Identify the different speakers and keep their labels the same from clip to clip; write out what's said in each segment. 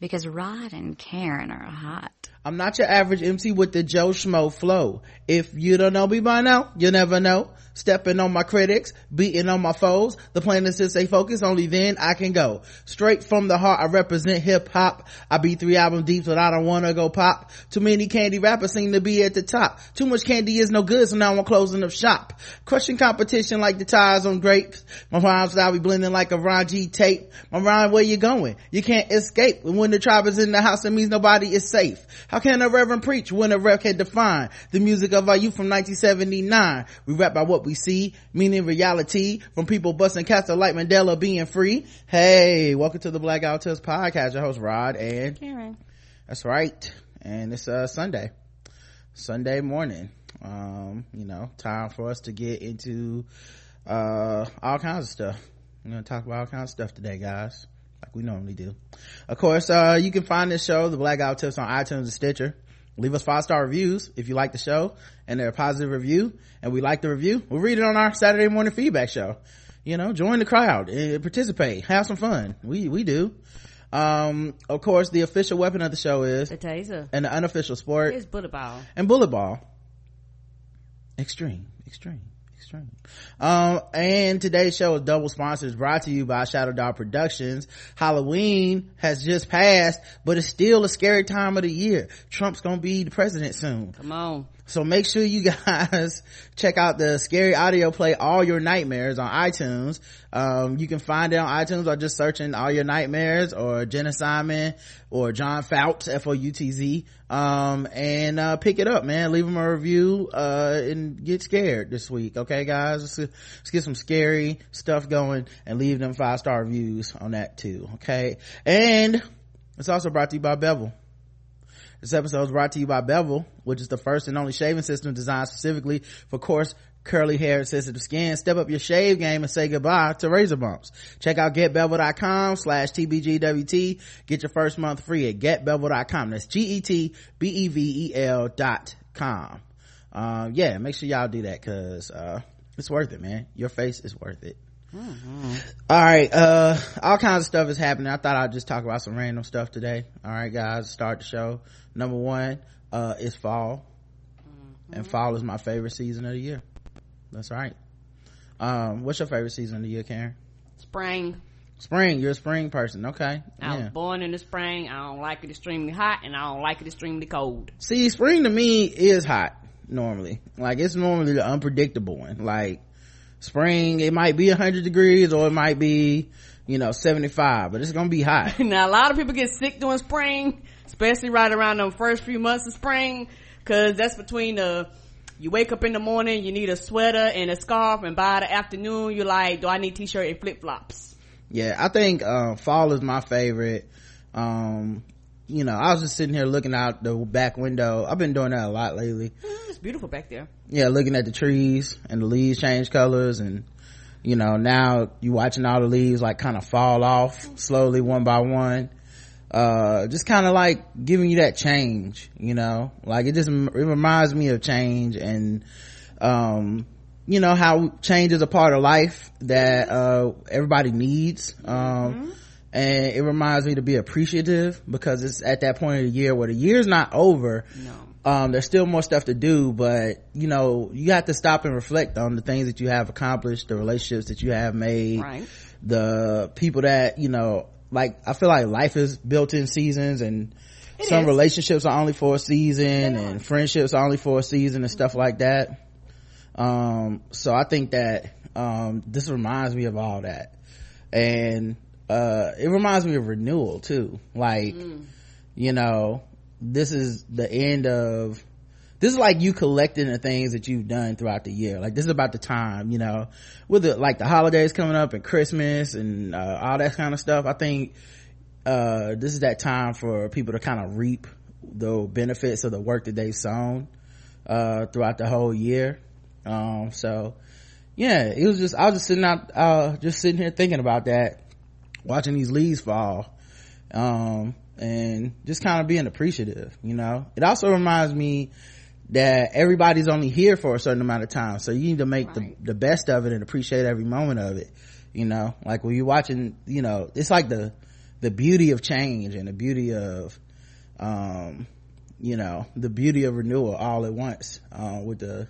Speaker 1: because Rod and Karen are hot.
Speaker 2: I'm not your average MC with the Joe Schmo flow. If you don't know me by now, you'll never know. Stepping on my critics, beating on my foes. The plan is to stay focused, only then I can go. Straight from the heart, I represent hip hop. I be three album deep, but I don't wanna go pop. Too many candy rappers seem to be at the top. Too much candy is no good, so now I'm closing up shop. Crushing competition like the tires on grapes. My rhymes style be blending like a Ron G tape. My rhyme, where you going? You can't escape. When the tribe is in the house, it means nobody is safe. How can a reverend preach when a rev can define the music of our youth from 1979? We rap by what we see, meaning reality from people busting cats like Mandela being free. Hey, welcome to the Black Guy Who Tips podcast. Your host Rod and
Speaker 1: Karen.
Speaker 2: That's right. And it's uh Sunday. Sunday morning. Um, you know, time for us to get into uh all kinds of stuff. We're gonna talk about all kinds of stuff today, guys. Like we normally do. Of course, uh you can find this show, the Black Guy Who Tips on iTunes and Stitcher. Leave us five star reviews if you like the show and they're a positive review and we like the review. We'll read it on our Saturday morning feedback show. You know, join the crowd, uh, participate, have some fun. We, we do. Um, of course, the official weapon of the show is
Speaker 3: The taser.
Speaker 2: and the unofficial sport
Speaker 3: is bullet ball.
Speaker 2: and bullet ball. Extreme, extreme, extreme. Um, and today's show is double sponsors brought to you by Shadow Dog Productions. Halloween has just passed, but it's still a scary time of the year. Trump's gonna be the president soon.
Speaker 3: Come on.
Speaker 2: So make sure you guys check out the scary audio play All Your Nightmares on iTunes. Um, you can find it on iTunes by just searching All Your Nightmares or Jenna Simon or John Foutz, F-O-U-T-Z. Um, and, uh, pick it up, man. Leave them a review, uh, and get scared this week. Okay, guys? Let's, let's get some scary stuff going and leave them five star reviews on that too. Okay. And it's also brought to you by Bevel. This episode is brought to you by Bevel, which is the first and only shaving system designed specifically for coarse, curly hair and sensitive skin. Step up your shave game and say goodbye to razor bumps. Check out getbevel.com slash TBGWT. Get your first month free at getbevel.com. That's G-E-T-B-E-V-E-L dot com. Um, yeah, make sure y'all do that cause, uh, it's worth it, man. Your face is worth it. All right uh all kinds of stuff is happening. I thought i'd just talk about some random stuff today. All right guys start the show. Number one uh it's fall. And fall is my favorite season of the year. That's right. Um what's your favorite season of the year karen?
Speaker 3: Spring.
Speaker 2: spring. You're a spring person. Okay.
Speaker 3: I
Speaker 2: yeah.
Speaker 3: was born in the spring. I don't like it extremely hot and I don't like it extremely cold.
Speaker 2: see spring to me is hot normally. Like it's normally the unpredictable one. Like spring it might be 100 degrees or it might be you know 75 but it's gonna be hot
Speaker 3: now a lot of people get sick during spring, especially right around the first few months of spring, cause that's between the, you wake up in the morning, you need a sweater and a scarf, and by the afternoon, you're like, do I need t-shirt and flip flops?
Speaker 2: yeah i think uh, fall is my favorite um you know i was just sitting here looking out the back window. I've been doing that a lot lately.
Speaker 3: It's beautiful back there.
Speaker 2: yeah looking at the trees and the leaves change colors and you know now you watching all the leaves like kind of fall off slowly one by one. Uh just kind of like giving you that change you know? Like it just it reminds me of change and um you know how change is a part of life that uh everybody needs. Um and it reminds me to be appreciative because it's at that point of the year where the year's not over
Speaker 3: No.
Speaker 2: um there's still more stuff to do but you know you have to stop and reflect on the things that you have accomplished the relationships that you have made
Speaker 3: Right.
Speaker 2: the people that you know like i feel like life is built in seasons and
Speaker 3: It
Speaker 2: some
Speaker 3: is.
Speaker 2: relationships are only for a season and friendships are only for a season and stuff like that um so i think that um this reminds me of all that and uh it reminds me of renewal too. Like you know this is the end of this is like you collecting the things that you've done throughout the year. Like this is about the time you know with the like the holidays coming up and christmas and uh, all that kind of stuff. I think uh this is that time for people to kind of reap the benefits of the work that they've sown uh throughout the whole year. Um so yeah it was just i was just sitting out uh just sitting here thinking about that watching these leaves fall um and just kind of being appreciative you know? It also reminds me that everybody's only here for a certain amount of time so you need to make
Speaker 3: Right.
Speaker 2: the, the best of it and appreciate every moment of it you know? Like when you're watching you know it's like the the beauty of change and the beauty of um you know the beauty of renewal all at once uh, with the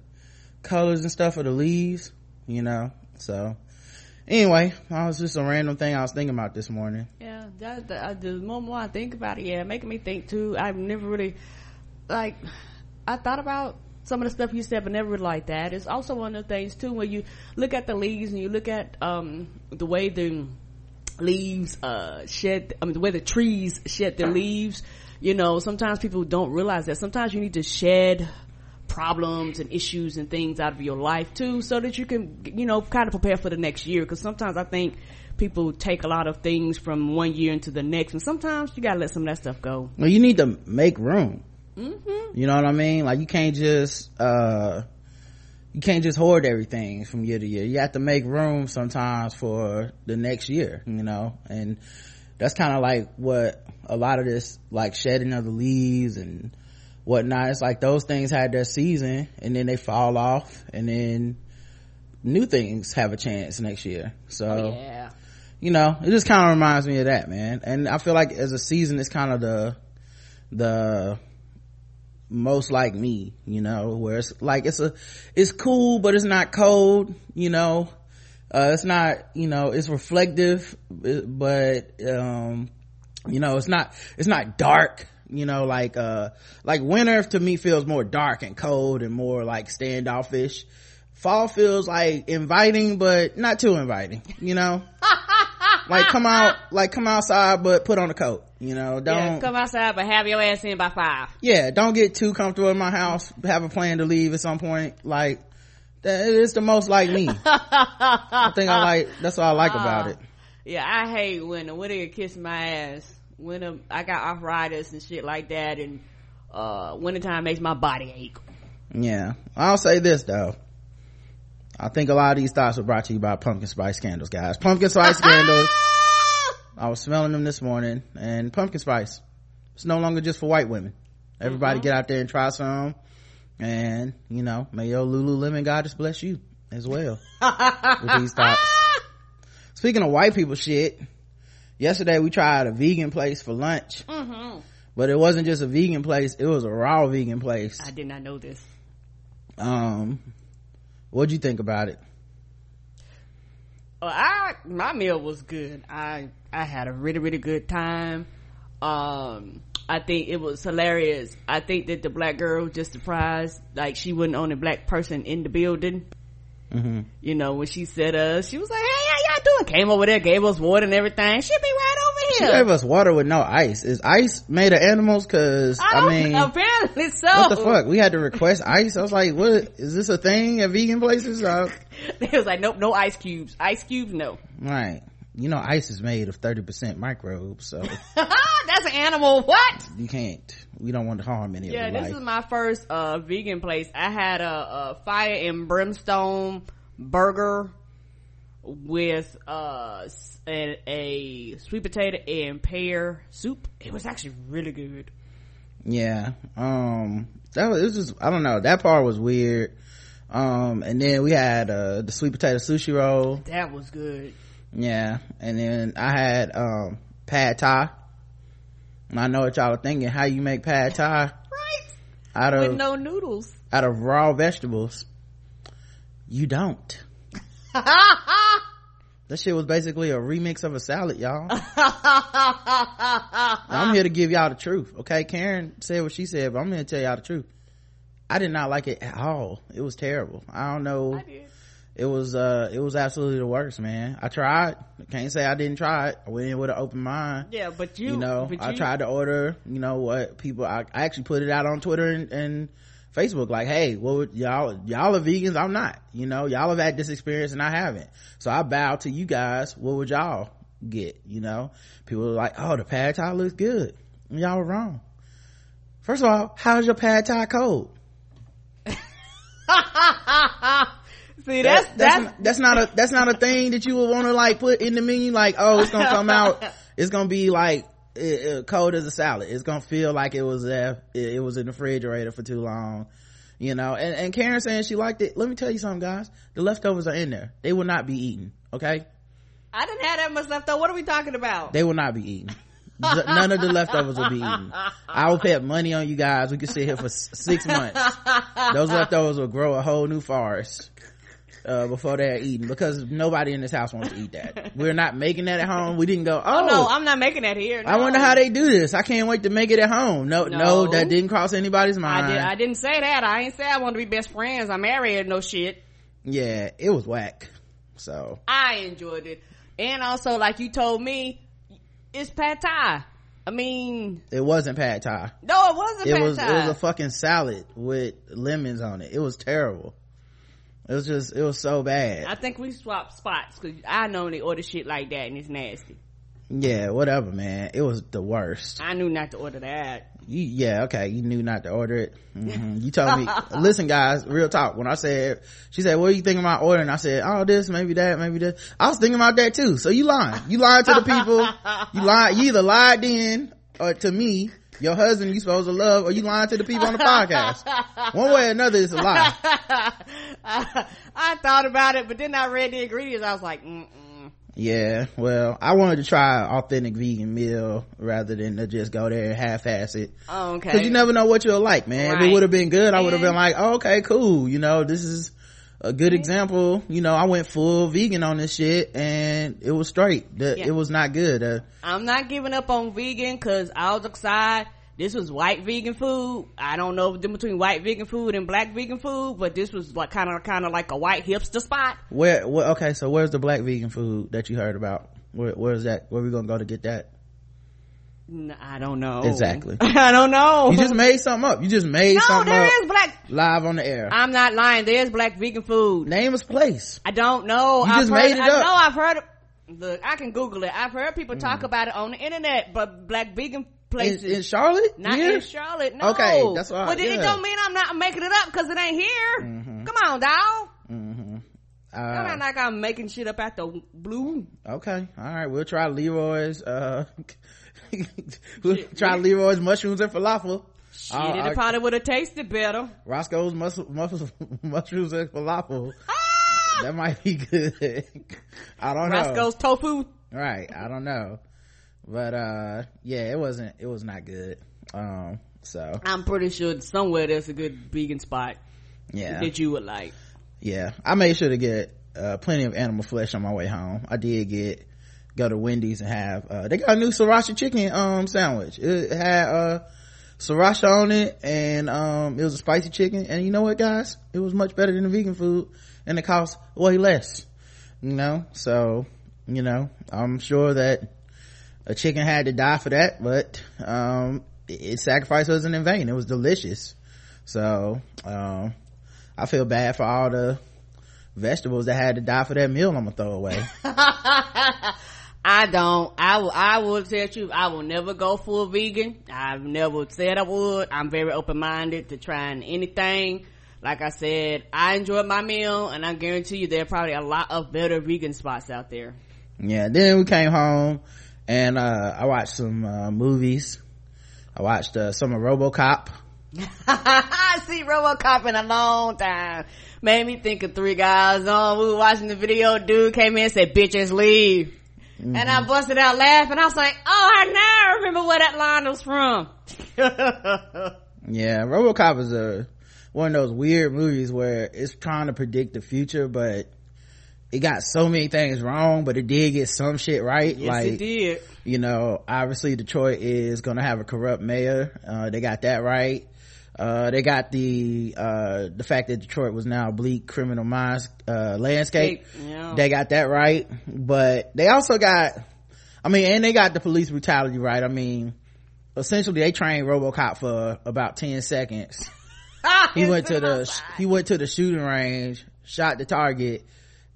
Speaker 2: colors and stuff of the leaves you know? So anyway that was just a random thing i was thinking about this morning
Speaker 3: yeah that, that, the more, more i think about it yeah making me think too i've never really like i thought about some of the stuff you said, but never like that. It's also one of the things too when you look at the leaves and you look at um, the way the leaves uh, shed. I mean, the way the trees shed their leaves. You know, sometimes people don't realize that. Sometimes you need to shed problems and issues and things out of your life too, so that you can, you know, kind of prepare for the next year. Because sometimes I think people take a lot of things from one year into the next, and sometimes you gotta let some of that stuff go.
Speaker 2: Well, you need to make room Mm-hmm. You know what I mean? Like you can't just, uh, you can't just hoard everything from year to year. You have to make room sometimes for the next year, you know, and that's kind of like what a lot of this, like shedding of the leaves and whatnot. It's like those things had their season and then they fall off and then new things have a chance next year. So,
Speaker 3: oh, yeah.
Speaker 2: you know, it just kind of reminds me of that, man. And I feel like as a season, it's kind of the, the, most like me you know where it's like it's a it's cool but it's not cold you know uh, it's not you know it's reflective but um you know it's not it's not dark you know like uh like winter to me feels more dark and cold and more like standoffish fall feels like inviting but not too inviting you know like come out like come outside but put on a coat you know, don't
Speaker 3: yeah, come outside, but have your ass in by five.
Speaker 2: Yeah, don't get too comfortable in my house. Have a plan to leave at some point. Like, that is the most like me. I think I like. That's what I like uh, about it.
Speaker 3: Yeah, I hate when the winter kiss my ass. When I got arthritis and shit like that, and uh, wintertime makes my body ache.
Speaker 2: Yeah, I'll say this though. I think a lot of these thoughts were brought to you by pumpkin spice candles, guys. Pumpkin spice candles. I was smelling them this morning and pumpkin spice. It's no longer just for white women. Everybody mm-hmm. get out there and try some. And, you know, may your Lululemon goddess bless you as well with these thoughts. Speaking of white people shit, yesterday we tried a vegan place for lunch. Mm-hmm. But it wasn't just a vegan place, it was a raw vegan place.
Speaker 3: I did not know this.
Speaker 2: Um, what'd you think about it?
Speaker 3: Well, I my meal was good. I I had a really really good time. Um, I think it was hilarious. I think that the black girl just surprised, like she wasn't the only black person in the building. Mm-hmm. You know, when she said us, she was like, "Hey, how y'all doing?" Came over there, gave us water and everything. She'll be right over here.
Speaker 2: She gave us water with no ice. Is ice made of animals? Cause I, I mean,
Speaker 3: apparently so.
Speaker 2: What the fuck? We had to request ice. I was like, "What is this a thing at vegan places?"
Speaker 3: It was like, "Nope, no ice cubes. Ice cubes, no."
Speaker 2: Right. You know, ice is made of thirty percent microbes, so
Speaker 3: that's an animal. What?
Speaker 2: You can't. We don't want to harm any
Speaker 3: Yeah, this
Speaker 2: life.
Speaker 3: is my first uh vegan place. I had a, a fire and brimstone burger with uh a, a, sweet potato and pear soup. It was actually really good.
Speaker 2: Yeah um that was, was just i don't know that part was weird. Um and then we had uh the sweet potato sushi roll.
Speaker 3: That was good.
Speaker 2: Yeah and then i had um pad thai. And i know what y'all are thinking how you make pad thai?
Speaker 3: Right.
Speaker 2: Out of
Speaker 3: with no noodles.
Speaker 2: out of raw vegetables. You don't that shit was basically a remix of a salad y'all. I'm here to give y'all the truth okay? Karen said what she said but i'm here to tell y'all the truth. I did not like it at all. It was terrible. I don't know. I it was uh it was absolutely the worst man. I tried. Can't say i didn't try it. I went in with an open mind.
Speaker 3: Yeah but you
Speaker 2: you know i tried to order you know what people I, I actually put it out on twitter and, and Facebook like, hey, well, y'all, y'all are vegans. I'm not, you know, y'all have had this experience and I haven't. So I bow to you guys. What would y'all get? You know, people are like, oh, the pad thai looks good. Y'all were wrong. First of all, how's your pad thai cold?
Speaker 3: See, that's,
Speaker 2: that's, that's, that's, not a, that's not a thing that you would want to like put in the menu. Like, oh, it's going to come out. It's going to be like it, it, cold as a salad. It's gonna feel like it was there. It, it, was in the refrigerator for too long, you know. And, and Karen saying she liked it. Let me tell you something, guys. The leftovers are in there. They will not be eaten. Okay,
Speaker 3: I didn't have that much left over. What are we talking about?
Speaker 2: They will not be eaten. None of the leftovers will be eaten. I will bet money on you guys. We could sit here for six months. Those leftovers will grow a whole new forest. Uh, before they're eaten because nobody in this house wants to eat that. We're not making that at home. We didn't go, oh,
Speaker 3: no, I'm not making that here.
Speaker 2: I wonder how they do this. I can't wait to make it at home. No, no,
Speaker 3: No.
Speaker 2: that didn't cross anybody's mind.
Speaker 3: I, did, I didn't say that. I ain't say I want to be best friends. I'm married. No shit.
Speaker 2: yeah, it was whack. So,
Speaker 3: I enjoyed it. And also, like you told me, it's pad thai. I mean,
Speaker 2: it wasn't pad thai.
Speaker 3: no, it wasn't
Speaker 2: It
Speaker 3: pad
Speaker 2: was,
Speaker 3: thai.
Speaker 2: it was a fucking salad with lemons on it. It was terrible. It was just, it was so bad.
Speaker 3: I think we swapped spots because I normally order shit like that and it's nasty.
Speaker 2: yeah, whatever, man. It was the worst.
Speaker 3: I knew not to order that.
Speaker 2: You, yeah, okay. You knew not to order it. hmm You told me, listen guys, real talk. When I said, she said, what are you thinking about ordering? I said, oh, this, maybe that, maybe this. I was thinking about that too. So you lying. You lied to the people. You lied, you either lied then or to me, your husband you supposed to love, or you lying to the people on the podcast. One way or another, it's a lie.
Speaker 3: I, I thought about it, but then I read the ingredients. I was like, mm-mm.
Speaker 2: Yeah, well, I wanted to try authentic vegan meal rather than to just go there and half-ass it.
Speaker 3: Oh, okay.
Speaker 2: Cause you never know what you'll like, man. If it would have been good, I would have been like, oh, okay, cool. You know, this is a good example. You know, I went full vegan on this shit and it was straight. The,
Speaker 3: Yeah.
Speaker 2: It was not good. Uh,
Speaker 3: I'm not giving up on vegan because I was outside. This was white vegan food. I don't know the between white vegan food and black vegan food, but this was like kind of kind of like a white hipster spot.
Speaker 2: where, where, okay, so where's the black vegan food that you heard about? Where, where's that? Where we gonna go to get that?
Speaker 3: I don't know
Speaker 2: Exactly.
Speaker 3: I don't know.
Speaker 2: You just made something up. You just made
Speaker 3: no,
Speaker 2: something
Speaker 3: there
Speaker 2: up
Speaker 3: is black.
Speaker 2: live on the air.
Speaker 3: I'm not lying. There's black vegan food.
Speaker 2: Name a place.
Speaker 3: I don't know.
Speaker 2: You
Speaker 3: I've
Speaker 2: just
Speaker 3: heard,
Speaker 2: made it
Speaker 3: I
Speaker 2: up.
Speaker 3: know. I've heard. Look, I can Google it. I've heard people
Speaker 2: Mm.
Speaker 3: talk about it on the internet, but black vegan places.
Speaker 2: in Charlotte?
Speaker 3: not
Speaker 2: Here?
Speaker 3: in Charlotte, no.
Speaker 2: Okay, that's why-
Speaker 3: But it, it don't mean I'm not making it up because it ain't here.
Speaker 2: Mhm.
Speaker 3: Come on, dog.
Speaker 2: Mm-hmm. Uh,
Speaker 3: not like I'm making shit up at the blue.
Speaker 2: Okay. All right. We'll try Leroy's, uh, try Leroy's mushrooms and falafel.
Speaker 3: Shit,
Speaker 2: Uh,
Speaker 3: it
Speaker 2: uh,
Speaker 3: probably would have tasted better.
Speaker 2: Roscoe's mus- mus- mushrooms and falafel.
Speaker 3: Ah!
Speaker 2: That might be good. I don't know.
Speaker 3: Roscoe's tofu.
Speaker 2: Right. I don't know. But, uh, yeah, it wasn't, it was not good. Um, so,
Speaker 3: I'm pretty sure somewhere there's a good vegan spot
Speaker 2: yeah.
Speaker 3: that you would like.
Speaker 2: Yeah. I made sure to get, uh, plenty of animal flesh on my way home. I did get, go to Wendy's and have, uh, they got a new sriracha chicken, um, sandwich. It had, uh, sriracha on it and, um, it was a spicy chicken. And you know what, guys? It was much better than the vegan food and it cost way less. You know? So, you know, I'm sure that a chicken had to die for that, but, um, its sacrifice wasn't in vain. It was delicious. So, um, I feel bad for all the vegetables that had to die for that meal I'm gonna throw away.
Speaker 3: I don't. I will. I will tell you. I will never go full vegan. I've never said I would. I'm very open minded to trying anything. Like I said, I enjoyed my meal, and I guarantee you there are probably a lot of better vegan spots out there.
Speaker 2: yeah, then we came home and, uh, I watched some, uh, movies. I watched, uh, some of Robocop.
Speaker 3: I see RoboCop in a long time. Made me think of three guys on. We were watching the video. Dude came in and said, "Bitches leave," and I busted out laughing. I was like, "Oh, I now remember where that line was from."
Speaker 2: Yeah, Robocop is a, one of those weird movies where it's trying to predict the future, but it got so many things wrong, but it did get some shit right.
Speaker 3: yes,
Speaker 2: like,
Speaker 3: it did.
Speaker 2: you know obviously detroit is gonna have a corrupt mayor uh, they got that right uh, they got the uh, the fact that detroit was now a bleak criminal minds uh, landscape.
Speaker 3: Yeah.
Speaker 2: they got that right but they also got i mean and they got the police brutality right. I mean essentially they trained robocop for about 10 seconds. He went to the he went to the shooting range shot the target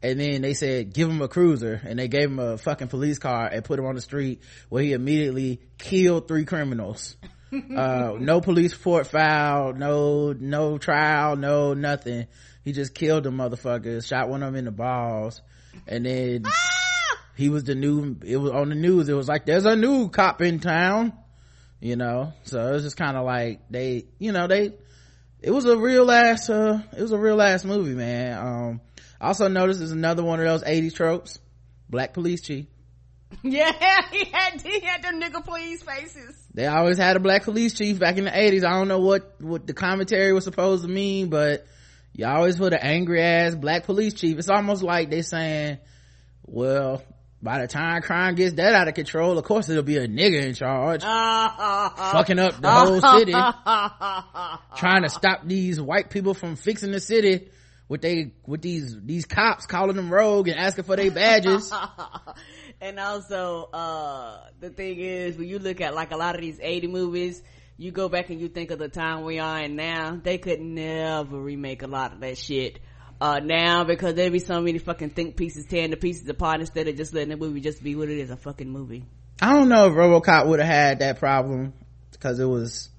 Speaker 2: and then they said give him a cruiser and they gave him a fucking police car and put him on the street where he immediately killed three criminals uh no police report filed no no trial no nothing. He just killed the motherfuckers shot one of them in the balls and then he was the new it was on the news it was like there's a new cop in town you know? So it was just kind of like they you know they it was a real ass uh it was a real ass movie man. Um also noticed there's another one of those 80s tropes black police chief
Speaker 3: yeah he had he had them nigga please faces.
Speaker 2: They always had a black police chief back in the 80s i don't know what what the commentary was supposed to mean but you always put an angry ass black police chief. It's almost like they saying well by the time crime gets that out of control of course it'll be a nigga in charge fucking up the whole city trying to stop these white people from fixing the city with they with these these cops calling them rogue and asking for their badges
Speaker 3: and also uh the thing is when you look at like a lot of these 80 movies you go back and you think of the time we are in now they could never remake a lot of that shit uh now because there'd be so many fucking think pieces tearing the pieces apart instead of just letting the movie just be what it is a fucking movie.
Speaker 2: I don't know if robocop would have had that problem because it was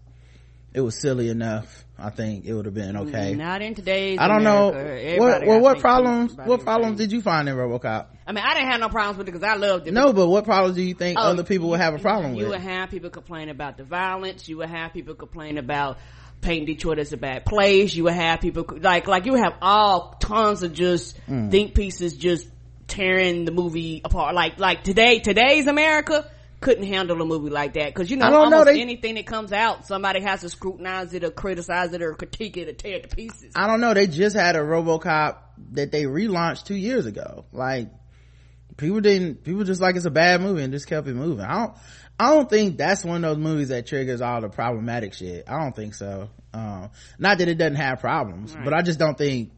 Speaker 2: it was silly enough I think it would have been okay.
Speaker 3: Not in today's.
Speaker 2: I don't
Speaker 3: America.
Speaker 2: know. What, well, what problems? What problems did you find in RoboCop?
Speaker 3: I mean, I didn't have no problems with it because I loved it.
Speaker 2: No, but what problems do you think
Speaker 3: Oh,
Speaker 2: other people would have a problem
Speaker 3: you
Speaker 2: with?
Speaker 3: You would have people complain about the violence. You would have people complain about painting Detroit as a bad place. You would have people like like you would have all tons of just
Speaker 2: Mm.
Speaker 3: think pieces just tearing the movie apart. Like like today today's America couldn't handle a movie like that because you know
Speaker 2: don't know,
Speaker 3: almost
Speaker 2: they-
Speaker 3: anything that comes out somebody has to scrutinize it or criticize it or critique it or tear it to pieces.
Speaker 2: I don't know. They just had a RoboCop that they relaunched two years ago. Like people didn't. People just like it's a bad movie and just kept it moving. I don't. I don't think that's one of those movies that triggers all the problematic shit. I don't think so. Um, not that it doesn't have problems, but I just don't think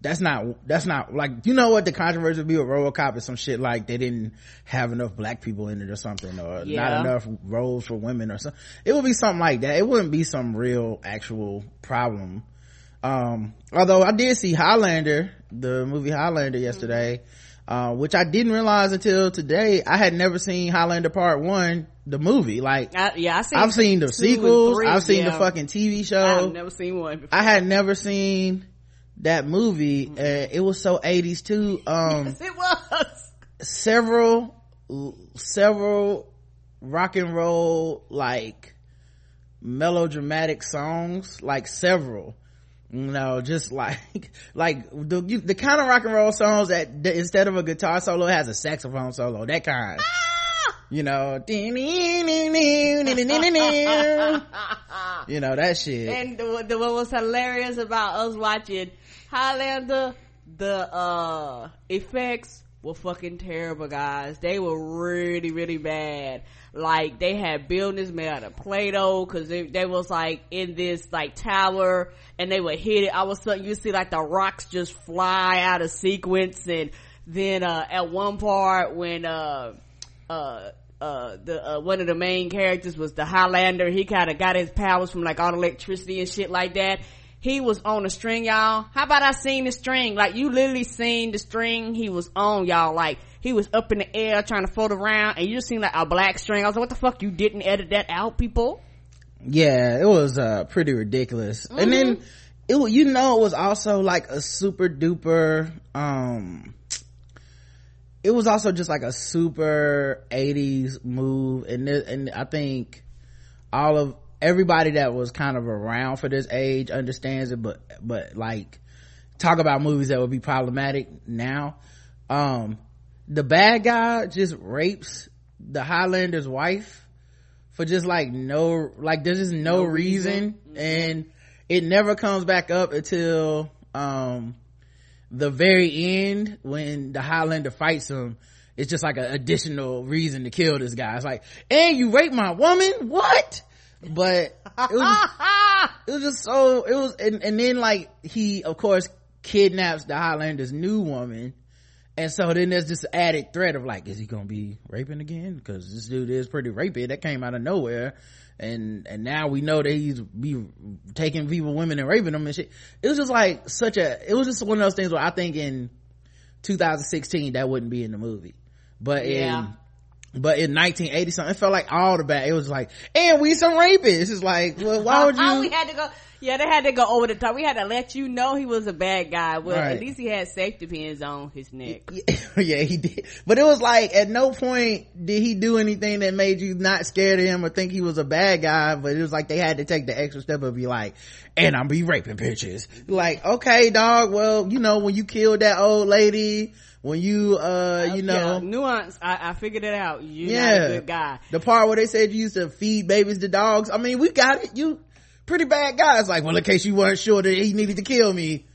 Speaker 2: that's not that's not like you know what the controversy would be with RoboCop is some shit like they didn't have enough black people in it or something or
Speaker 3: Yeah.
Speaker 2: not enough roles for women or something. It would be something like that. It wouldn't be some real actual problem. Um, although I did see Highlander, the movie Highlander yesterday, uh, which I didn't realize until today. I had never seen Highlander Part One, the movie. Like
Speaker 3: I, yeah, I seen
Speaker 2: I've seen the sequels,
Speaker 3: three,
Speaker 2: I've seen the fucking TV show.
Speaker 3: I've never seen one. Before.
Speaker 2: I had never seen that movie and it was so 80s too um
Speaker 3: it was.
Speaker 2: several several rock and roll like melodramatic songs like several you know just like like the you, the kind of rock and roll songs that, that instead of a guitar solo has a saxophone solo that kind. You know you know that shit.
Speaker 3: And the, the what was hilarious about us watching Highlander, the uh effects were fucking terrible, guys. They were really, really bad. Like they had buildings made out of Play-Doh because they, they was like in this like tower and they would hit it. All of a sudden you see like the rocks just fly out of sequence and then uh at one part when uh uh uh the uh, one of the main characters was the Highlander. He kind of got his powers from like all electricity and shit like that. He was on a string, y'all. How about I seen the string? Like you literally seen the string he was on, y'all. Like he was up in the air trying to float around, and you just seen like a black string. I was like, what the fuck? You didn't edit that out, people?
Speaker 2: yeah it was uh pretty ridiculous and then it you know it was also like a super duper um it was also just like a super 80s move and and i think all of everybody that was kind of around for this age understands it but but like talk about movies that would be problematic now. Um the bad guy just rapes the highlander's wife for just like no like there's just no,
Speaker 3: No
Speaker 2: reason,
Speaker 3: reason.
Speaker 2: and it never comes back up until um the very end when the highlander fights him. It's just like an additional reason to kill this guy. It's like and you raped my woman? What but it was it was just so it was and, and then like he of course kidnaps the highlander's new woman. And so then there's this added threat of like is he gonna be raping again? Because this dude is pretty rapey. That came out of nowhere. And and now we know that he's be taking people women and raping them and shit. It was just like such a it was just one of those things where i think in 2016 that wouldn't be in the movie. But
Speaker 3: Yeah.
Speaker 2: in but in 1980 something it felt like all the bad it was like and we some rapists it's like well why oh, would
Speaker 3: Oh, we
Speaker 2: you
Speaker 3: had to go. Yeah, they had to go over the top. We had to let you know he was a bad guy. Well,
Speaker 2: Right.
Speaker 3: at least he had safety pins on his neck.
Speaker 2: yeah he did but it was like at no point did he do anything that made you not scared of him or think he was a bad guy but it was like they had to take the extra step of be like and i'm be raping bitches like okay dog well you know when you killed that old lady when you uh you know.
Speaker 3: Yeah, nuance I, I figured it out. You're yeah. good guy.
Speaker 2: The part where they said you used to feed babies to dogs i mean we got it. You pretty bad guy it's like well in case you weren't sure that he needed to kill me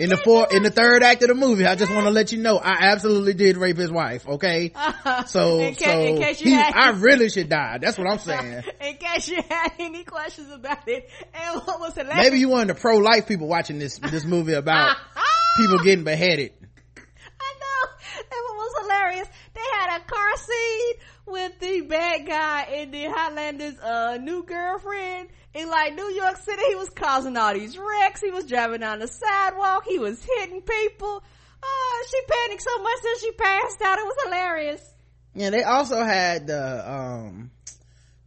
Speaker 2: in the four in the third act of the movie i just want to let you know i absolutely did rape his wife okay? So in so in case you he, had, i really should die. That's what i'm saying.
Speaker 3: in case you had any questions about it. And what was
Speaker 2: maybe you of the pro-life people watching this this movie about people getting beheaded
Speaker 3: was hilarious. They had a car scene with the bad guy and the Highlander's uh, new girlfriend in like New York City. He was causing all these wrecks. He was driving on the sidewalk. He was hitting people. Oh, she panicked so much that she passed out. It was hilarious.
Speaker 2: Yeah, they also had the um,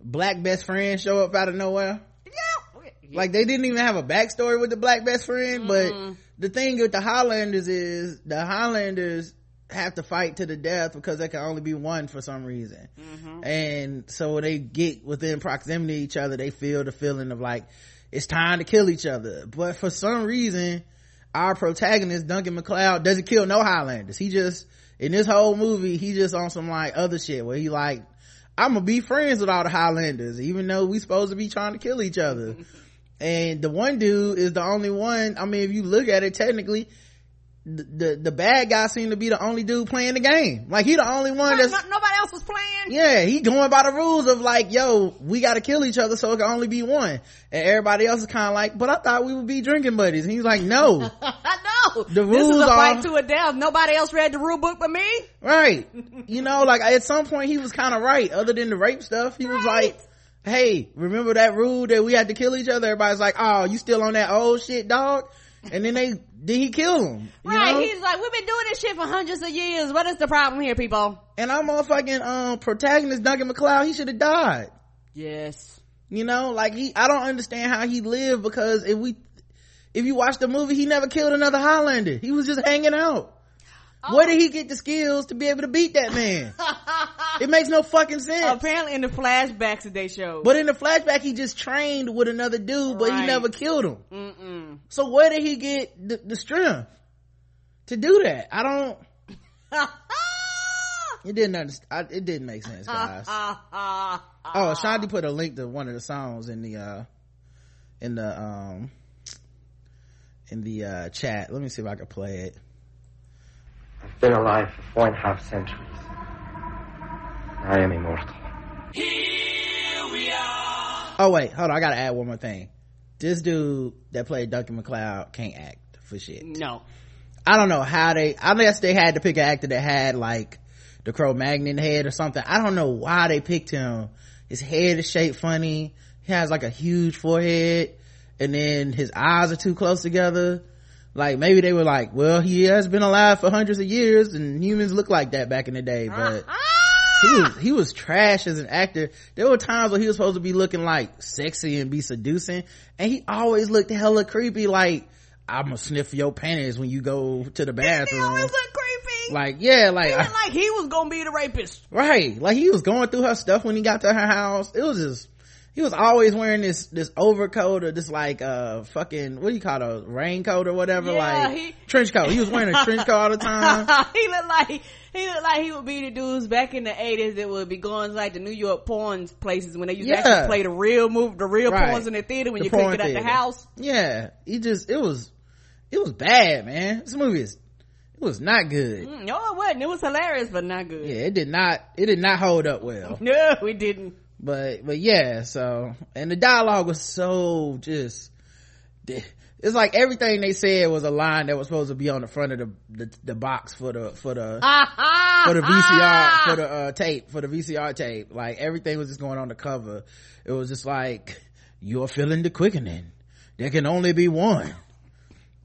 Speaker 2: black best friend show up out of nowhere. Yeah. Like they didn't even have a backstory with the black best friend, mm. but the thing with the Highlanders is the Highlanders have to fight to the death because there can only be one for some reason. Mm-hmm. And so when they get within proximity to each other, they feel the feeling of like, it's time to kill each other. But for some reason, our protagonist, Duncan MacLeod, doesn't kill no Highlanders. He just, in this whole movie, he just on some like other shit where he like, I'm gonna be friends with all the Highlanders, even though we supposed to be trying to kill each other. and the one dude is the only one, I mean, if you look at it technically, the, the, bad guy seemed to be the only dude playing the game. Like he the only one that's
Speaker 3: no, nobody else was playing.
Speaker 2: Yeah, he going by the rules of like, yo, we got to kill each other, so it can only be one. And everybody else is kind of like, but I thought we would be drinking buddies. And he's like, no,
Speaker 3: no, the rules this is a fight are, to a death. Nobody else read the rule book but me.
Speaker 2: Right. you know, like at some point he was kind of right. Other than the rape stuff, he right. was like. Hey, remember that rule that we had to kill each other? Everybody's like, oh, you still on that old shit, dog? and then they then he kill him.
Speaker 3: Right.
Speaker 2: Know?
Speaker 3: He's like, we've been doing this shit for hundreds of years. What is the problem here, people?
Speaker 2: And our motherfucking um protagonist Duncan MacLeod, he should have died.
Speaker 3: Yes.
Speaker 2: You know, like he I don't understand how he lived because if we if you watch the movie, he never killed another Highlander. He was just hanging out. Oh. Where did he get the skills to be able to beat that man? it makes no fucking sense.
Speaker 3: Apparently in the flashbacks that they showed.
Speaker 2: But in the flashback, he just trained with another dude, but right. he never killed him. Mm-mm. So where did he get the, the strength to do that? I don't. it didn't understand. it didn't make sense, guys. oh, Shanti put a link to one of the songs in the uh in the um in the uh chat. Let me see if I can play it.
Speaker 4: I've been alive for four and a half centuries. I am immortal. Here
Speaker 2: we are. Oh wait, hold on. I gotta add one more thing. This dude that played Duncan MacLeod can't act for shit.
Speaker 3: No.
Speaker 2: I don't know how they, I guess they had to pick an actor that had like the Cro-Magnon head or something. I don't know why they picked him. His head is shaped funny. He has like a huge forehead and then his eyes are too close together like maybe they were like well he has been alive for hundreds of years and humans look like that back in the day but uh-huh. he was he was trash as an actor. There were times where he was supposed to be looking like sexy and be seducing and he always looked hella creepy like i'm gonna sniff your panties when you go to the bathroom
Speaker 3: he always looked creepy.
Speaker 2: Like yeah like
Speaker 3: like he was gonna be the rapist.
Speaker 2: Right. Like he was going through her stuff when he got to her house. It was just he was always wearing this this overcoat or this like uh fucking what do you call it a raincoat or whatever yeah, like he, trench coat he was wearing a trench coat all the time
Speaker 3: he looked like he looked like he would be the dudes back in the 80s that would be going to like the new york porn places when they used yeah. to actually play the real move the real right. porns in the theater when the you couldn't get out the house
Speaker 2: yeah he just it was it was bad man this movie is it was not good.
Speaker 3: Mm, no, it wasn't. It was hilarious, but not good.
Speaker 2: Yeah, it did not. It did not hold up well.
Speaker 3: No, it didn't
Speaker 2: but but yeah so and the dialogue was so just it's like everything they said was a line that was supposed to be on the front of the the, the box for the for the for the VCR for the uh, tape for the VCR tape like everything was just going on the cover it was just like you're feeling the quickening there can only be one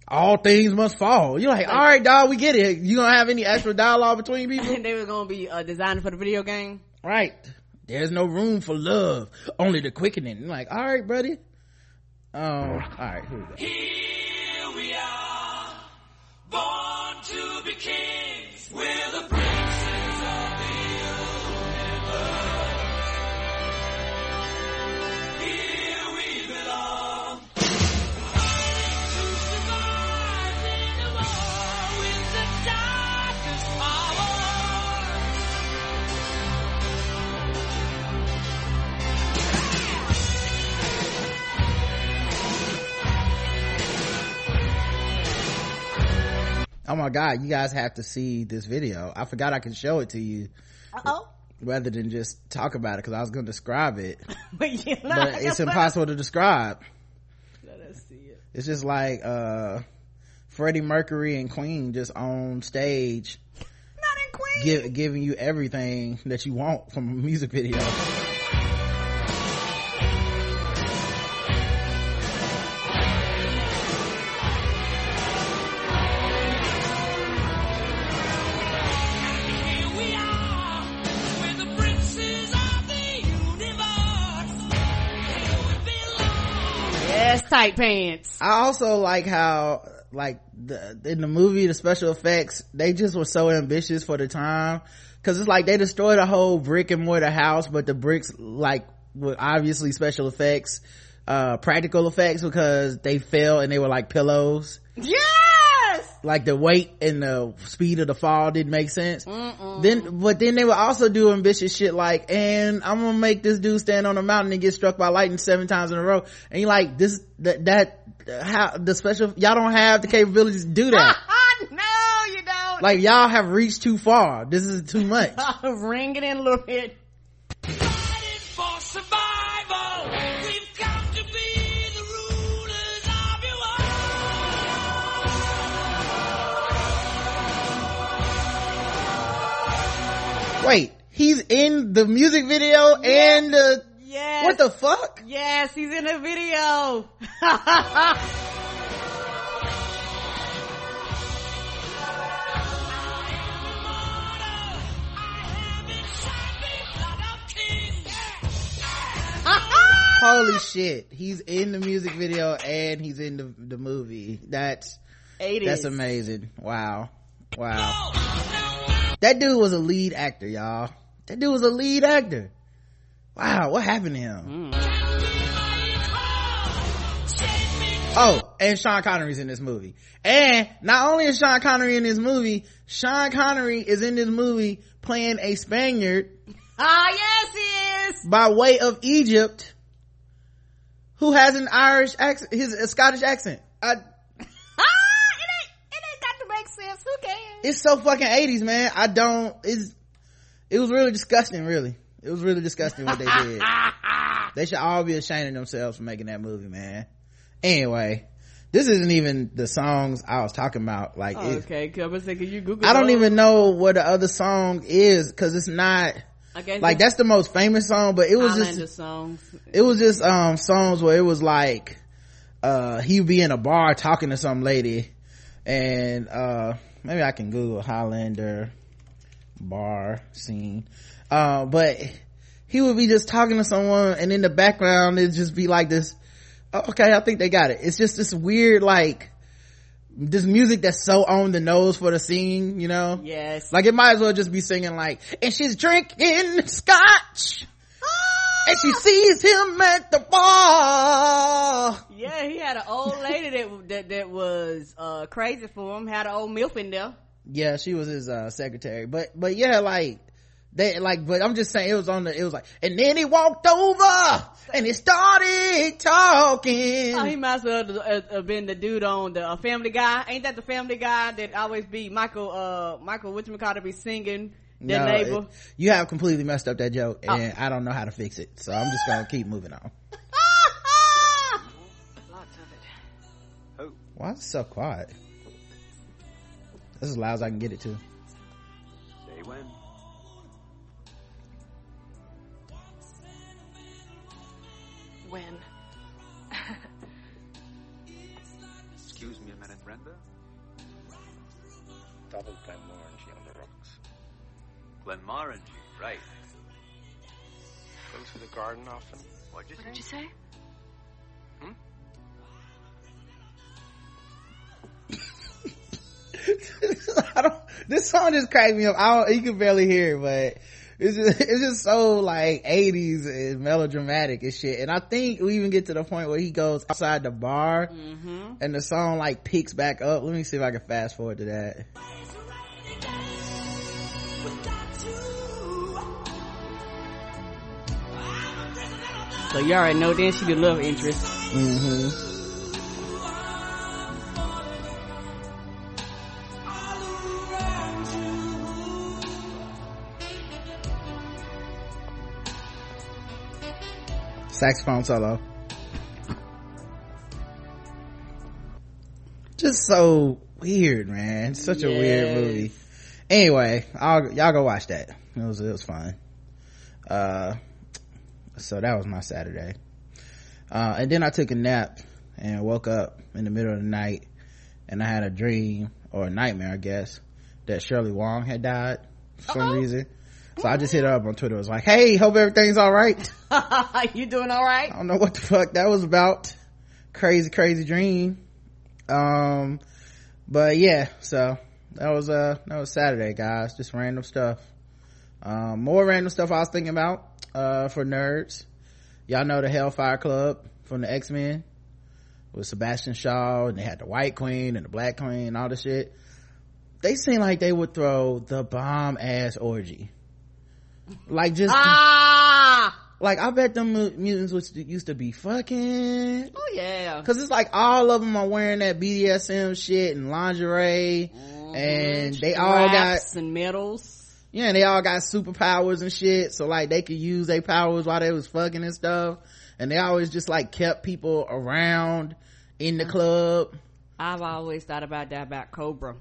Speaker 2: all things must fall. You're like, all right, dog, we get it. You don't have any extra dialogue between people?
Speaker 3: they were gonna be uh, designed for the video game,
Speaker 2: right? There's no room for love only the quickening. I'm like all right buddy um all right here we go. Here we are born to be kings. We're oh my god you guys have to see this video. I forgot i could show it to you.
Speaker 3: Oh
Speaker 2: rather than just talk about it because i was going to describe it.
Speaker 3: But, yeah,
Speaker 2: but it's impossible to describe.
Speaker 3: Let us see it.
Speaker 2: It's just like uh freddie mercury and queen just on stage
Speaker 3: not in queen!
Speaker 2: give, giving you everything that you want from a music video
Speaker 3: tight pants.
Speaker 2: I also like how like the, in the movie the special effects they just were so ambitious for the time. Because it's like they destroyed a whole brick and mortar house but the bricks like were obviously special effects uh practical effects because they fell and they were like pillows.
Speaker 3: Yes
Speaker 2: like the weight and the speed of the fall didn't make sense. Mm-mm. then but then they would also do ambitious shit like and i'm gonna make this dude stand on a mountain and get struck by lightning seven times in a row. And you're like this that that how the special y'all don't have the capabilities to do that.
Speaker 3: Ah, no you don't.
Speaker 2: Like y'all have reached too far. This is too much.
Speaker 3: Ring it in a little bit
Speaker 2: Wait, he's in the music video yes. and the
Speaker 3: yes.
Speaker 2: what the fuck?
Speaker 3: Yes, he's in the video.
Speaker 2: Holy shit. He's in the music video and he's in the, the movie. That's
Speaker 3: 80s.
Speaker 2: That's amazing. Wow. Wow. That dude was a lead actor, y'all. That dude was a lead actor. Wow, what happened to him? Mm. Oh, and Sean Connery's in this movie. And not only is Sean Connery in this movie, Sean Connery is in this movie playing a Spaniard.
Speaker 3: Ah, yes, he is.
Speaker 2: By way of Egypt, who has an Irish accent, his a Scottish accent. I, it's so fucking 80s man. I don't it's it was really disgusting really. It was really disgusting what they did. They should all be ashamed of themselves for making that movie man. Anyway this isn't even the songs i was talking about. Like
Speaker 3: oh, okay I was thinking you google
Speaker 2: i don't even know what the other song is because it's not like that's the most famous song but it was just
Speaker 3: songs.
Speaker 2: it was just um songs where it was like uh he'd be in a bar talking to some lady and uh maybe I can Google Highlander bar scene. Uh, but he would be just talking to someone and in the background it'd just be like this, oh, okay, I think they got it. It's just this weird like, this music that's so on the nose for the scene, you know?
Speaker 3: Yes.
Speaker 2: Like it might as well just be singing like, and she's drinking scotch and she sees him at the bar.
Speaker 3: Yeah, he had an old lady that that, that was uh, crazy for him. Had an old milf in there.
Speaker 2: Yeah, she was his uh, secretary. But but yeah, like they like. But I'm just saying, it was on the. It was like, and then he walked over and he started talking.
Speaker 3: Oh, he might as well have been the dude on the uh, Family Guy. Ain't that the Family Guy that always be Michael? Uh, Michael Whatchamacallit be singing their no, neighbor. It,
Speaker 2: you have completely messed up that joke, oh. and oh. I don't know how to fix it. So I'm just gonna keep moving on. Why is it so quiet? That's as loud as I can get it to.
Speaker 5: Say when.
Speaker 6: When?
Speaker 5: Excuse me a minute, Brenda.
Speaker 7: Double Glenmorangie,
Speaker 5: right.
Speaker 7: Go to the garden often.
Speaker 5: What'd you
Speaker 6: what
Speaker 5: say?
Speaker 6: did you say?
Speaker 2: I don't, this song just cracked me up. I don't, you can barely hear it, but it's just, it's just so like 80s and melodramatic and shit. And I think we even get to the point where he goes outside the bar
Speaker 3: mm-hmm.
Speaker 2: and the song like picks back up. Let me see if I can fast forward to that.
Speaker 3: So you already know then she the love interest.
Speaker 2: Mm-hmm. Saxophone solo. Just so weird, man. Such yes. a weird movie. Anyway, I'll, y'all go watch that. It was it was fun. Uh, so that was my saturday uh and then i took a nap and woke up in the middle of the night and i had a dream or a nightmare i guess that shirley wong had died for some reason so i just hit her up on twitter I was like hey hope everything's all right
Speaker 3: you doing all right?
Speaker 2: I don't know what the fuck that was about. Crazy, crazy dream. Um, but yeah, so that was, uh, that was Saturday, guys. Just random stuff. Um, more random stuff I was thinking about, uh, for nerds. Y'all know the Hellfire Club from the X-Men with Sebastian Shaw and they had the White Queen and the Black Queen and all the shit. They seem like they would throw the bomb ass orgy. Like just,
Speaker 3: Ah!
Speaker 2: like I bet them mutants was, used to be fucking
Speaker 3: Oh yeah.
Speaker 2: Cause it's like all of them are wearing that BDSM shit and lingerie and they all got,
Speaker 3: Straps and medals.
Speaker 2: Yeah, and they all got superpowers and shit. So like they could use their powers while they was fucking and stuff. And they always just like kept people around in the club.
Speaker 3: I've always thought about that about Cobra.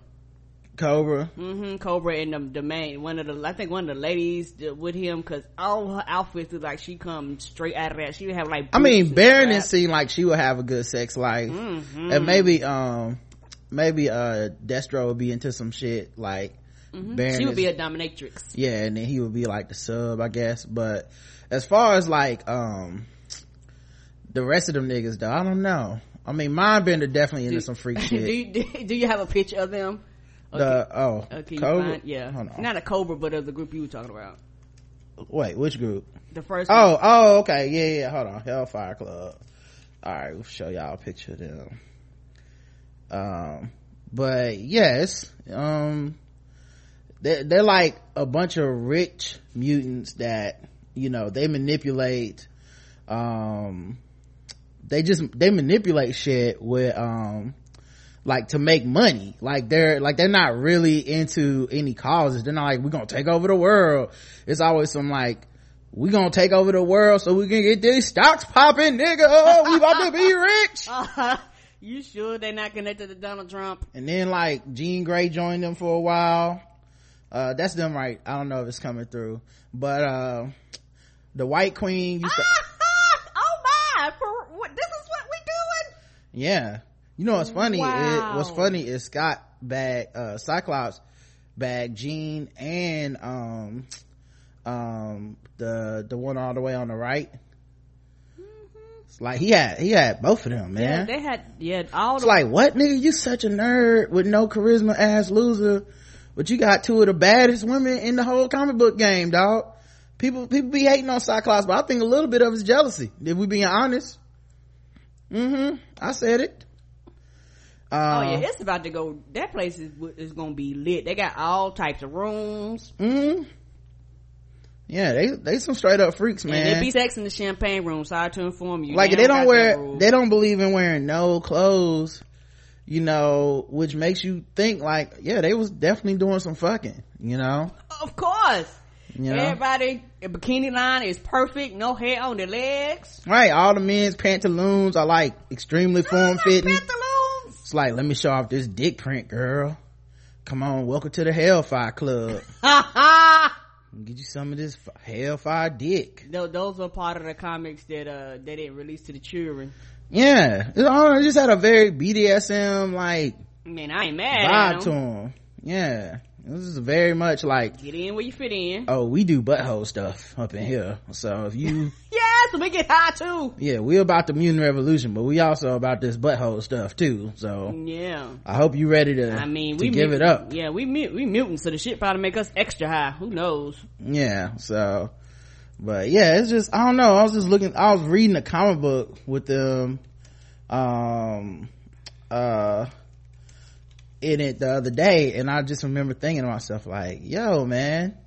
Speaker 2: Cobra.
Speaker 3: Mm-hmm. Cobra and the, the main one of the I think one of the ladies with him because all her outfits look like she come straight out of that. She would have like
Speaker 2: I mean, Baroness seemed like she would have a good sex life.
Speaker 3: Mhm.
Speaker 2: And maybe, um, maybe, uh, Destro would be into some shit like Baroness.
Speaker 3: she would be a dominatrix.
Speaker 2: yeah and then he would be like the sub i guess but as far as like um the rest of them niggas though i don't know i mean mindbender definitely into some freak
Speaker 3: do,
Speaker 2: shit
Speaker 3: you, do, do you have a picture of them?
Speaker 2: the oh
Speaker 3: can you
Speaker 2: Cobra?
Speaker 3: find? Yeah,
Speaker 2: Hold on.
Speaker 3: not a Cobra, but of the group you were talking about.
Speaker 2: wait which group
Speaker 3: The first.
Speaker 2: oh oh okay yeah yeah hold on hellfire club all right we'll show y'all a picture of them um but yes um they're, they're like a bunch of rich mutants that you know they manipulate um they just they manipulate shit with um like to make money. Like they're like they're not really into any causes. They're not like we're gonna take over the world. It's always some like we gonna take over the world so we can get these stocks popping nigga. Oh, we about to be rich.
Speaker 3: Uh, you sure they're not connected to Donald Trump?
Speaker 2: and then like Jean Grey joined them for a while. Uh, that's them right. I don't know if it's coming through, but, uh, the White Queen used to,
Speaker 3: oh my! For, what, this is what we doing?
Speaker 2: yeah. You know what's funny? It, what's funny is Scott bag, uh, Cyclops bag Jean and, um, um, the, the one all the way on the right. It's like he had, he had both of them, man.
Speaker 3: Yeah, they had yeah all
Speaker 2: It's
Speaker 3: the
Speaker 2: like, what nigga? You such a nerd with no charisma ass loser, but you got two of the baddest women in the whole comic book game, dog. People, people be hating on Cyclops, but I think a little bit of it's jealousy. If we being honest. Mm-hmm. I said it.
Speaker 3: Oh
Speaker 2: Uh,
Speaker 3: yeah, it's about to go. That place is is gonna be lit. They got all types of rooms,
Speaker 2: mm hmm. Yeah, they, they some straight up freaks,
Speaker 3: and
Speaker 2: man.
Speaker 3: they be sex in the champagne room. Sorry to inform you.
Speaker 2: like they don't wear they don't believe in wearing no clothes you know which makes you think like yeah they was definitely doing some fucking you know
Speaker 3: Of course,
Speaker 2: you know
Speaker 3: everybody bikini line is perfect. No hair on their legs.
Speaker 2: right all the men's pantaloons are like extremely form fitting
Speaker 3: Pantaloons.
Speaker 2: it's like let me show off this dick print girl come on welcome to the hellfire club
Speaker 3: Ha ha.
Speaker 2: get you some of this f- hellfire dick
Speaker 3: Tho- Those were part of the comics that uh they didn't release to the children.
Speaker 2: Yeah it, I don't know, it just had a very bdsm like
Speaker 3: I mean, I ain't mad
Speaker 2: vibe to him yeah this is very much like
Speaker 3: Get in where you fit in.
Speaker 2: oh we do butthole stuff up in here so if you
Speaker 3: Yes, we get high too.
Speaker 2: yeah we about the mutant revolution but we also about this butthole stuff too so
Speaker 3: Yeah.
Speaker 2: i hope you ready to
Speaker 3: I mean,
Speaker 2: to
Speaker 3: we
Speaker 2: give
Speaker 3: mut-
Speaker 2: it up
Speaker 3: Yeah, we we mutants, so the shit probably make us extra high. Who knows?
Speaker 2: yeah so but yeah it's just i don't know. I was just looking i was reading a comic book with them um uh in it the other day and i just remember thinking to myself like yo man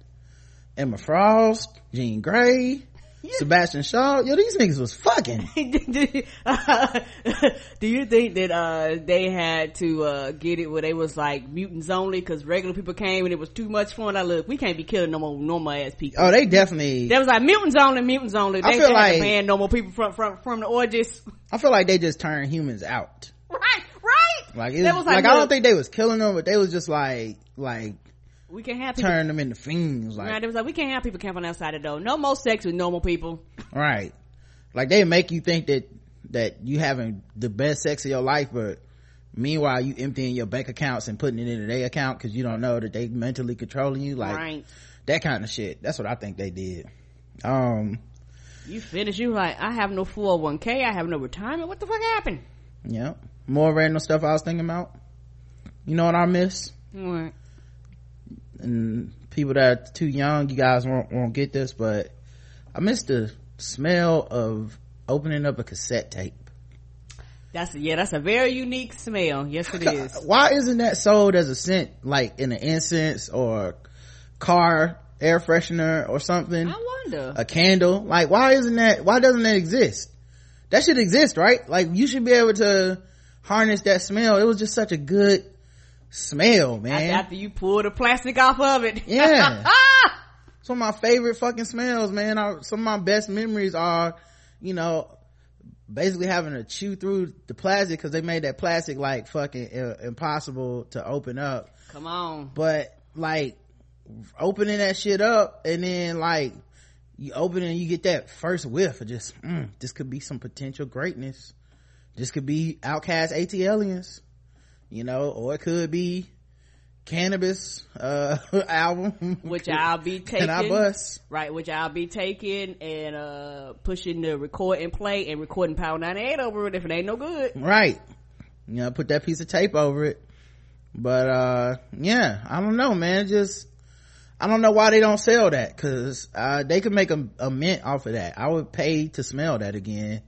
Speaker 2: emma frost jean grey Sebastian Shaw. Yo, these niggas was fucking.
Speaker 3: do you think that uh they had to uh get it where they was like mutants only because regular people came and it was too much fun? I look, we can't be killing no more normal ass people.
Speaker 2: Oh, they definitely.
Speaker 3: That was like mutants only, mutants only. They,
Speaker 2: I feel
Speaker 3: they
Speaker 2: like-
Speaker 3: ban normal people from from from the orgies.
Speaker 2: I feel like they just turned humans out.
Speaker 3: Right, right.
Speaker 2: Like, it was,
Speaker 3: was like,
Speaker 2: like, I don't think they was killing them, but they was just like, like,
Speaker 3: We can't have people.
Speaker 2: turn them into fiends. Like,
Speaker 3: Right, it was like we can't have people camping outside the door. No more sex with normal people.
Speaker 2: right. Like, they make you think that, that you having the best sex of your life, but meanwhile you emptying your bank accounts and putting it into their account because you don't know that they mentally controlling you. Like,
Speaker 3: right.
Speaker 2: that kind of shit. That's what I think they did. Um,
Speaker 3: You finish. You like I have no 401k. I have no retirement. What the fuck happened?
Speaker 2: yeah. More random stuff I was thinking about. You know what I miss?
Speaker 3: What?
Speaker 2: And people that are too young, you guys won't, won't get this, but I miss the smell of opening up a cassette tape.
Speaker 3: That's yeah. That's a very unique smell. Yes, it is.
Speaker 2: Why isn't that sold as a scent, like in an incense or car air freshener or something?
Speaker 3: I wonder.
Speaker 2: A candle? Like, why isn't that, why doesn't that exist? That should exist, right? Like, you should be able to harness that smell. It was just such a good smell, man.
Speaker 3: After you pull the plastic off of it.
Speaker 2: Yeah. some of my favorite fucking smells, man. Are, some of my best memories are, you know, basically having to chew through the plastic because they made that plastic like fucking uh, impossible to open up.
Speaker 3: Come on.
Speaker 2: But like opening that shit up and then like you open it and you get that first whiff of just, mm, this could be some potential greatness. This could be OutKast ATLiens, you know, or it could be Canibus uh album.
Speaker 3: Which I'll be taking.
Speaker 2: I bust.
Speaker 3: Right, which I'll be taking and uh pushing the record and play and recording Power 98 over it if it ain't no good.
Speaker 2: right. You know put that piece of tape over it. But uh yeah i don't know man. Just i don't know why they don't sell that because uh they could make a, a mint off of that. I would pay to smell that again.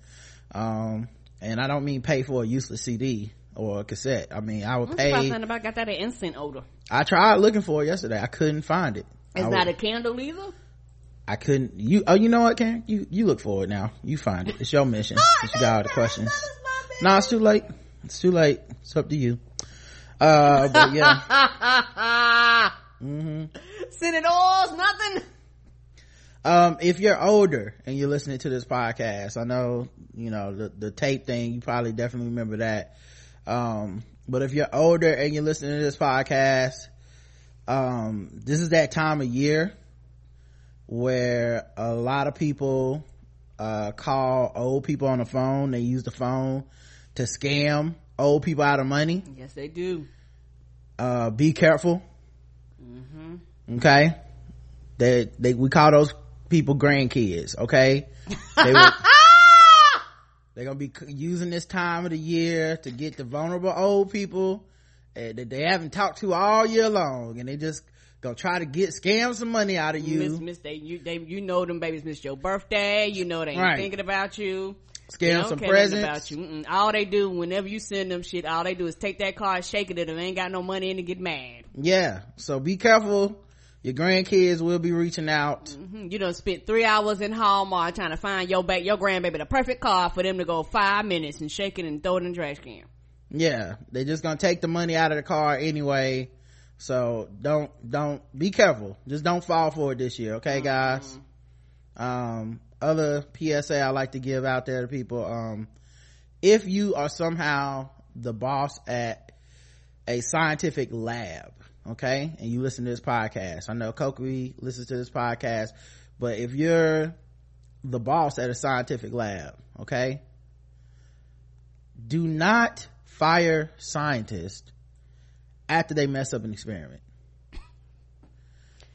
Speaker 2: Um and i don't mean pay for a useless cd or a cassette i mean i would
Speaker 3: I'm
Speaker 2: pay
Speaker 3: nothing about got that an instant odor.
Speaker 2: i tried looking for it yesterday i couldn't find it
Speaker 3: It's
Speaker 2: I
Speaker 3: not
Speaker 2: would-
Speaker 3: a candle either.
Speaker 2: I couldn't. You. Oh, you know what, Karen? You you look for it now. You find it. It's your mission. Since you got all the questions. No, it's too late. It's too late. It's up to you. Uh, but yeah. hmm
Speaker 3: Sending oils, nothing.
Speaker 2: Um, if you're older and you're listening to this podcast, I know you know the the tape thing. You probably definitely remember that. Um, but if you're older and you're listening to this podcast, um, this is that time of year where a lot of people uh, call old people on the phone. They use the phone to scam old people out of money.
Speaker 3: Yes, they do.
Speaker 2: Uh, be careful. Okay, they they we call those people grandkids. Okay, they were, they're gonna be using this time of the year to get the vulnerable old people uh, that they haven't talked to all year long, and they just gonna try to get scam some money out of you.
Speaker 3: Miss, miss, they, you, they, you know them babies missed your birthday. You know they ain't
Speaker 2: Right.
Speaker 3: thinking about you.
Speaker 2: Scam some presents.
Speaker 3: about you. Mm-mm. All they do whenever you send them shit, all they do is take that card, shake it, and they ain't got no money in to get mad.
Speaker 2: Yeah, so be careful. Your grandkids will be reaching out.
Speaker 3: Mhm. You done spent three hours in Hallmark trying to find your back, your grandbaby the perfect car for them to go five minutes and shake it and throw it in the trash can.
Speaker 2: Yeah, they're just gonna take the money out of the car anyway. So don't don't be careful. Just don't fall for it this year, okay, guys. Um, other PSA I like to give out there to people. Um, if you are somehow the boss at a scientific lab, okay, and you listen to this podcast, I know Koki listens to this podcast, but if you're the boss at a scientific lab, okay, do not fire scientists after they mess up an experiment.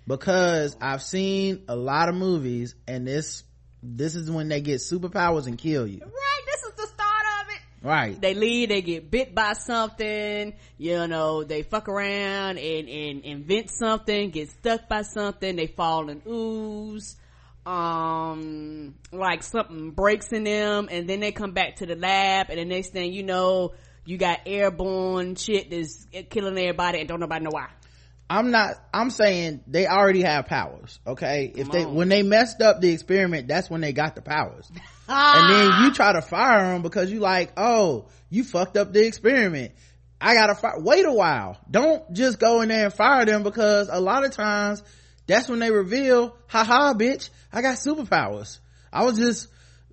Speaker 2: Because i've seen a lot of movies and this this is when they get superpowers and kill you.
Speaker 3: Right, this is the start of it.
Speaker 2: Right
Speaker 3: They leave, they get bit by something, you know, they fuck around and, and invent something, get stuck by something, they fall in ooze, um, like something breaks in them, and then they come back to the lab, and the next thing you know, you got airborne shit that's killing everybody and don't nobody know why.
Speaker 2: I'm not, I'm saying they already have powers, okay? If they,
Speaker 3: on.
Speaker 2: when they messed up the experiment, that's when they got the powers. And then you ah. try to fire them because you like, oh, you fucked up the experiment. I gotta fire, wait a while. Don't just go in there and fire them because a lot of times that's when they reveal, haha, bitch, I got superpowers. I was just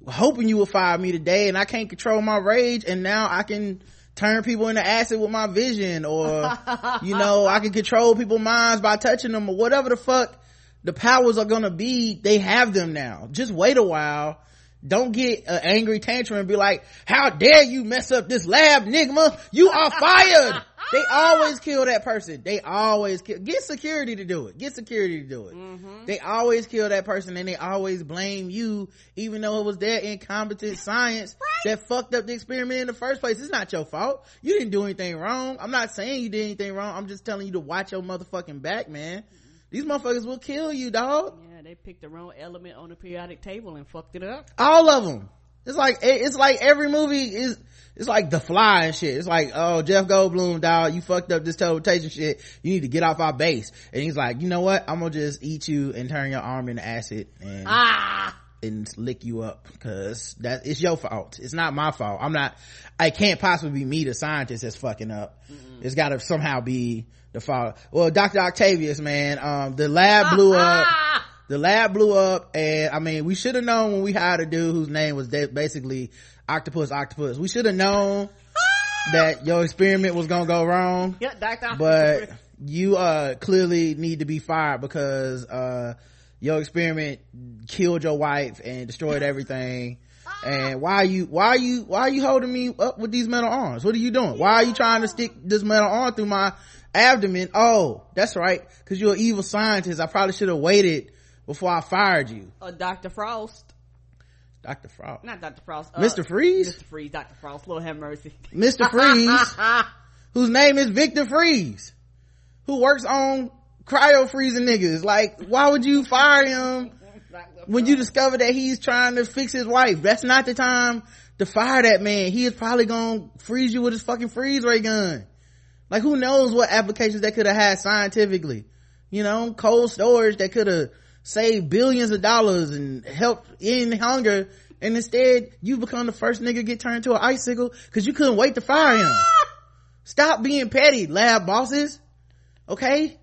Speaker 2: hoping you would fire me today and I can't control my rage and now I can turn people into acid with my vision or, you know, I can control people's minds by touching them or whatever the fuck the powers are gonna be. They have them now. Just wait a while. Don't get an angry tantrum and be like, how dare you mess up this lab, Nigma? You are fired. they always kill that person. They always kill. Get security to do it. Get security to do it. Mm-hmm. They always kill that person and they always blame you, even though it was their incompetent science that fucked up the experiment in the first place. It's not your fault. You didn't do anything wrong. I'm not saying you did anything wrong. I'm just telling you to watch your motherfucking back, man. These motherfuckers will kill you, dog.
Speaker 3: Yeah, they picked the wrong element on the periodic table and fucked it up.
Speaker 2: all of them it's like it's like every movie is it's like the fly and shit. It's like oh jeff goldblum dog you fucked up this teleportation shit. You need to get off our base. And he's like you know what? I'm gonna just eat you and turn your arm into acid and
Speaker 3: Ah!
Speaker 2: and lick you up because that it's your fault. It's not my fault. I'm not i can't possibly be me the scientist that's fucking up. It's gotta somehow be the fault well dr octavius man um the lab blew up the lab blew up and i mean we should have known when we hired a dude whose name was de- basically octopus octopus. We should have known that your experiment was gonna go wrong
Speaker 3: Yeah, Doctor.
Speaker 2: but you uh clearly need to be fired because uh your experiment killed your wife and destroyed everything. And why are you why are you why are you holding me up with these metal arms? What are you doing? Why are you trying to stick this metal arm through my abdomen? Oh that's right because you're an evil scientist. I probably should have waited before i fired you
Speaker 3: uh, Dr. Frost.
Speaker 2: dr frost
Speaker 3: Not Dr. Frost. Uh,
Speaker 2: Mr. Freeze?
Speaker 3: Mr. Freeze, Dr. Frost. Lord have mercy.
Speaker 2: mr freeze whose name is victor freeze who works on cryo freezing niggas like why would you fire him when you discover that he's trying to fix his wife that's not the time to fire that man he is probably gonna freeze you with his fucking freeze ray gun like who knows what applications that could have had scientifically you know cold storage that could have saved billions of dollars and helped end hunger and instead you become the first nigga to get turned into an icicle because you couldn't wait to fire him. Stop being petty lab bosses. Okay?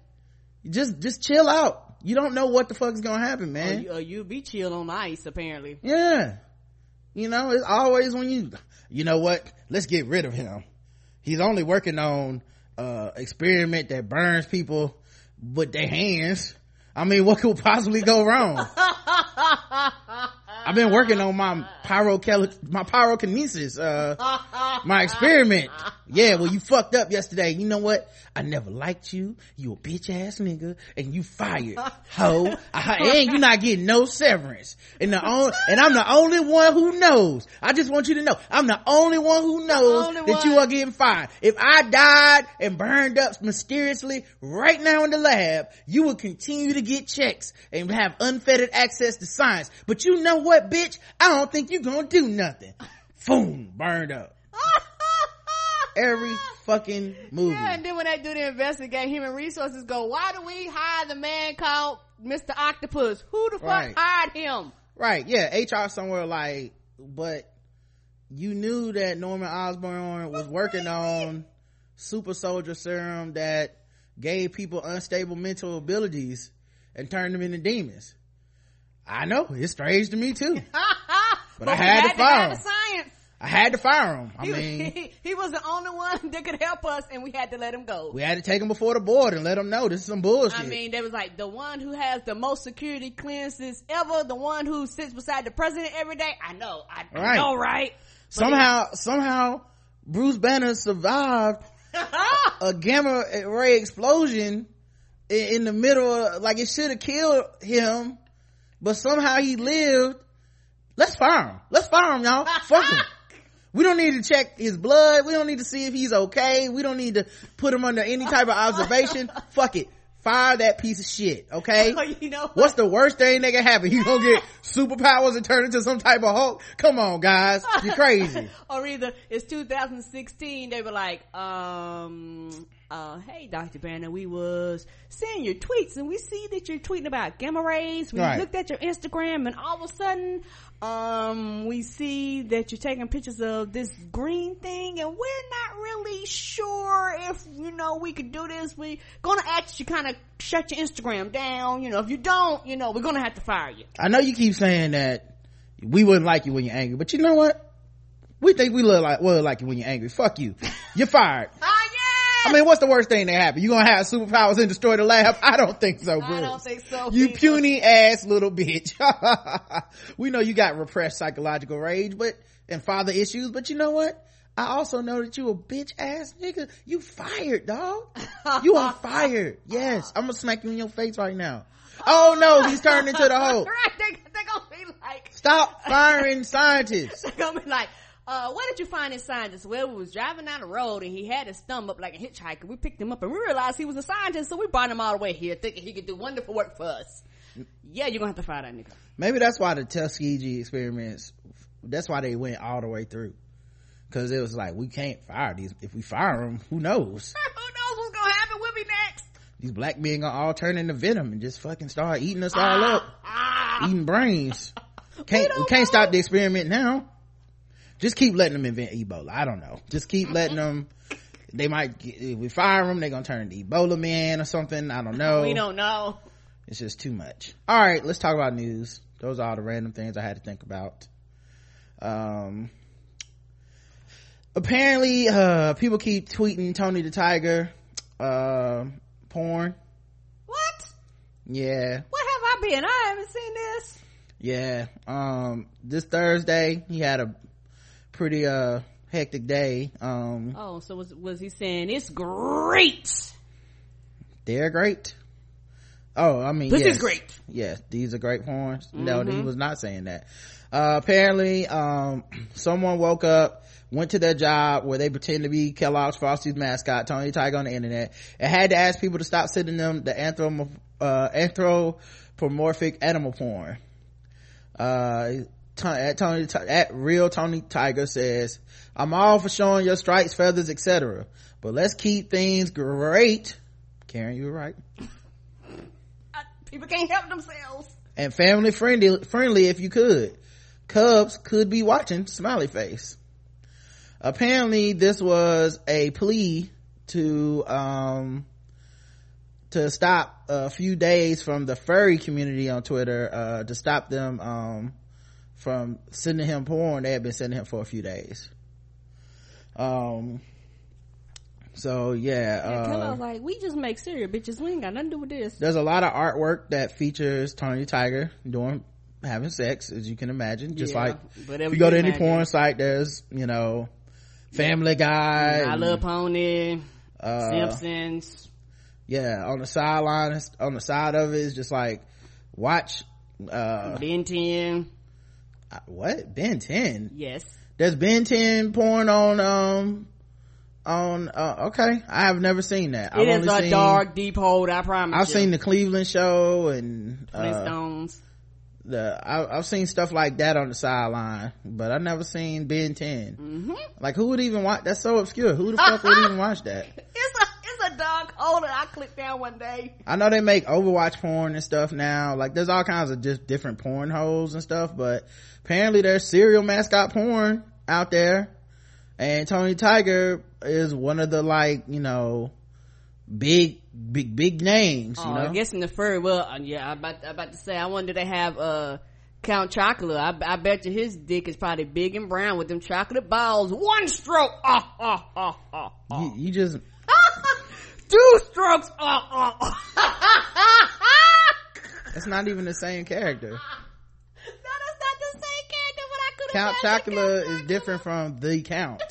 Speaker 2: Just just chill out. You don't know what the fuck is gonna happen man.
Speaker 3: you, you be chill on ice, apparently.
Speaker 2: yeah. You know it's always when you you know what? Let's get rid of him. He's only working on uh experiment that burns people with their hands i mean what could possibly go wrong i've been working on my pyro my pyrokinesis uh my experiment. Yeah well you fucked up yesterday. You know what? I never liked you. You a bitch ass nigga and you fired. Ho. And you not getting no severance. And the only and i'm the only one who knows. I just want you to know. I'm the only one who knows that you are getting fired. If i died and burned up mysteriously right now in the lab you would continue to get checks and have unfettered access to science. But you know what bitch i don't think you're gonna do nothing boom burned up every fucking movie
Speaker 3: Yeah, and then when they do the investigate, human resources go, why do we hire the man called Mr. Octopus? Who the fuck
Speaker 2: Right.
Speaker 3: hired him?
Speaker 2: right yeah hr somewhere like but you knew that norman osborn was working on super soldier serum that gave people unstable mental abilities and turned them into demons i know it's strange to me too
Speaker 3: but
Speaker 2: I
Speaker 3: we
Speaker 2: had to fire him.
Speaker 3: science.
Speaker 2: i had to fire him i
Speaker 3: He,
Speaker 2: mean
Speaker 3: he, he was the only one that could help us and we had to let him go.
Speaker 2: we had to take him before the board and let them know this is some bullshit
Speaker 3: I mean, they was like the one who has the most security clearances ever, the one who sits beside the president every day. I know, I, I know, right? But
Speaker 2: somehow somehow bruce banner survived a gamma ray explosion i- in the middle of, like it should have killed him but somehow he lived. Let's fire him. Let's fire him y'all. Fuck him. We don't need to check his blood. We don't need to see if he's okay. We don't need to put him under any type of observation. Fuck it. Fire that piece of shit okay?
Speaker 3: You know what?
Speaker 2: What's the worst thing that can happen? You gonna get superpowers and turn into some type of Hulk? Come on, guys, you're crazy.
Speaker 3: or either it's 2016 they were like um uh, hey, Dr. Banner, we was seeing your tweets and we see that you're tweeting about gamma rays. We
Speaker 2: Right.
Speaker 3: looked at your Instagram and all of a sudden, um, we see that you're taking pictures of this green thing and we're not really sure if, you know, we could do this. We gonna ask you kind of shut your Instagram down. You know, if you don't, you know, we're gonna have to fire you.
Speaker 2: I know you keep saying that we wouldn't like you when you're angry, but you know what? We think we look like, well, like you when you're angry. Fuck you. You're fired.
Speaker 3: Yeah!
Speaker 2: I mean, what's the worst thing that happened? You gonna have superpowers and destroy the lab? I don't think so,
Speaker 3: bro.
Speaker 2: I
Speaker 3: don't think so.
Speaker 2: You
Speaker 3: either.
Speaker 2: puny ass little bitch. we know you got repressed psychological rage, but, and father issues, but you know what? I also know that you a bitch ass nigga. You fired, dog. You are fired. Yes. I'm gonna smack you in your face right now. Oh no, he's turned into the Hulk.
Speaker 3: right, they, they gonna be like,
Speaker 2: Stop firing scientists.
Speaker 3: They're gonna be like, uh, where did you find this scientist? Well, we was driving down the road and he had his thumb up like a hitchhiker. We picked him up and we realized he was a scientist, so we brought him all the way here thinking he could do wonderful work for us. Yeah, you're gonna have to fire that nigga.
Speaker 2: Maybe that's why the Tuskegee experiments, that's why they went all the way through. Cause it was like, we can't fire these. If we fire them, who knows?
Speaker 3: Who knows what's gonna happen? We'll be next.
Speaker 2: These black men gonna all turn into venom and just fucking start eating us all up.
Speaker 3: Ah,
Speaker 2: Eating brains. Can't, we,
Speaker 3: don't
Speaker 2: can't
Speaker 3: know.
Speaker 2: stop the experiment now. Just keep letting them invent Ebola. I don't know. Just keep letting them. They might, get, if we fire them, they're gonna turn into Ebola man or something. I don't know.
Speaker 3: we don't know.
Speaker 2: It's just too much. All right, let's talk about news. Those are all the random things I had to think about. Um, apparently, uh, people keep tweeting Tony the Tiger, uh, porn.
Speaker 3: What?
Speaker 2: Yeah,
Speaker 3: What have I been? I haven't seen this.
Speaker 2: yeah. Um, this Thursday, he had a pretty, uh, hectic day. Um,
Speaker 3: Oh, so was was he saying it's great?
Speaker 2: they're great. Oh, I mean,
Speaker 3: This
Speaker 2: yes.
Speaker 3: is great.
Speaker 2: Yes, these are great horns. No,
Speaker 3: Mm-hmm.
Speaker 2: he was not saying that. Uh, apparently, um, someone woke up, went to their job where they pretend to be Kellogg's Frosty's mascot, Tony Tiger on the internet, and had to ask people to stop sending them the uh, anthropomorphic animal porn. Uh, at Tony, at real Tony Tiger says, I'm all for showing your stripes, feathers, etc. But let's keep things great. Karen, you were right.
Speaker 3: People can't help themselves.
Speaker 2: and family friendly friendly if you could cubs could be watching smiley face apparently this was a plea to um to stop a few days from the furry community on twitter uh to stop them um from sending him porn they had been sending him for a few days um so yeah,
Speaker 3: Yeah,
Speaker 2: uh,
Speaker 3: Kellogg's like, we just make cereal, bitches. We ain't got nothing to do with this.
Speaker 2: there's a lot of artwork that features Tony Tiger doing having sex, as you can imagine. Just
Speaker 3: Yeah,
Speaker 2: like if you go to any porn site, there's you know Family Guy.
Speaker 3: I love Pony,
Speaker 2: uh,
Speaker 3: Simpsons.
Speaker 2: Yeah, on the sideline, on the side of it is just like watch. uh
Speaker 3: Ben 10.
Speaker 2: What Ben Ten?
Speaker 3: Yes.
Speaker 2: There's Ben Ten porn on um on uh okay. I have never seen that.
Speaker 3: It is
Speaker 2: only
Speaker 3: a
Speaker 2: seen-
Speaker 3: dark, deep hole, I promise
Speaker 2: I've
Speaker 3: you.
Speaker 2: seen the Cleveland show and uh, the I, I've seen stuff like that on the sideline, but I've never seen Ben 10
Speaker 3: Mm-hmm.
Speaker 2: Like who would even watch? That's so obscure. Who the fuck would even watch that?
Speaker 3: It's a, it's a dark hole that I clicked down one day.
Speaker 2: I know they make Overwatch porn and stuff now. Like there's all kinds of just different porn holes and stuff, but apparently there's serial mascot porn out there. And Tony Tiger is one of the like, you know, big, big, big names, you
Speaker 3: Oh,
Speaker 2: know?
Speaker 3: I guess in the furry, well, uh, yeah, I'm about, I'm about to say, I wonder they have, uh, Count Chocula. I, I bet you his dick is probably big and brown with them chocolate balls. One stroke. Ah, ah, ah, ah, ah.
Speaker 2: you, you just,
Speaker 3: Two strokes. Ah, ah.
Speaker 2: that's not even the same character.
Speaker 3: No, that's not the same character, but I could
Speaker 2: Count Chocula is different from the Count.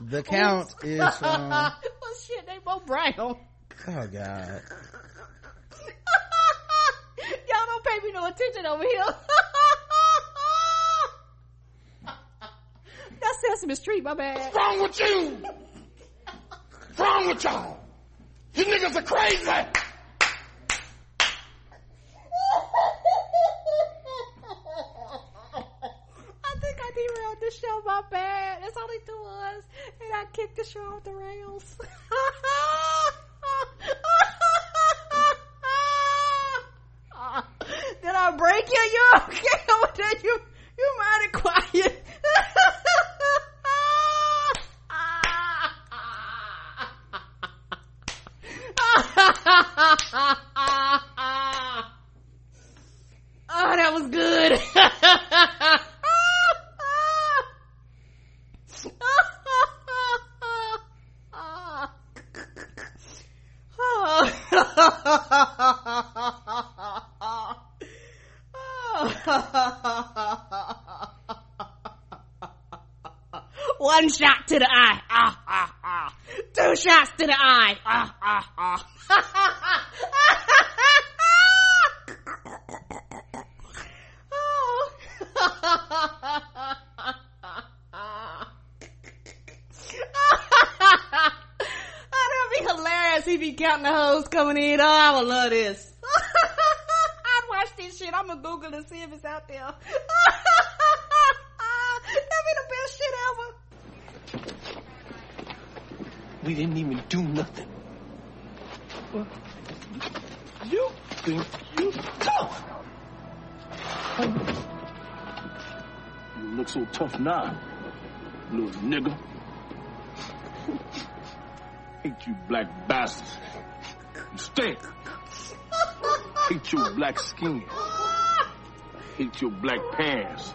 Speaker 2: The oh, Count is from,
Speaker 3: well, shit, they both brown.
Speaker 2: oh god.
Speaker 3: Y'all don't pay me no attention over here. That's Sesame Street, my bad.
Speaker 8: What's wrong with you? What's wrong with y'all? You niggas are crazy.
Speaker 3: so bad. That's all they do. us. And I kicked the show off the rails. Did I break you? You
Speaker 8: okay? What did you you black bastards. You stink. Hate your black skin. I hate your black pants.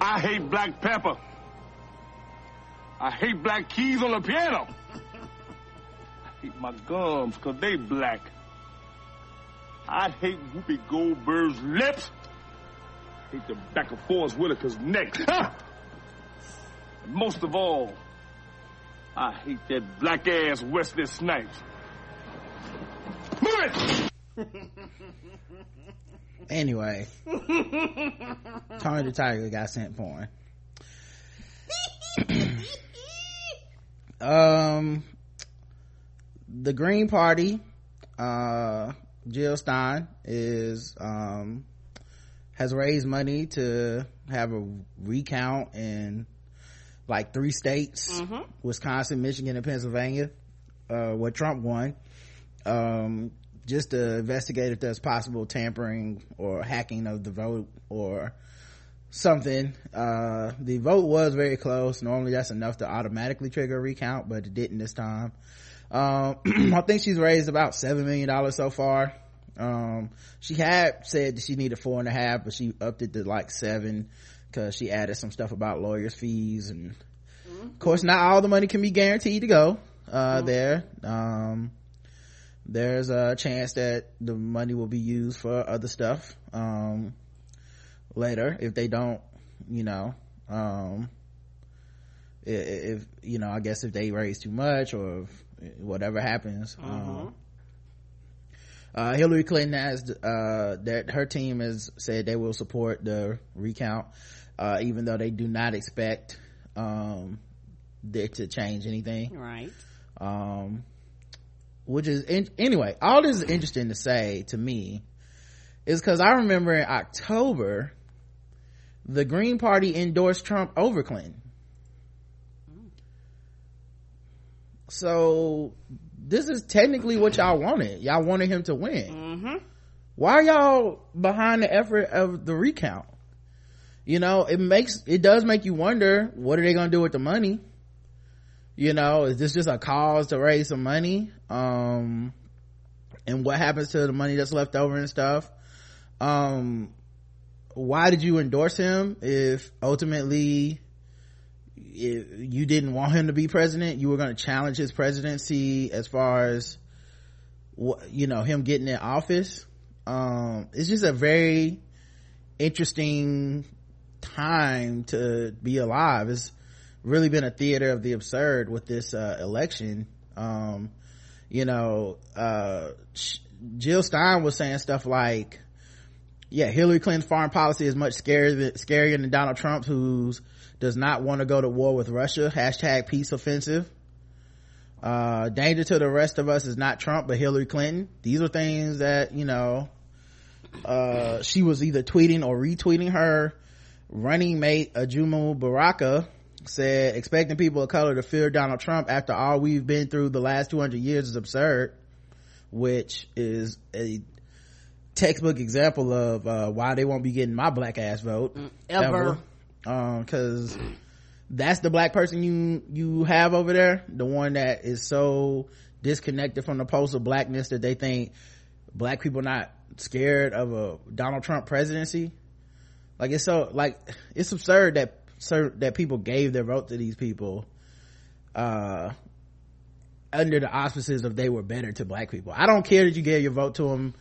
Speaker 8: I hate black pepper. I hate black keys on the piano. I hate my gums because they black. I hate Whoopi Goldberg's lips. I hate the back of Forest Whitaker's neck. Most of all, I hate that black ass Wesley Snipes. Move it!
Speaker 2: Anyway, Tony the Tiger got sent porn. um, the Green Party, uh, Jill Stein is, um, has raised money to have a recount in like three states, Wisconsin, Michigan, and Pennsylvania, uh, where Trump won. Um, just to investigate if there's possible tampering or hacking of the vote or something. Uh, the vote was very close. Normally that's enough to automatically trigger a recount, but it didn't this time. Um, I think she's raised about seven million dollars so far. Um, she had said that she needed four and a half, but she upped it to like seven because she added some stuff about lawyers' fees and of course not all the money can be guaranteed to go uh there. Um there's a chance that the money will be used for other stuff um later if they don't you know um if you know i guess if they raise too much or if whatever happens um uh, Hillary Clinton has uh, that her team has said they will support the recount, uh, even though they do not expect um, it to change anything.
Speaker 3: Right.
Speaker 2: Um, which is in, anyway, all this is interesting to say to me is because I remember in October, the Green Party endorsed Trump over Clinton. So this is technically what y'all wanted. Y'all wanted him to win.
Speaker 3: Mm-hmm.
Speaker 2: Why are y'all behind the effort of the recount? You know, it makes, it does make you wonder, what are they gonna do with the money? You know, is this just a cause to raise some money? Um, and what happens to the money that's left over and stuff? Um, why did you endorse him if ultimately if you didn't want him to be president? You were going to challenge his presidency as far as you know, him getting in office. Um, it's just a very interesting time to be alive. It's really been a theater of the absurd with this, uh, election. Um, you know, uh, Jill Stein was saying stuff like, yeah, Hillary Clinton's foreign policy is much scarier than, scarier than Donald Trump's, who's does not want to go to war with Russia. Hashtag peace offensive. Uh, danger to the rest of us is not Trump, but Hillary Clinton. These are things that, you know, uh, she was either tweeting or retweeting her running mate, Ajamu Baraka, said expecting people of color to fear Donald Trump after all we've been through the last 200 years is absurd, which is a textbook example of uh, why they won't be getting my black ass vote
Speaker 3: Mm, ever.
Speaker 2: because that's the black person you you have over there the one that is so disconnected from the post of blackness that they think black people not scared of a donald trump presidency like it's so like it's absurd that that people gave their vote to these people uh under the auspices of they were better to black people. I don't care that you gave your vote to them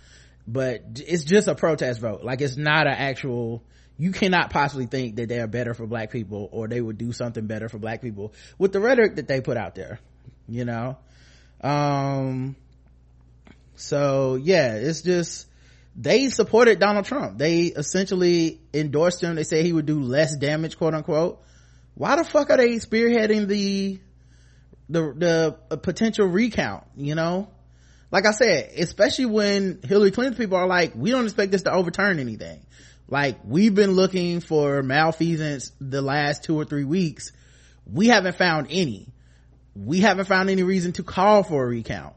Speaker 2: but it's just a protest vote. Like it's not an actual you cannot possibly think that they are better for black people or they would do something better for black people with the rhetoric that they put out there you know? Um so yeah it's just they supported donald trump. They essentially endorsed him. They said he would do less damage quote unquote. Why the fuck are they spearheading the the the potential recount you know? Like i said especially when hillary clinton people are like we don't expect this to overturn anything. Like we've been looking for malfeasance the last two or three weeks. We haven't found any. We haven't found any reason to call for a recount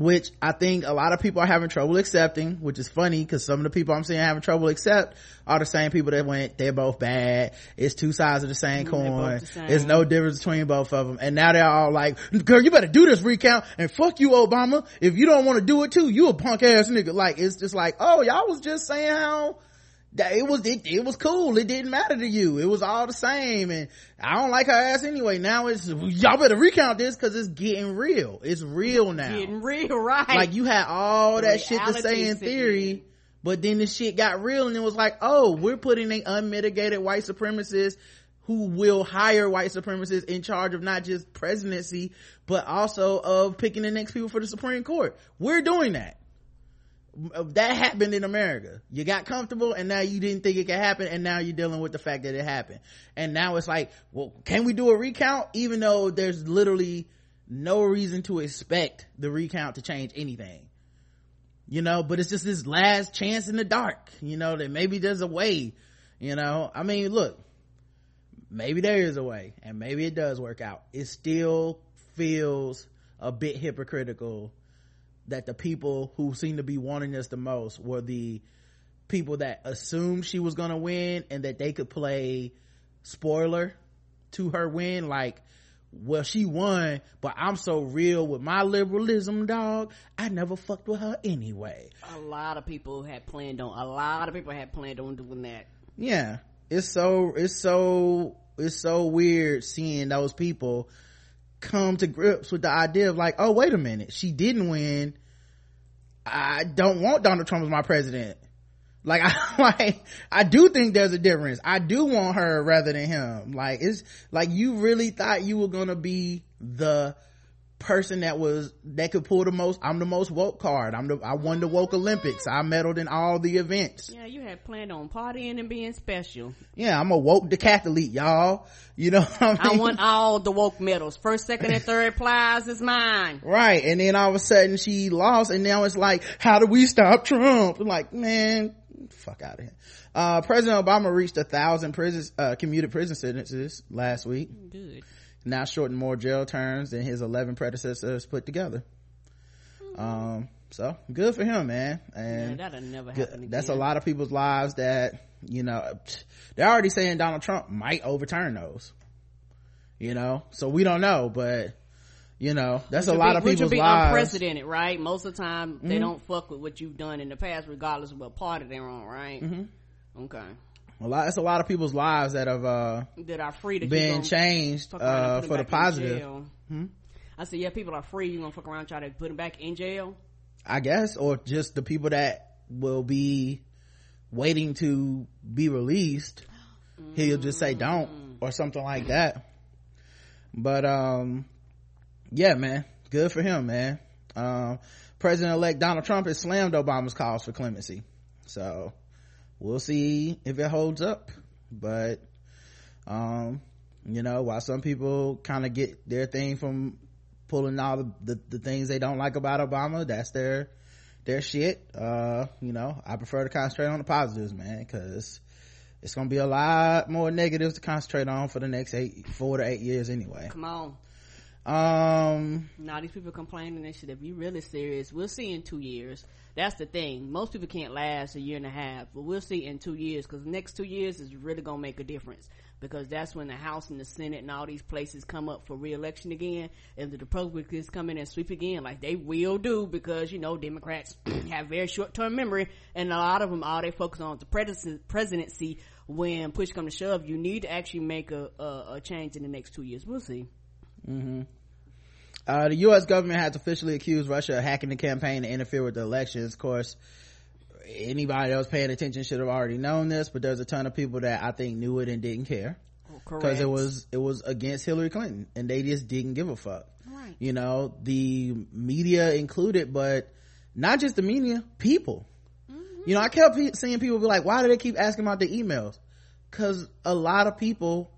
Speaker 2: which I think a lot of people are having trouble accepting, which is funny because some of the people I'm seeing having trouble accept are the same people that went, they're both bad. It's two sides of the same
Speaker 3: Mm,
Speaker 2: coin.
Speaker 3: the same.
Speaker 2: There's no difference between both of them. And now they're all like, girl, you better do this recount and fuck you, Obama. If you don't want to do it too, you a punk ass nigga. Like, it's just like, oh, y'all was just saying how that it was it, it was cool. It didn't matter to you. It was all the same. And i don't like her ass anyway. Now it's y'all better recount this because it's getting real. It's real now.
Speaker 3: Getting real, right?
Speaker 2: like you had all that shit to say in theory
Speaker 3: in.
Speaker 2: but then the shit got real and it was like oh we're putting a unmitigated white supremacist who will hire white supremacists in charge of not just presidency but also of picking the next people for the supreme court. We're doing that that happened in America. You got comfortable and now you didn't think it could happen and now you're dealing with the fact that it happened. And now it's like, well, can we do a recount? Even though there's literally no reason to expect the recount to change anything. You know, but it's just this last chance in the dark, you know, that maybe there's a way, you know. I mean, look, maybe there is a way and maybe it does work out. It still feels a bit hypocritical that the people who seemed to be wanting this the most were the people that assumed she was gonna win and that they could play spoiler to her win like well she won but i'm so real with my liberalism dog i never fucked with her anyway
Speaker 3: a lot of people had planned on. A lot of people had planned on doing that.
Speaker 2: yeah it's so it's so it's so weird seeing those people come to grips with the idea of like oh wait a minute. She didn't win. I don't want donald trump as my president. Like i like i do think there's a difference. I do want her rather than him. Like it's like you really thought you were gonna be the person that was that could pull the most i'm the most woke card i'm the i won the woke olympics i medaled in all the events
Speaker 3: Yeah, you had planned on partying and being special.
Speaker 2: yeah i'm a woke decathlete y'all you know what i
Speaker 3: I
Speaker 2: mean
Speaker 3: want all the woke medals. First, second, and third prize is mine.
Speaker 2: right and then all of a sudden she lost and now it's like how do we stop trump I'm like man fuck out of here uh president obama reached a thousand prison uh commuted prison sentences last week
Speaker 3: Good.
Speaker 2: Now shortened more jail terms than his 11 predecessors put together um so good for him man
Speaker 3: Yeah,
Speaker 2: and
Speaker 3: that'll never happen again.
Speaker 2: that's a lot of people's lives that you know they're already saying donald trump might overturn those you know so we don't know but you know that's a lot
Speaker 3: be-
Speaker 2: of
Speaker 3: which would
Speaker 2: people's
Speaker 3: be
Speaker 2: lives Mm-hmm.
Speaker 3: unprecedented, right? Most of the time, they don't fuck with what you've done in the past, regardless of what party they're on, right? Mm-hmm. Okay.
Speaker 2: A lot it's a lot of people's lives that have uh
Speaker 3: That are free to
Speaker 2: been changed uh for the positive.
Speaker 3: jail. I said, yeah, people are free. You gonna fuck around, try to put them back in jail?
Speaker 2: i guess or just the people that will be waiting to be released he'll just say don't or something like that. But um yeah man. Good for him man. Um president-elect donald trump has slammed obama's calls for clemency. So we'll see if it holds up. But um you know while some people kind of get their thing from pulling all the, the, the things they don't like about obama that's their their shit. Uh you know i prefer to concentrate on the positives man because it's gonna be a lot more negatives to concentrate on for the next eight four to eight years anyway.
Speaker 3: Come on.
Speaker 2: Um
Speaker 3: Now these people complaining they should. If you really serious, we'll see in two years. That's the thing. Most people can't last a year and a half, but we'll see in two years because the next two years is really gonna make a difference because that's when the House and the Senate and all these places come up for re-election again. And the Republicans come in and sweep again, like they will do because you know Democrats have very short-term memory, and a lot of them all they focus on is the presidency. When push comes to shove, you need to actually make a, a, a change in the next two years. We'll see.
Speaker 2: Uh, the U.S. government has officially accused Russia of hacking the campaign to interfere with the elections. Of course, anybody else paying attention should have already known this, but there's a ton of people that I think knew it and didn't care because it was it was against Hillary Clinton, and they just didn't give a fuck.
Speaker 3: Right.
Speaker 2: You know, the media included, but not just the media, people. You know, I kept pe- seeing people be like, "Why do they keep asking about the emails?" Because a lot of people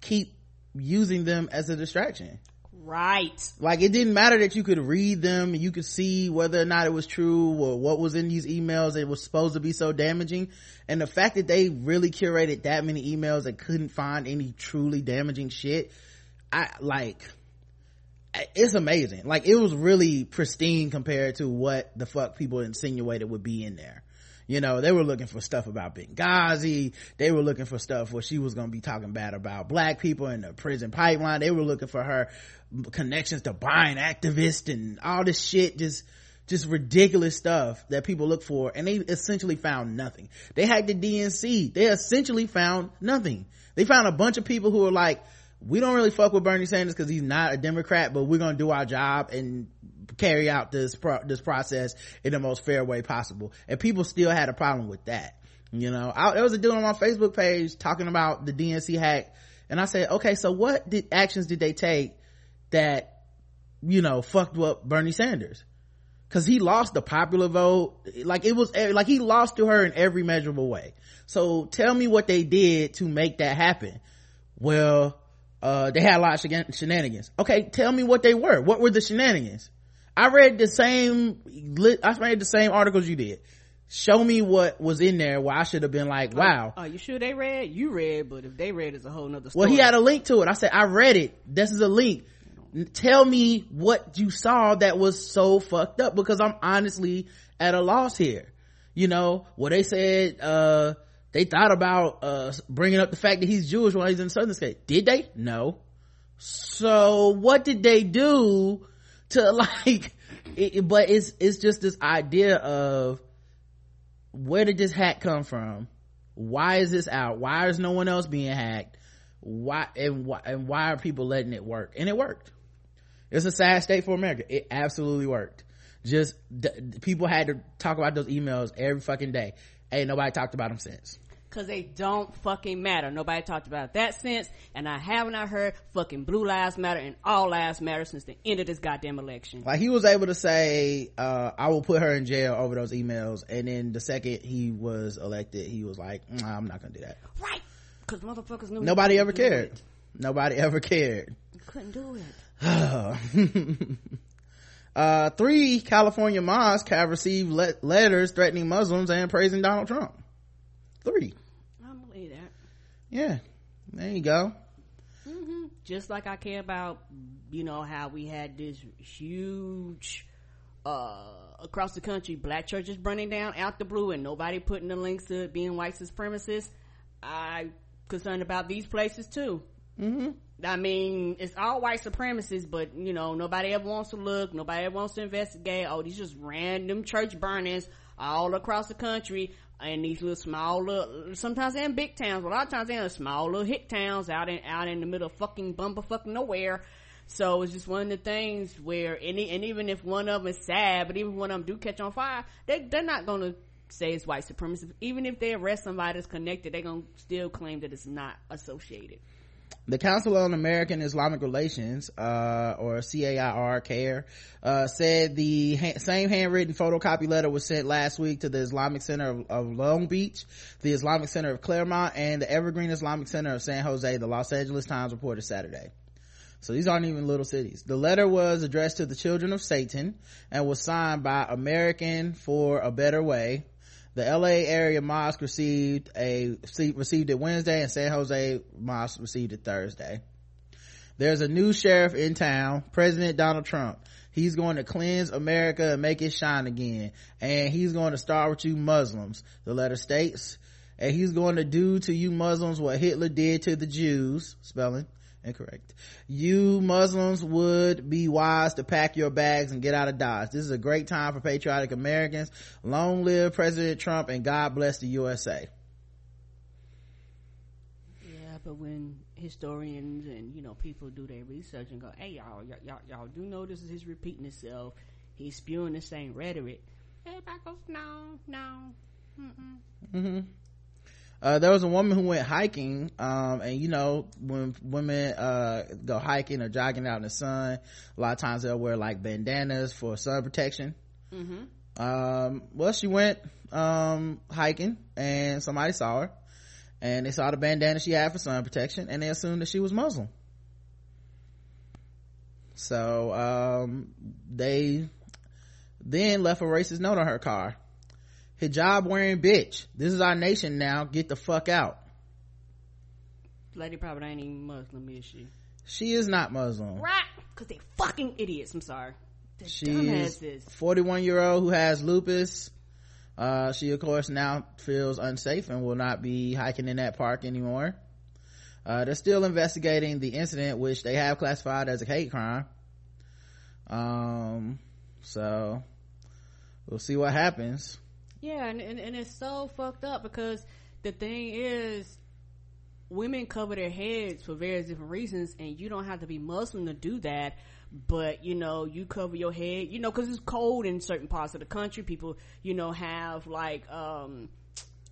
Speaker 2: keep using them as a distraction.
Speaker 3: Right.
Speaker 2: like it didn't matter that you could read them you could see whether or not it was true or what was in these emails that was supposed to be so damaging. And the fact that they really curated that many emails and couldn't find any truly damaging shit i like it's amazing. Like it was really pristine compared to what the fuck people insinuated would be in there you know they were looking for stuff about benghazi. They were looking for stuff where she was going to be talking bad about black people in the prison pipeline. They were looking for her connections to buying activists and all this shit. Just just ridiculous stuff that people look for and they essentially found nothing. They hacked the dnc they essentially found nothing. They found a bunch of people who were like we don't really fuck with bernie sanders because he's not a democrat but we're gonna do our job and carry out this pro- this process in the most fair way possible. And people still had a problem with that you know. I, there was a dude on my facebook page talking about the dnc hack and i said okay so what did actions did they take that you know fucked up bernie sanders? Because he lost the popular vote. Like it was like he lost to her in every measurable way. So tell me what they did to make that happen. Well uh they had a lot of shenan- shenanigans. Okay tell me what they were. What were the shenanigans i read the same i read the same articles you did show me what was in there where i should have been like wow
Speaker 3: Are you sure they read? You read, but if they read, it's a whole nother story.
Speaker 2: well, he had a link to it. I said, I read it. This is a link. Tell me what you saw that was so fucked up because I'm honestly at a loss here. You know, well, they said, uh, they thought about, uh, bringing up the fact that he's Jewish while he's in the Southern state. Did they? No. So what did they do to like, it, but it's, it's just this idea of where did this hack come from? Why is this out? Why is no one else being hacked? Why and why and why are people letting it work? And it worked. It's a sad state for America. It absolutely worked. Just d- people had to talk about those emails every fucking day. Ain't nobody talked about them since.
Speaker 3: Cause they don't fucking matter. Nobody talked about that since, and I have not heard fucking blue lives matter and all lives matter since the end of this goddamn election.
Speaker 2: Like he was able to say, uh, "I will put her in jail over those emails," and then the second he was elected, he was like, nah, "I'm not gonna do that."
Speaker 3: Right. Cause motherfuckers knew
Speaker 2: Nobody ever cared.
Speaker 3: it.
Speaker 2: Nobody ever cared.
Speaker 3: Couldn't do it.
Speaker 2: uh, three California mosques have received le- letters threatening Muslims and praising Donald Trump. Three.
Speaker 3: I believe that.
Speaker 2: Yeah. There you go.
Speaker 3: just like I care about, you know, how we had this huge, uh, across the country, black churches burning down out the blue and nobody putting the links to it being white supremacists. I concerned about these places too. Mm-hmm. I mean, it's all white supremacists, but you know, nobody ever wants to look, nobody ever wants to investigate. Oh, these just random church burnings all across the country in these little small little, sometimes they're in big towns, but a lot of times in small little hick towns out in, out in the middle of fucking bumper fucking nowhere. So it's just one of the things where, and, and even if one of them is sad, but even one of them do catch on fire, they, they're not gonna say it's white supremacy. Even if they arrest somebody that's connected, they're gonna still claim that it's not associated.
Speaker 2: The Council on American Islamic Relations, uh, or CAIR, CARE, uh, said the ha- same handwritten photocopy letter was sent last week to the Islamic Center of, of Long Beach, the Islamic Center of Claremont, and the Evergreen Islamic Center of San Jose, the Los Angeles Times reported Saturday. So these aren't even little cities. The letter was addressed to the children of Satan and was signed by American for a Better Way. The LA area mosque received a received it Wednesday and San Jose mosque received it Thursday. there's a new sheriff in town president donald trump. He's going to cleanse america and make it shine again. And he's going to start with you muslims the letter states. And he's going to do to you muslims what hitler did to the jews spelling incorrect you muslims would be wise to pack your bags and get out of dodge this is a great time for patriotic americans long live president trump and god bless the usa
Speaker 3: Yeah, but when historians and you know people do their research and go, "Hey, y'all, y'all, y'all, y'all do know this is his repeating himself. He's spewing the same rhetoric." Everybody goes, "No, no." Mm-mm. Mm-hmm.
Speaker 2: Uh, there was a woman who went hiking um, and you know when women uh, go hiking or jogging out in the sun a lot of times they'll wear like bandanas for sun protection. Um, well she went um, hiking and somebody saw her and they saw the bandana she had for sun protection and they assumed that she was muslim. So um, they then left a racist note on her car hijab wearing bitch this is our nation now get the fuck out
Speaker 3: Lady probably ain't even Muslim, is she?
Speaker 2: she is not muslim
Speaker 3: Right? Because they fucking idiots. I'm sorry. The
Speaker 2: she's
Speaker 3: dumbasses.
Speaker 2: 41 year old who has lupus uh, she of course now feels unsafe and will not be hiking in that park anymore uh, they're still investigating the incident which they have classified as a hate crime um so we'll see what happens
Speaker 3: Yeah, and, and, and it's so fucked up because the thing is, women cover their heads for various different reasons, and you don't have to be Muslim to do that. But you know, you cover your head, you know, because it's cold in certain parts of the country. People, you know, have like um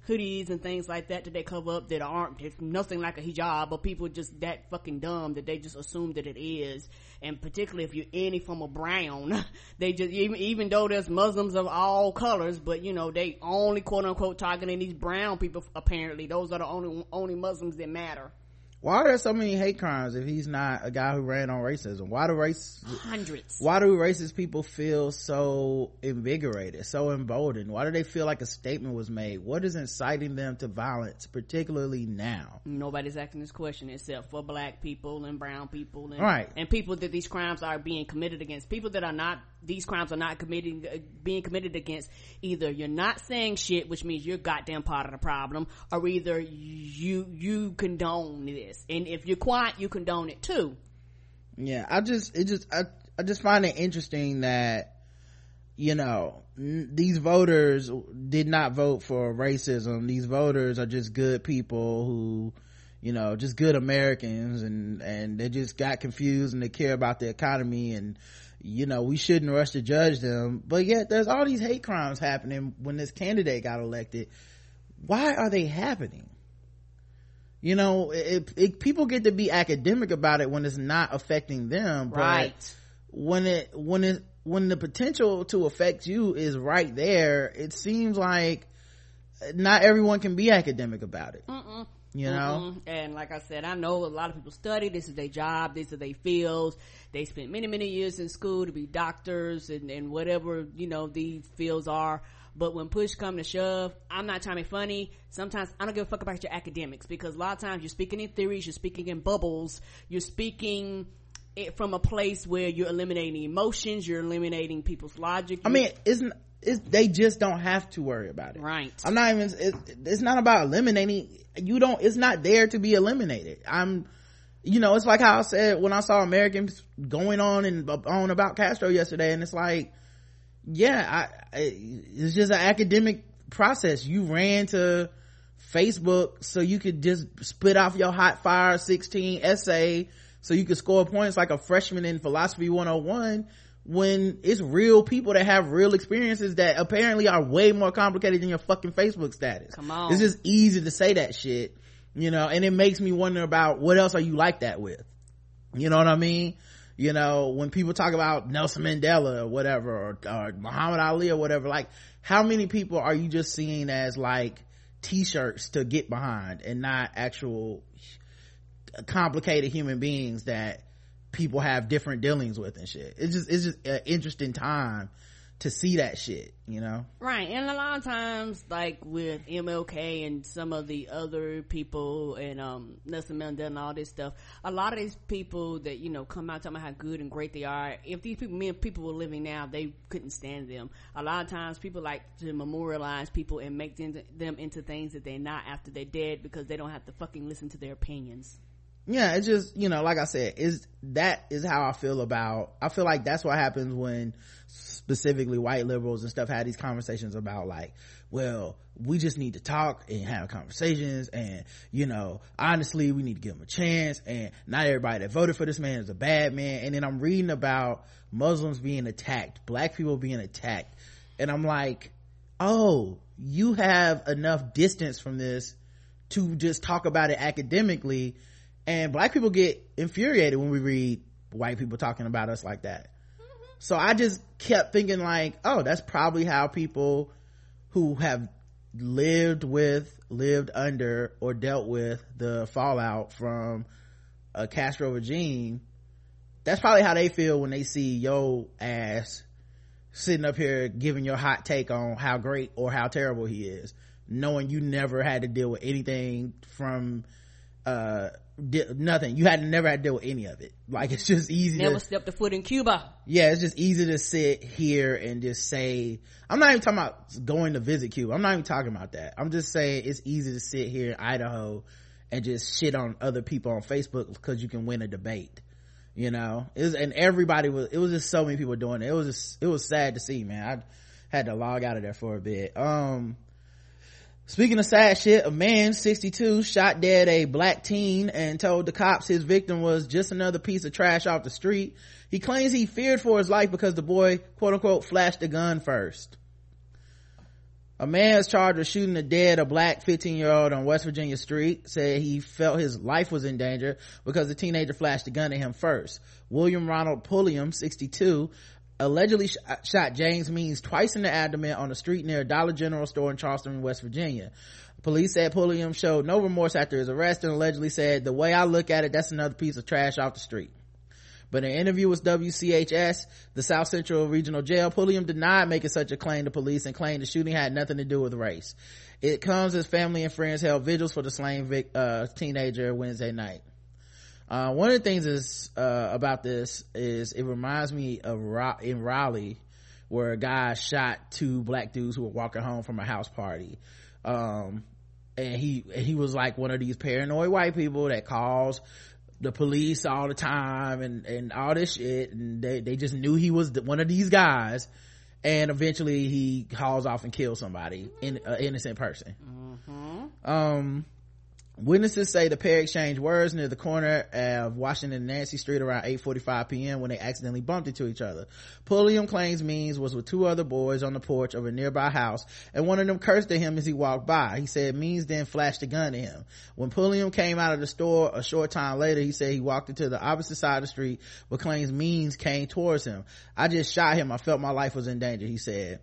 Speaker 3: hoodies and things like that that they cover up that aren't it's nothing like a hijab, but people just that fucking dumb that they just assume that it is. And particularly if you're any form of brown, they just even even though there's Muslims of all colors, but you know they only quote unquote targeting these brown people. Apparently, those are the only only Muslims that matter.
Speaker 2: Why are there so many hate crimes if he's not a guy who ran on racism why do race
Speaker 3: Hundreds.
Speaker 2: why do racist people feel so invigorated so emboldened why do they feel like a statement was made what is inciting them to violence particularly now
Speaker 3: Nobody's asking this question except for black people and brown people and,
Speaker 2: Right.
Speaker 3: and people that these crimes are being committed against. People that are not, these crimes are not committing, uh, being committed against. Either you're not saying shit, which means you're goddamn part of the problem, or either you, you condone this. And if you're quiet, you condone it too.
Speaker 2: yeah i just it just i, I just find it interesting that you know n- these voters did not vote for racism. These voters are just good people who you know just good americans and and they just got confused and they care about the economy and you know we shouldn't rush to judge them. But yet there's all these hate crimes happening when this candidate got elected. Why are they happening you know it, it, people get to be academic about it when it's not affecting them but
Speaker 3: Right.
Speaker 2: when it when it when the potential to affect you is right there it seems like not everyone can be academic about it you know
Speaker 3: Mhm. And like I said, I know a lot of people study. This is their job. These are their fields. They spent many, many years in school to be doctors and, and whatever, you know, these fields are. But when push come to shove, I'm not trying to be funny. Sometimes I don't give a fuck about your academics because a lot of times you're speaking in theories, you're speaking in bubbles, you're speaking it from a place where you're eliminating emotions, you're eliminating people's logic.
Speaker 2: i mean isn't it's, they just don't have to worry about it
Speaker 3: Right.
Speaker 2: i'm not even it, it's not about eliminating you don't it's not there to be eliminated i'm you know it's like how i said when i saw americans going on and uh, on about castro yesterday and it's like yeah I, I it's just an academic process you ran to facebook so you could just spit off your hot fire 16 essay so you could score points like a freshman in philosophy 101 when it's real people that have real experiences that apparently are way more complicated than your fucking facebook status
Speaker 3: Come on.
Speaker 2: it's just easy to say that shit you know and it makes me wonder about what else are you like that with you know what I mean? You know, when people talk about Nelson Mandela or whatever, or, or Muhammad Ali or whatever, like, how many people are you just seeing as like t-shirts to get behind and not actual complicated human beings that people have different dealings with and shit? It's just, it's just an interesting time to see that shit you know
Speaker 3: Right, and a lot of times, like with MLK and some of the other people and um Nelson Mandela and all this stuff, a lot of these people that you know come out talking about how good and great they are. If these people, men, people were living now, they couldn't stand them. A lot of times, people like to memorialize people and make them, them into things that they're not after they're dead because they don't have to fucking listen to their opinions.
Speaker 2: yeah it's just you know like i said is that is how i feel about i feel like that's what happens when specifically white liberals and stuff had these conversations about like well we just need to talk and have conversations and you know honestly we need to give him a chance and not everybody that voted for this man is a bad man. And then i'm reading about muslims being attacked black people being attacked. And i'm like oh you have enough distance from this to just talk about it academically. And black people get infuriated when we read white people talking about us like that so i just kept thinking like oh that's probably how people who have lived with lived under or dealt with the fallout from a castro regime that's probably how they feel when they see yo ass sitting up here giving your hot take on how great or how terrible he is knowing you never had to deal with anything from uh di- nothing. You had never had to deal with any of it. Like it's just easy
Speaker 3: Never
Speaker 2: to
Speaker 3: stepped a foot in Cuba.
Speaker 2: yeah it's just easy to sit here and just say i'm not even talking about going to visit cuba. I'm not even talking about that. I'm just saying it's easy to sit here in idaho and just shit on other people on facebook because you can win a debate you know? It was and everybody was it was just so many people doing it. It was just it was sad to see man. I had to log out of there for a bit. Um Speaking of sad shit, a man, 62, shot dead a black teen and told the cops his victim was just another piece of trash off the street. He claims he feared for his life because the boy, quote unquote, flashed a gun first. A man is charged with shooting to dead a black 15 year old on West Virginia Street said he felt his life was in danger because the teenager flashed a gun at him first. William Ronald Pulliam, 62, allegedly sh- shot James Means twice in the abdomen on a street near a Dollar General store in Charleston, West Virginia. Police said Pulliam showed no remorse after his arrest and allegedly said, the way I look at it, that's another piece of trash off the street. But in an interview with WCHS, the South Central Regional Jail, Pulliam denied making such a claim to police and claimed the shooting had nothing to do with race. It comes as family and friends held vigils for the slain vic- uh, teenager Wednesday night. Uh, one of the things is, uh, about this is it reminds me of Ro- in Raleigh where a guy shot two black dudes who were walking home from a house party. Um, and he, and he was like one of these paranoid white people that calls the police all the time and, and all this shit. And they, they just knew he was one of these guys. And eventually he hauls off and kills somebody, in, an innocent person. Um, Witnesses say the pair exchanged words near the corner of Washington and Nancy Street around 8.45 p.m. when they accidentally bumped into each other. Pulliam claims Means was with two other boys on the porch of a nearby house and one of them cursed at him as he walked by. He said Means then flashed a gun at him. When Pulliam came out of the store a short time later, he said he walked into the opposite side of the street but claims Means came towards him. I just shot him. I felt my life was in danger, he said.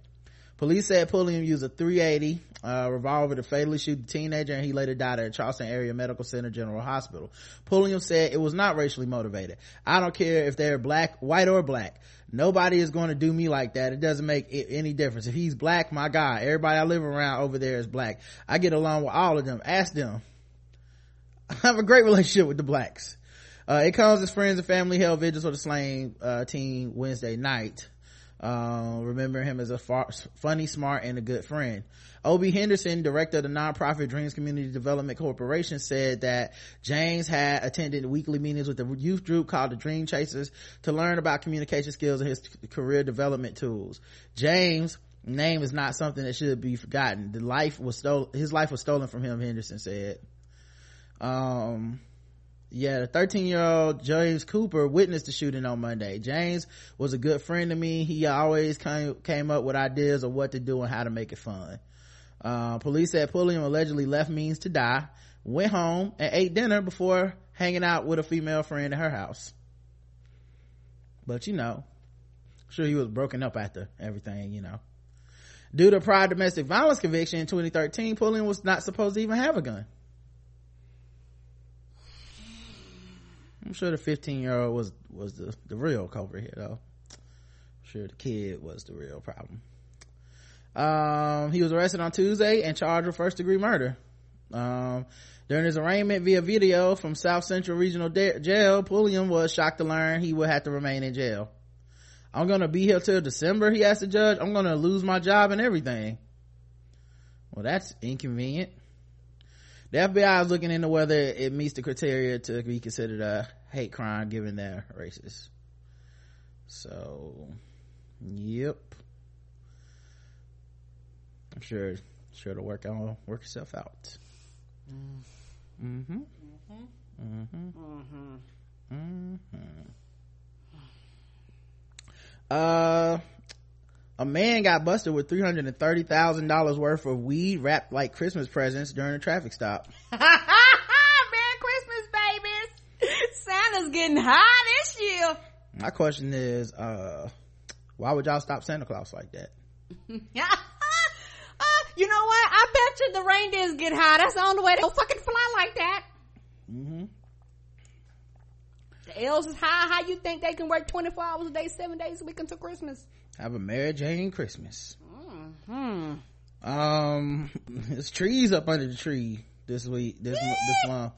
Speaker 2: Police said Pulliam used a 380 uh, revolver to fatally shoot the teenager and he later died at Charleston Area Medical Center General Hospital. Pulliam said it was not racially motivated. I don't care if they're black, white or black. Nobody is going to do me like that. It doesn't make it any difference. If he's black, my guy. Everybody I live around over there is black. I get along with all of them. Ask them. I have a great relationship with the blacks. Uh, it comes as friends and family held vigils for the slain uh, teen Wednesday night. Uh, remember him as a far, funny, smart, and a good friend. Obie Henderson, director of the nonprofit Dreams Community Development Corporation, said that James had attended weekly meetings with the youth group called the Dream Chasers to learn about communication skills and his career development tools. James' name is not something that should be forgotten. The life was stolen, his life was stolen from him, Henderson said. Um, yeah, the 13 year old James Cooper witnessed the shooting on Monday. James was a good friend to me. He always came, came up with ideas of what to do and how to make it fun. Uh, police said Pulliam allegedly left Means to die, went home and ate dinner before hanging out with a female friend at her house. But you know, sure he was broken up after everything, you know. Due to prior domestic violence conviction in 2013, Pulliam was not supposed to even have a gun. I'm sure the 15 year old was was the the real culprit here though. sure the kid was the real problem. Um, he was arrested on Tuesday and charged with first degree murder. Um, during his arraignment via video from South Central Regional De- Jail, Pulliam was shocked to learn he would have to remain in jail. I'm gonna be here till December, he asked the judge. I'm gonna lose my job and everything. Well, that's inconvenient. The FBI is looking into whether it meets the criteria to be considered a hate crime given their races. So, yep. I'm sure, sure it'll work out, work itself out. Mm-hmm. Mm-hmm. Mm-hmm. Mm-hmm. Uh, a man got busted with $330,000 worth of weed wrapped like Christmas presents during a traffic stop.
Speaker 3: Merry Christmas, babies! Santa's getting high this year.
Speaker 2: My question is, uh, why would y'all stop Santa Claus like that?
Speaker 3: Yeah. uh, you know what? I bet you the reindeers get high. That's the only way they'll fucking fly like that.
Speaker 2: Mm-hmm.
Speaker 3: The elves is high. How you think they can work 24 hours a day, seven days a week until Christmas?
Speaker 2: Have a Mary Jane Christmas.
Speaker 3: Hmm.
Speaker 2: Um, there's trees up under the tree this week, this, this month.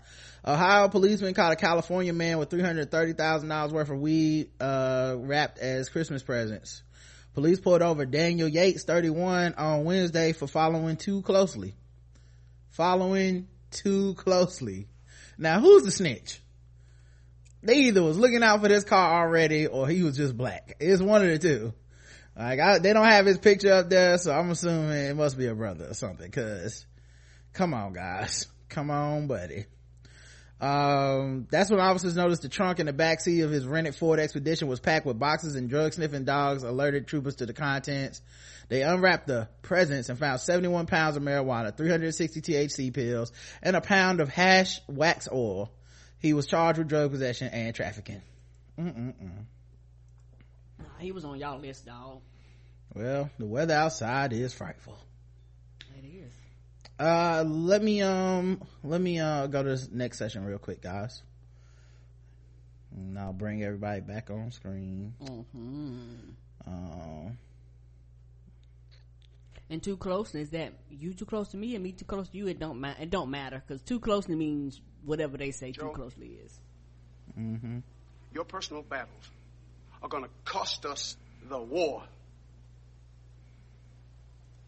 Speaker 2: Ohio policeman caught a California man with $330,000 worth of weed, uh, wrapped as Christmas presents. Police pulled over Daniel Yates, 31, on Wednesday for following too closely. Following too closely. Now, who's the snitch? They either was looking out for this car already or he was just black. It's one of the two. Like, I, they don't have his picture up there, so I'm assuming it must be a brother or something, cause, come on guys. Come on, buddy. Um, that's when officers noticed the trunk in the backseat of his rented Ford Expedition was packed with boxes and drug sniffing dogs alerted troopers to the contents. They unwrapped the presents and found 71 pounds of marijuana, 360 THC pills, and a pound of hash wax oil. He was charged with drug possession and trafficking. Mm-mm-mm.
Speaker 3: Nah, he was on y'all list, dog.
Speaker 2: Well, the weather outside is frightful.
Speaker 3: It is.
Speaker 2: Uh, let me, um, let me, uh, go to this next session real quick, guys. And I'll bring everybody back on screen.
Speaker 3: Mm-hmm.
Speaker 2: Um,
Speaker 3: And too close is that you too close to me and me too close to you. It don't matter. It don't matter because too closely means whatever they say
Speaker 7: Joe?
Speaker 3: too closely is.
Speaker 2: mm-hmm.
Speaker 7: Your personal battles are going to cost us the war.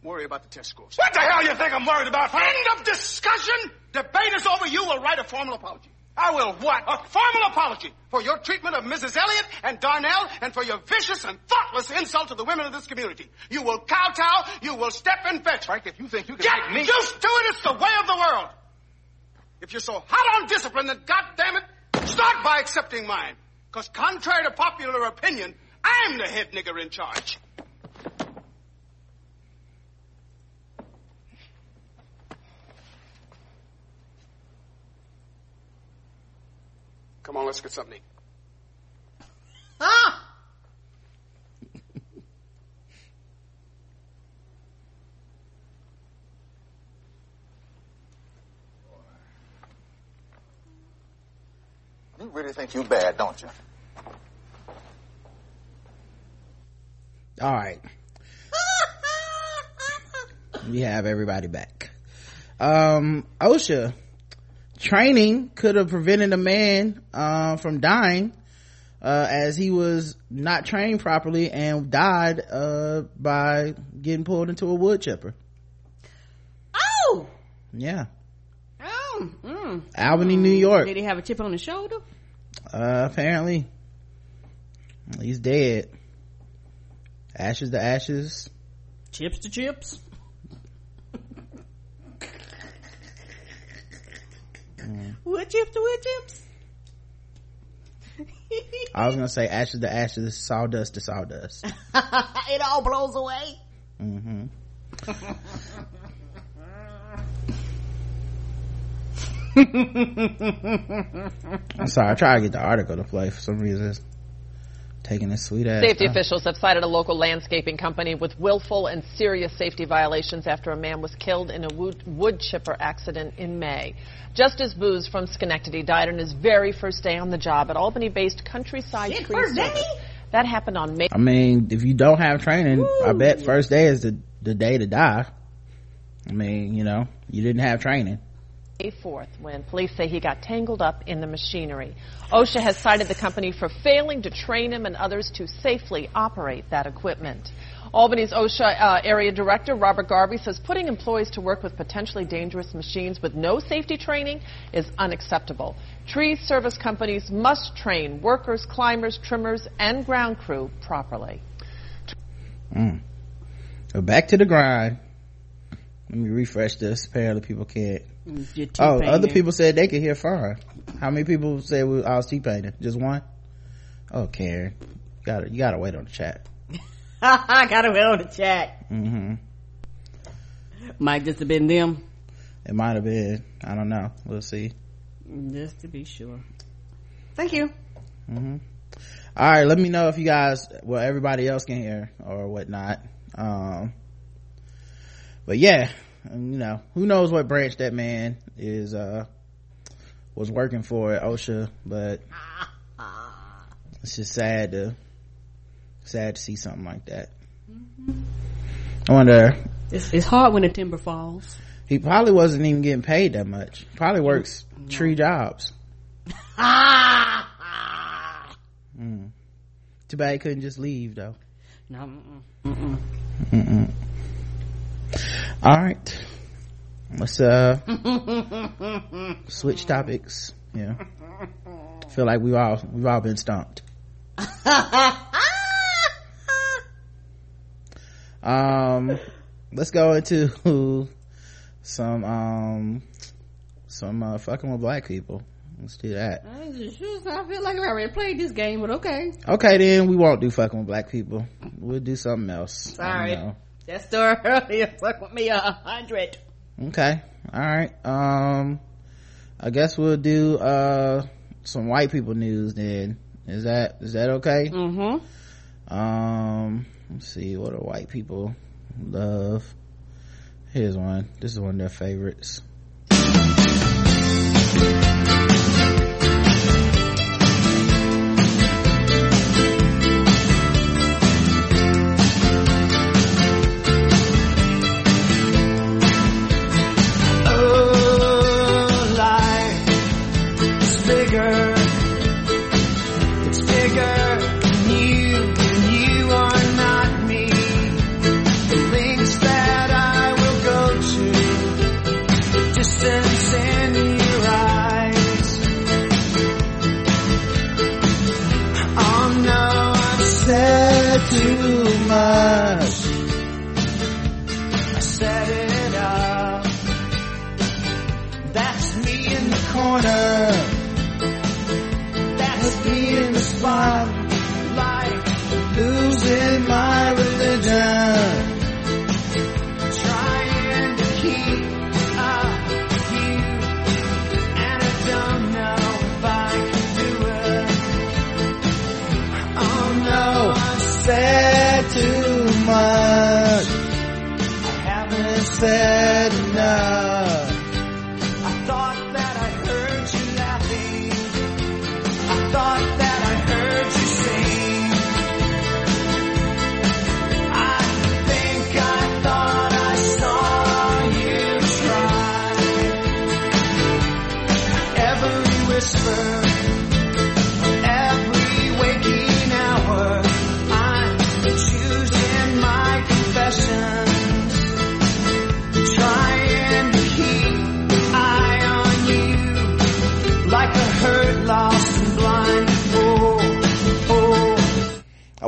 Speaker 7: Worry about the test scores.
Speaker 8: What the hell you think I'm worried about?
Speaker 7: End of discussion. Debate is over. You will write a formal apology.
Speaker 8: I will what?
Speaker 7: A formal apology for your treatment of Mrs. Elliott and Darnell and for your vicious and thoughtless insult to the women of this community. You will kowtow. You will step and fetch.
Speaker 8: Frank, if you think you can
Speaker 7: Get
Speaker 8: me...
Speaker 7: used to it. It's the way of the world. If you're so hot on discipline, then goddamn it, start by accepting mine. Because contrary to popular opinion, I'm the head nigger in charge. Come on, let's get something to eat.
Speaker 3: Ah!
Speaker 9: You really think you bad, don't you?
Speaker 2: All right. we have everybody back. Um, OSHA training could have prevented a man, uh, from dying, uh, as he was not trained properly and died, uh, by getting pulled into a wood chipper.
Speaker 3: Oh!
Speaker 2: Yeah.
Speaker 3: Oh! Mm.
Speaker 2: Albany, New York.
Speaker 3: Did he have a chip on his shoulder?
Speaker 2: Uh, apparently. He's dead. Ashes to ashes.
Speaker 3: Chips to chips. Wood chips to wood chips.
Speaker 2: I was gonna say ashes to ashes, sawdust to sawdust.
Speaker 3: it all blows away.
Speaker 2: Mm-hmm. I'm sorry, I tried to get the article to play for some reason. It's taking this sweet ass.
Speaker 10: Safety
Speaker 2: time.
Speaker 10: officials have cited a local landscaping company with willful and serious safety violations after a man was killed in a wood, wood chipper accident in May. Justice Booz from Schenectady died on his very first day on the job at Albany-based Countryside
Speaker 3: Shit,
Speaker 10: Tree
Speaker 3: first
Speaker 10: Service. That happened on May.
Speaker 2: I mean, if you don't have training, Woo. I bet first day is the, the day to die. I mean, you know, you didn't have training.
Speaker 10: May 4th, when police say he got tangled up in the machinery. OSHA has cited the company for failing to train him and others to safely operate that equipment. Albany's OSHA uh, area director, Robert Garvey, says putting employees to work with potentially dangerous machines with no safety training is unacceptable. Tree service companies must train workers, climbers, trimmers, and ground crew properly.
Speaker 2: Mm. So back to the grind. Let me refresh this. Apparently, people can't. Oh, other people said they could hear fine. How many people said we, I was T-painting? Just one? Oh, Karen. You gotta, you gotta wait on the chat.
Speaker 3: I gotta wait on the chat.
Speaker 2: Mm-hmm.
Speaker 3: Might just have been them.
Speaker 2: It might have been. I don't know. We'll see.
Speaker 3: Just to be sure. Thank you.
Speaker 2: Mm-hmm. All right. Let me know if you guys, well, everybody else can hear or whatnot. Um, but yeah, you know, who knows what branch that man is, uh, was working for at OSHA, but it's just sad to, sad to see something like that. Mm-hmm. I wonder.
Speaker 3: It's, it's hard when the timber falls.
Speaker 2: He probably wasn't even getting paid that much. Probably works no. tree jobs. mm. Too bad he couldn't just leave though.
Speaker 3: No. Mm-mm. Mm-mm.
Speaker 2: All right. Let's uh switch topics. Yeah. Feel like we've all we've all been stumped. um let's go into some um some uh fucking with black people let's do that
Speaker 3: I, just, I feel like i already played this game but okay
Speaker 2: okay then we won't do fucking with black people we'll do something else
Speaker 3: sorry that story earlier fuck with me a hundred.
Speaker 2: Okay all right um i guess we'll do uh some white people news then. Is that is that okay?
Speaker 3: Mm-hmm.
Speaker 2: Um let's see what do white people love. Here's one. This is one of their favorites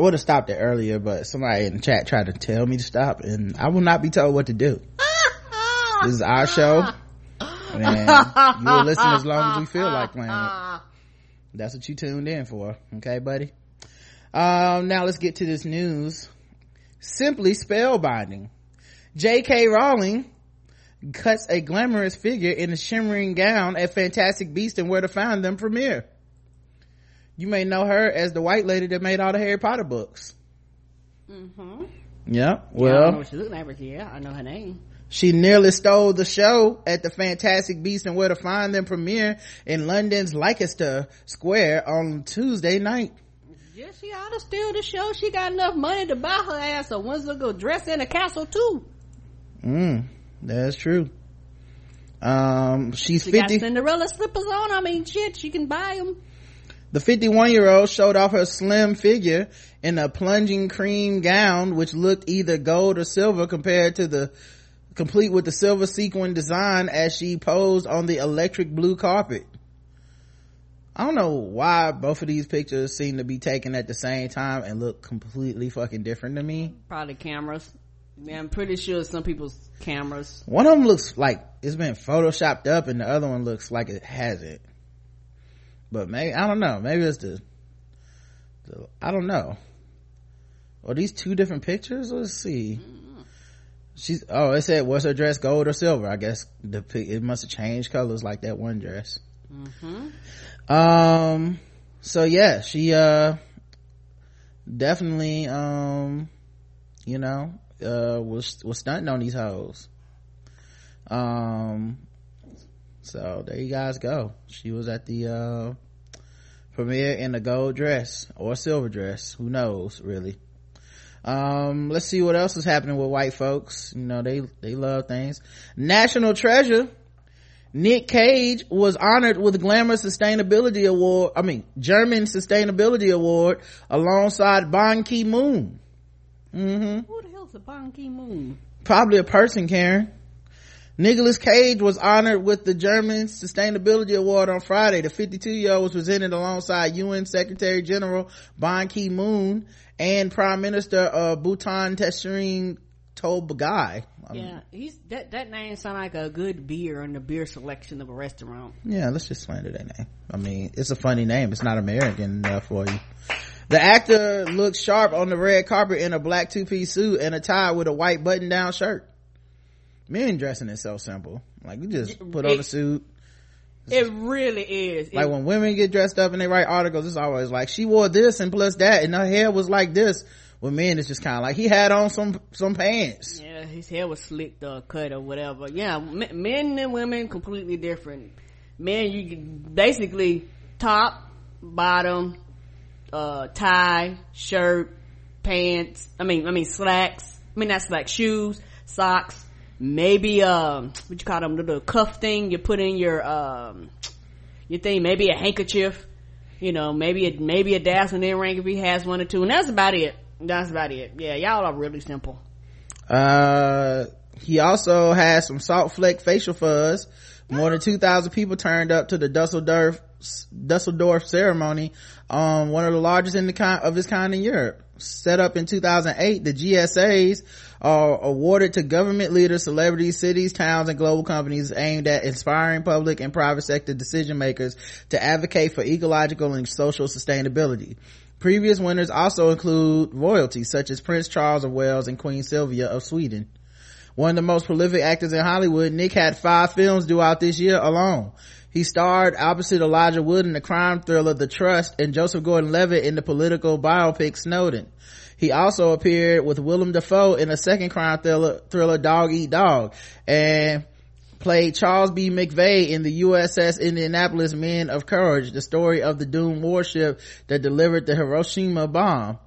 Speaker 2: would have stopped it earlier, but somebody in the chat tried to tell me to stop, and I will not be told what to do. this is our show, and you'll listen as long as we feel like playing it. That's what you tuned in for, okay, buddy? Um, now let's get to this news. Simply spellbinding. J.K. Rowling cuts a glamorous figure in a shimmering gown at Fantastic Beasts and Where to Find Them premiere you may know her as the white lady that made all the Harry Potter books.
Speaker 3: Mm-hmm.
Speaker 2: Yeah. Well, yeah, I
Speaker 3: know what she looked like, but yeah, I know her name.
Speaker 2: She nearly stole the show at the Fantastic Beasts and Where to Find Them premiere in London's Leicester Square on Tuesday night.
Speaker 3: Yeah, she ought to steal the show. She got enough money to buy her ass a whimsical dress in a castle too.
Speaker 2: Mm, that's true. Um, she's
Speaker 3: She
Speaker 2: 50.
Speaker 3: got Cinderella slippers on. I mean, shit, she can buy them.
Speaker 2: The 51 year old showed off her slim figure in a plunging cream gown, which looked either gold or silver compared to the, complete with the silver sequin design as she posed on the electric blue carpet. I don't know why both of these pictures seem to be taken at the same time and look completely fucking different to me.
Speaker 3: Probably cameras. Yeah, I'm pretty sure some people's cameras.
Speaker 2: One of them looks like it's been photoshopped up and the other one looks like it hasn't. But maybe, I don't know. Maybe it's the, the I don't know. Are these two different pictures? Let's see. She's, oh, it said, was her dress gold or silver? I guess the, it must have changed colors like that one dress.
Speaker 3: Mm-hmm.
Speaker 2: Um, so yeah, she, uh, definitely, um, you know, uh, was, was stunting on these hoes. Um, so there you guys go. She was at the, uh, premiere in a gold dress or silver dress. Who knows, really? Um, let's see what else is happening with white folks. You know, they, they love things. National treasure. Nick Cage was honored with Glamour Sustainability Award, I mean, German Sustainability Award alongside Ban Ki-moon. Mm-hmm.
Speaker 3: Who the hell's a Ban Ki-moon?
Speaker 2: Probably a person, Karen. Nicolas Cage was honored with the German Sustainability Award on Friday. The 52 year old was presented alongside UN Secretary General Ban Ki-moon and Prime Minister of Bhutan Tesrin Tobagai. Um,
Speaker 3: Yeah, he's that. That name sound like a good beer in the beer selection of a restaurant.
Speaker 2: Yeah, let's just slander their name. I mean, it's a funny name. It's not American enough for you. The actor looks sharp on the red carpet in a black two-piece suit and a tie with a white button-down shirt. Men dressing is so simple. Like, you just put on a suit.
Speaker 3: It really is.
Speaker 2: Like
Speaker 3: It-
Speaker 2: when women get dressed up and they write articles, it's always like, she wore this and plus that and her hair was like this. With men, it's just kind of like, he had on some, some pants.
Speaker 3: Yeah, his hair was slicked or cut or whatever. Yeah, men and women completely different. Men, you can basically top, bottom, uh, tie, shirt, pants. I mean, I mean slacks. I mean not slacks, shoes, socks. Maybe um, what you call them, the little cuff thing you put in your um, your thing. Maybe a handkerchief. You know, maybe a maybe a dazzling earring if he has one or two, and that's about it. That's about it. Yeah, y'all are really simple.
Speaker 2: Uh, he also has some salt fleck facial fuzz. More than 2,000 people turned up to the Dusseldorf, Dusseldorf ceremony, um, one of the largest in the kind of its kind in Europe. Set up in 2008, the GSAs are awarded to government leaders, celebrities, cities, towns, and global companies aimed at inspiring public and private sector decision makers to advocate for ecological and social sustainability. Previous winners also include royalty such as Prince Charles of Wales and Queen Sylvia of Sweden. One of the most prolific actors in Hollywood, Nick had five films due out this year alone. He starred opposite Elijah Wood in the crime thriller The Trust and Joseph Gordon-Levitt in the political biopic Snowden. He also appeared with Willem Dafoe in a second crime thriller, thriller Dog Eat Dog and played Charles B. McVay in the USS Indianapolis Men of Courage, the story of the doomed warship that delivered the Hiroshima bomb.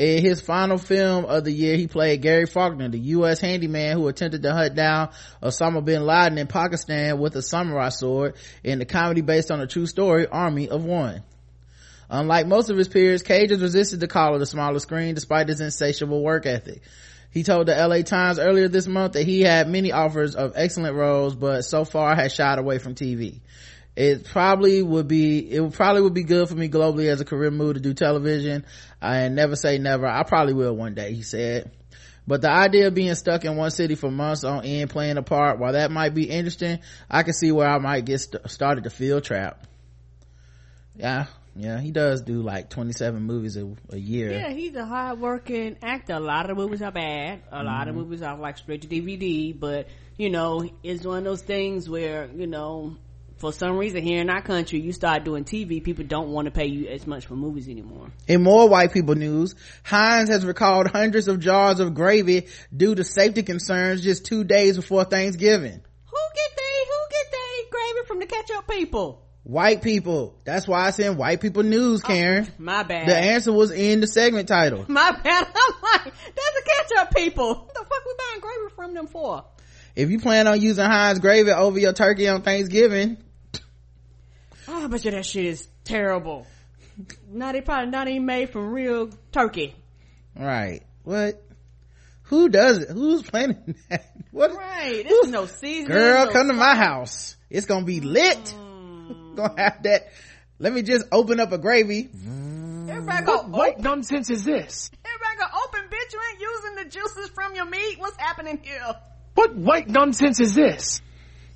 Speaker 2: In his final film of the year, he played Gary Faulkner, the U.S. handyman who attempted to hunt down Osama bin Laden in Pakistan with a samurai sword in the comedy based on a true story, Army of One. Unlike most of his peers, Cage has resisted the call of the smaller screen despite his insatiable work ethic. He told the LA Times earlier this month that he had many offers of excellent roles, but so far has shied away from TV. It probably would be, it would probably would be good for me globally as a career move to do television. And never say never. I probably will one day, he said. But the idea of being stuck in one city for months on end playing a part, while that might be interesting, I can see where I might get st- started to feel trapped. Yeah, yeah, he does do like 27 movies a, a year.
Speaker 3: Yeah, he's a hard working actor. A lot of the movies are bad. A lot of
Speaker 2: Mhm.
Speaker 3: movies are like straight to DVD, but you know, it's one of those things where, you know, for some reason here in our country, you start doing TV, people don't want to pay you as much for movies anymore.
Speaker 2: In more white people news, Heinz has recalled hundreds of jars of gravy due to safety concerns just two days before Thanksgiving.
Speaker 3: Who get they, who get they gravy from the ketchup people?
Speaker 2: white people. That's why I said white people news, oh, Karen.
Speaker 3: Oh, my bad.
Speaker 2: The answer was in the segment title.
Speaker 3: My bad. I'm like, that's the ketchup people. What the fuck we buying gravy from them for?
Speaker 2: If you plan on using Heinz gravy over your turkey on Thanksgiving,
Speaker 3: oh, I bet you that shit is terrible. Not they probably not even made from real turkey.
Speaker 2: Right. What? Who does it? Who's planning that? What?
Speaker 3: Right. This is no season.
Speaker 2: Girl,
Speaker 3: no
Speaker 2: come to my house. It's gonna be lit. Mm. gonna have that. Let me just open up a gravy.
Speaker 3: Everybody go,
Speaker 8: what, what nonsense is this?
Speaker 3: Everybody go, open bitch, you ain't using the juices from your meat. What's happening here?
Speaker 8: What white nonsense is this?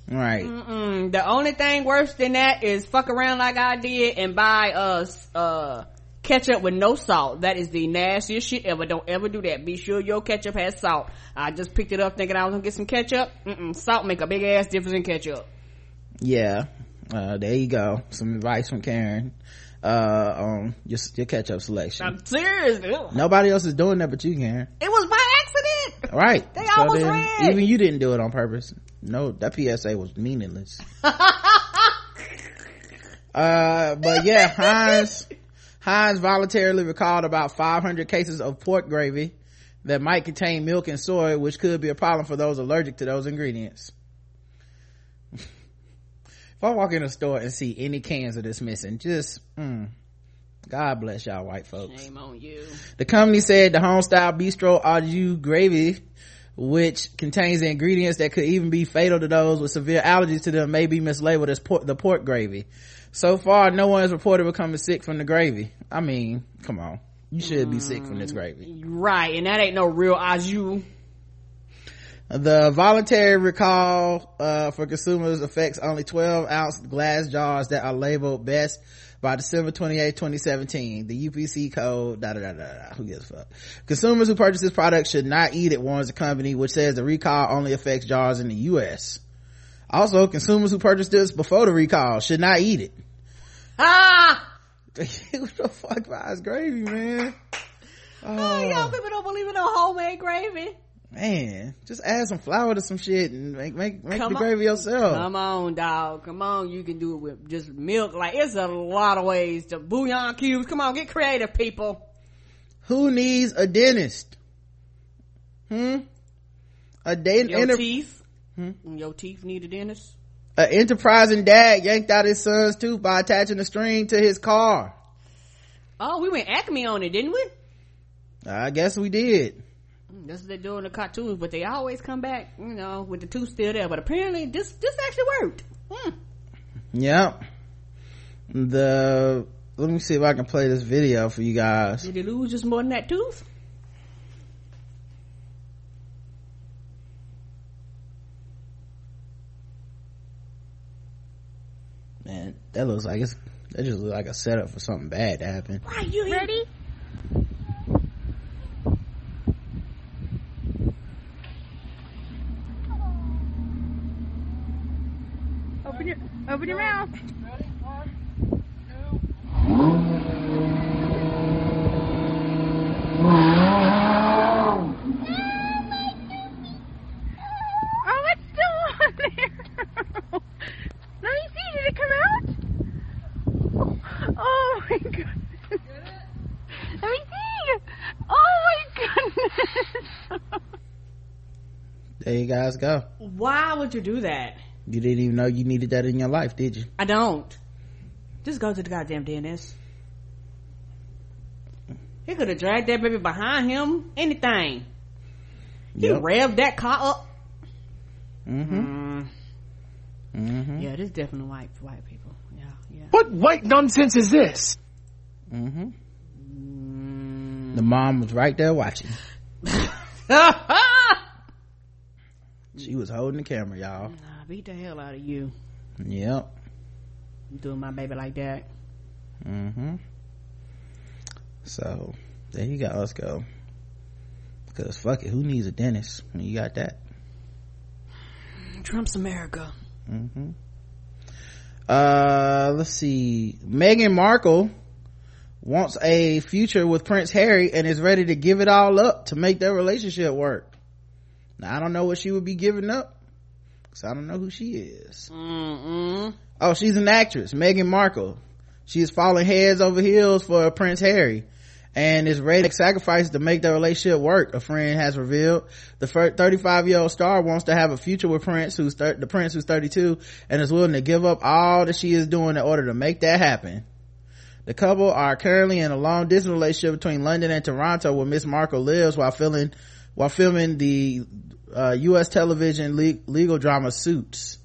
Speaker 2: Right.
Speaker 3: Mm-mm. The only thing worse than that is fuck around like I did and buy us, uh, ketchup with no salt. That is the nastiest shit ever. Don't ever do that. Be sure your ketchup has salt. I just picked it up thinking I was gonna get some ketchup. Mm-mm. Salt make a big ass difference in ketchup.
Speaker 2: Yeah. Uh, there you go. Some advice from Karen. Uh, on your, your catch-up selection.
Speaker 3: I'm serious.
Speaker 2: Nobody else is doing that but you, Karen.
Speaker 3: It was by accident.
Speaker 2: Right.
Speaker 3: They so almost ran.
Speaker 2: Even you didn't do it on purpose. No, that PSA was meaningless. uh, but yeah, Heinz, Heinz voluntarily recalled about 500 cases of pork gravy that might contain milk and soy, which could be a problem for those allergic to those ingredients. I walk in a store and see any cans of this missing, just, mm, God bless y'all white folks.
Speaker 3: Shame on you.
Speaker 2: The company said the homestyle bistro au jus gravy which contains the ingredients that could even be fatal to those with severe allergies to them may be mislabeled as por- the pork gravy. So far, no one has reported becoming sick from the gravy. I mean, come on. You should be sick from this gravy.
Speaker 3: Right, and that ain't no real au jus.
Speaker 2: The voluntary recall uh, for consumers affects only 12 ounce glass jars that are labeled best by December 28, 2017. The UPC code, da da da da da. Who gives a fuck? Consumers who purchase this product should not eat it, warns the company, which says the recall only affects jars in the US. Also, consumers who purchased this before the recall should not eat it.
Speaker 3: Ah!
Speaker 2: what the fuck buys gravy, man?
Speaker 3: Oh, oh, y'all people don't believe in no homemade gravy
Speaker 2: man just add some flour to some shit and make make make come the on. gravy yourself.
Speaker 3: Come on dog come on you can do it with just milk. Like it's a lot of ways to bouillon cubes. Come on get creative people.
Speaker 2: Who needs a dentist? Hmm? A dentist
Speaker 3: your inter- teeth? Hmm? your teeth need a dentist?
Speaker 2: An enterprising dad yanked out his son's tooth by attaching a string to his car.
Speaker 3: Oh we went acme on it didn't we?
Speaker 2: I guess we did
Speaker 3: that's what they do in the cartoons, but they always come back, you know, with the tooth still there. But apparently, this this actually worked. Hmm.
Speaker 2: Yep. The let me see if I can play this video for you guys.
Speaker 3: Did he lose just more than that tooth?
Speaker 2: Man, that looks like it's that just looks like a setup for something bad to happen.
Speaker 3: Right, you ready? Open your mouth. Ready? One, two. Oh, it's still on there. Let me see. Did it come out? Oh my goodness. Let me see. Oh my goodness.
Speaker 2: there you guys go.
Speaker 3: Why would you do that?
Speaker 2: You didn't even know you needed that in your life, did you?
Speaker 3: I don't. Just go to the goddamn dentist. He could have dragged that baby behind him. Anything. He yep. revved that car up.
Speaker 2: Mm-hmm. Mm. Mm-hmm.
Speaker 3: Yeah, this is definitely white for white people. Yeah, yeah.
Speaker 8: What white nonsense is this?
Speaker 2: Mm-hmm. Mm. The mom was right there watching. she was holding the camera, y'all
Speaker 3: beat the hell out of you.
Speaker 2: Yep.
Speaker 3: Doing my baby like that.
Speaker 2: Mm-hmm. So, there you go. Let's go. Because fuck it, who needs a dentist when you got that?
Speaker 3: Trump's America.
Speaker 2: Mm-hmm. Uh, let's see. Meghan Markle wants a future with Prince Harry and is ready to give it all up to make their relationship work. Now, I don't know what she would be giving up because I don't know who she is.
Speaker 3: Mm-mm.
Speaker 2: oh she's an actress meghan markle she is falling heads over heels for prince harry and is ready to sacrifice to make the relationship work a friend has revealed the 35 year old star wants to have a future with prince who's thir- the prince who's 32 and is willing to give up all that she is doing in order to make that happen the couple are currently in a long distance relationship between london and toronto where miss markle lives while filming while filming the uh, u.s television le- legal drama suits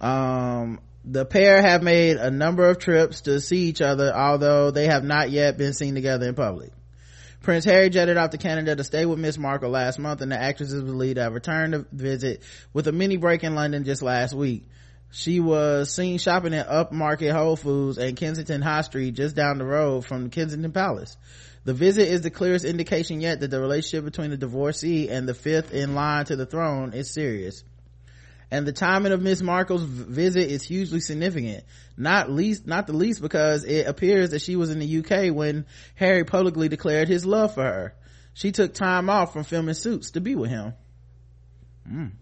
Speaker 2: um the pair have made a number of trips to see each other, although they have not yet been seen together in public. Prince Harry jetted off to Canada to stay with Miss Markle last month, and the actress is believed to have returned to visit with a mini break in London just last week. She was seen shopping at upmarket Whole Foods and Kensington High Street just down the road from Kensington Palace. The visit is the clearest indication yet that the relationship between the divorcee and the fifth in line to the throne is serious and the timing of Miss Markle's visit is hugely significant. Not least, not the least because it appears that she was in the UK when Harry publicly declared his love for her. She took time off from filming Suits to be with him. Mm.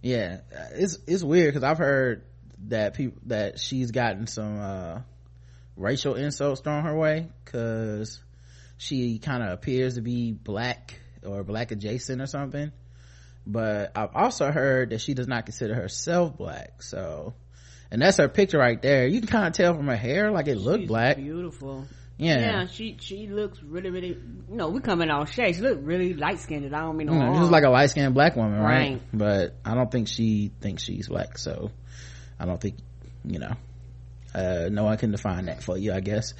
Speaker 2: Yeah, it's it's weird because I've heard that people that she's gotten some uh, racial insults thrown her way because she kind of appears to be black or black adjacent or something but I've also heard that she does not consider herself black. So, and that's her picture right there. You can kind of tell from her hair, like it looked black.
Speaker 3: Beautiful.
Speaker 2: Yeah.
Speaker 3: Yeah, she, she looks really, really, you know, we coming all shades. She look really light skinned. I don't mean no
Speaker 2: mm, is like a light skinned black woman, right?
Speaker 3: Right.
Speaker 2: But I don't think she thinks she's black. So I don't think, you know, uh, no one can define that for you, I guess.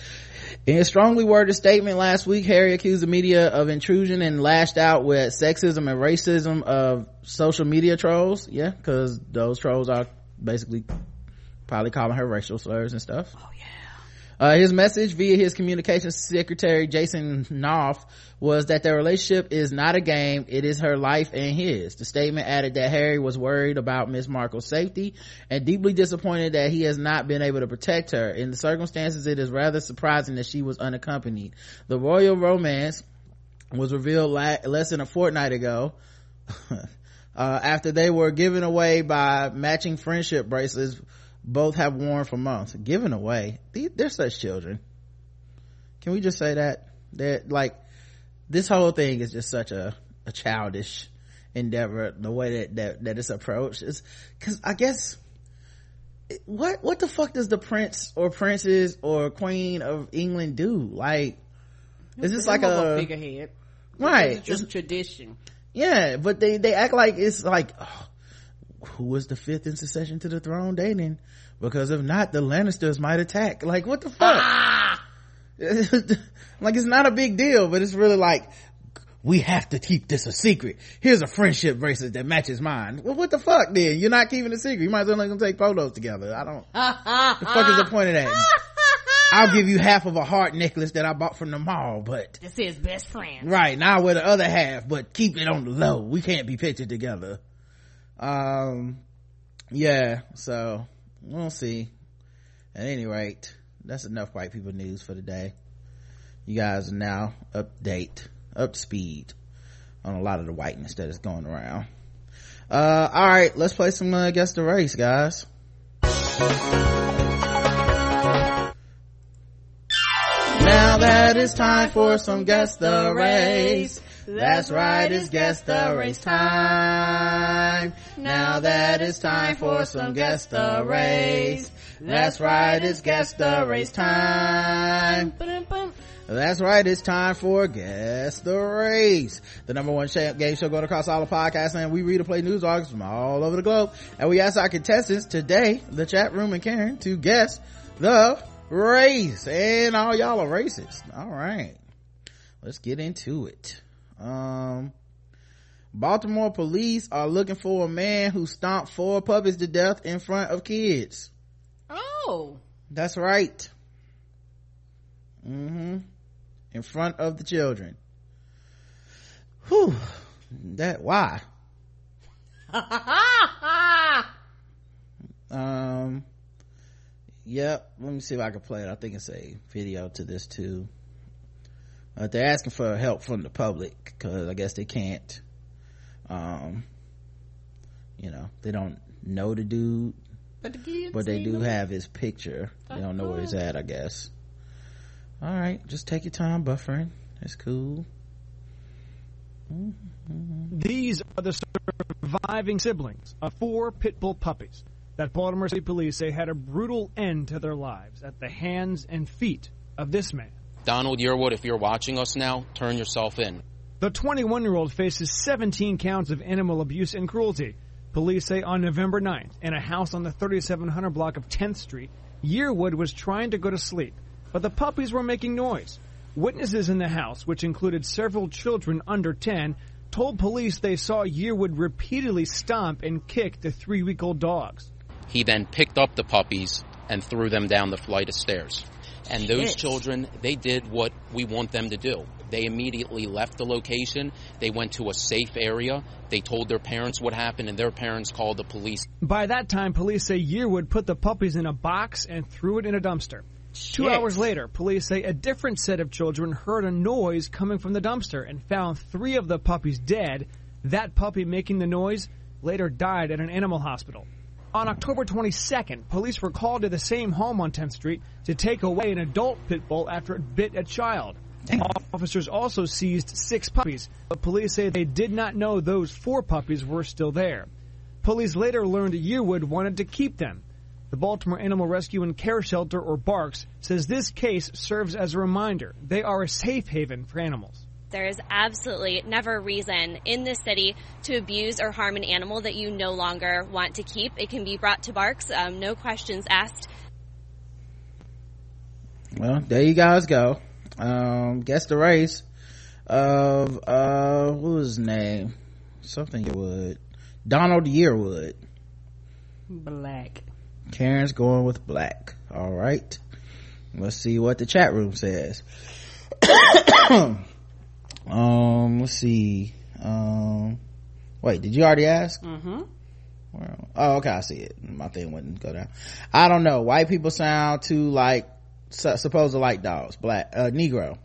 Speaker 2: In a strongly worded statement last week, Harry accused the media of intrusion and lashed out with sexism and racism of social media trolls. Yeah, because those trolls are basically probably calling her racial slurs and stuff.
Speaker 3: Oh yeah.
Speaker 2: Uh, his message via his communications secretary Jason Knauf was that their relationship is not a game, it is her life and his. The statement added that Harry was worried about Miss Markle's safety and deeply disappointed that he has not been able to protect her. In the circumstances, it is rather surprising that she was unaccompanied. The royal romance was revealed la- less than a fortnight ago. uh, after they were given away by matching friendship bracelets both have worn for months given away they're such children. Can we just say that? They're like this whole thing is just such a, a childish endeavor the way that that, that it's approached. Is because i guess what what the fuck does the prince or princess or queen of england do? Like is this like a,
Speaker 3: figurehead.
Speaker 2: Right.
Speaker 3: it's just tradition.
Speaker 2: Yeah but they they act like it's like oh, who was the fifth in succession to the throne dating because if not the lannisters might attack. Like what the fuck?
Speaker 3: Ah!
Speaker 2: like it's not a big deal but it's really like we have to keep this a secret. Here's a friendship bracelet that matches mine. Well what the fuck then? You're not keeping a secret. You might as well let them take photos together. I don't. The fuck is the point of that? I'll give you half of a heart necklace that I bought from the mall, but
Speaker 3: this is best friend.
Speaker 2: Right now, we're the other half, but keep it on the low. We can't be pictured together. Um, yeah. So we'll see. At any rate, that's enough white people news for today. You guys are now update, up speed on a lot of the whiteness that is going around. Uh, all right, let's play some uh, guess the race, guys. Now that it's time for some guess the race. That's right, it's guess the race time. Now that it's time for some guess the race. That's right, it's guess the race time. That's right, it's time for Guess the Race. The number one game show going across all the podcasts and we read and play news articles from all over the globe. And we ask our contestants today, the chat room and Karen, to guess the race. And all y'all are racist. All right. Let's get into it. Um, Baltimore police are looking for a man who stomped four puppies to death in front of kids.
Speaker 3: Oh.
Speaker 2: That's right. Mm-hmm. In front of the children. Whew. That, why? um, yep. Let me see if I can play it. I think it's a video to this too. Uh, they're asking for help from the public because I guess they can't, um, you know, they don't know the dude
Speaker 3: But the
Speaker 2: but they do
Speaker 3: them.
Speaker 2: have his picture. They don't know where he's at, I guess. All right, just take your time buffering. That's cool.
Speaker 11: These are the surviving siblings of four pit bull puppies that Baltimore City Police say had a brutal end to their lives at the hands and feet of this man.
Speaker 12: Donald Yearwood, if you're watching us now, turn yourself in.
Speaker 11: The 21 year old faces 17 counts of animal abuse and cruelty. Police say on November 9th, in a house on the 3700 block of 10th Street, Yearwood was trying to go to sleep, but the puppies were making noise. Witnesses in the house, which included several children under 10, told police they saw Yearwood repeatedly stomp and kick the three week old dogs.
Speaker 12: He then picked up the puppies and threw them down the flight of stairs. And those
Speaker 11: Shit.
Speaker 12: children, they did what we want them to do. They immediately left the location. They went to a safe area. They told their parents what happened, and their parents called the police.
Speaker 11: By that time, police say Yearwood put the puppies in a box and threw it in a dumpster. Two hours later, police say a different set of children heard a noise coming from the dumpster and found three of the puppies dead. That puppy making the noise later died at an animal hospital. On October 22nd, police were called to the same home on 10th Street to take away an adult pit bull after it bit a child. Officers also seized six puppies, but police say they did not know those four puppies were still there. Police later learned Yearwood wanted to keep them. The Baltimore Animal Rescue and Care Shelter, or BARCS, says this case serves as a reminder they are a safe haven for animals.
Speaker 13: There is absolutely never a reason in this city to abuse or harm an animal that you no longer want to keep. It can be brought to BARCS, um, no questions asked.
Speaker 2: Well, there you guys go. Um, guess the race of, uh, what was his name? Something Yearwood. Donald Yearwood.
Speaker 3: Black.
Speaker 2: Karen's going with black. All right. Let's see what the chat room says. um, let's see. Um, wait, did you already ask?
Speaker 3: Mm-hmm.
Speaker 2: Well, oh, okay, I see it. My thing wouldn't go down. I don't know. White people sound too like su- supposed to like dogs. Black, uh, Negro.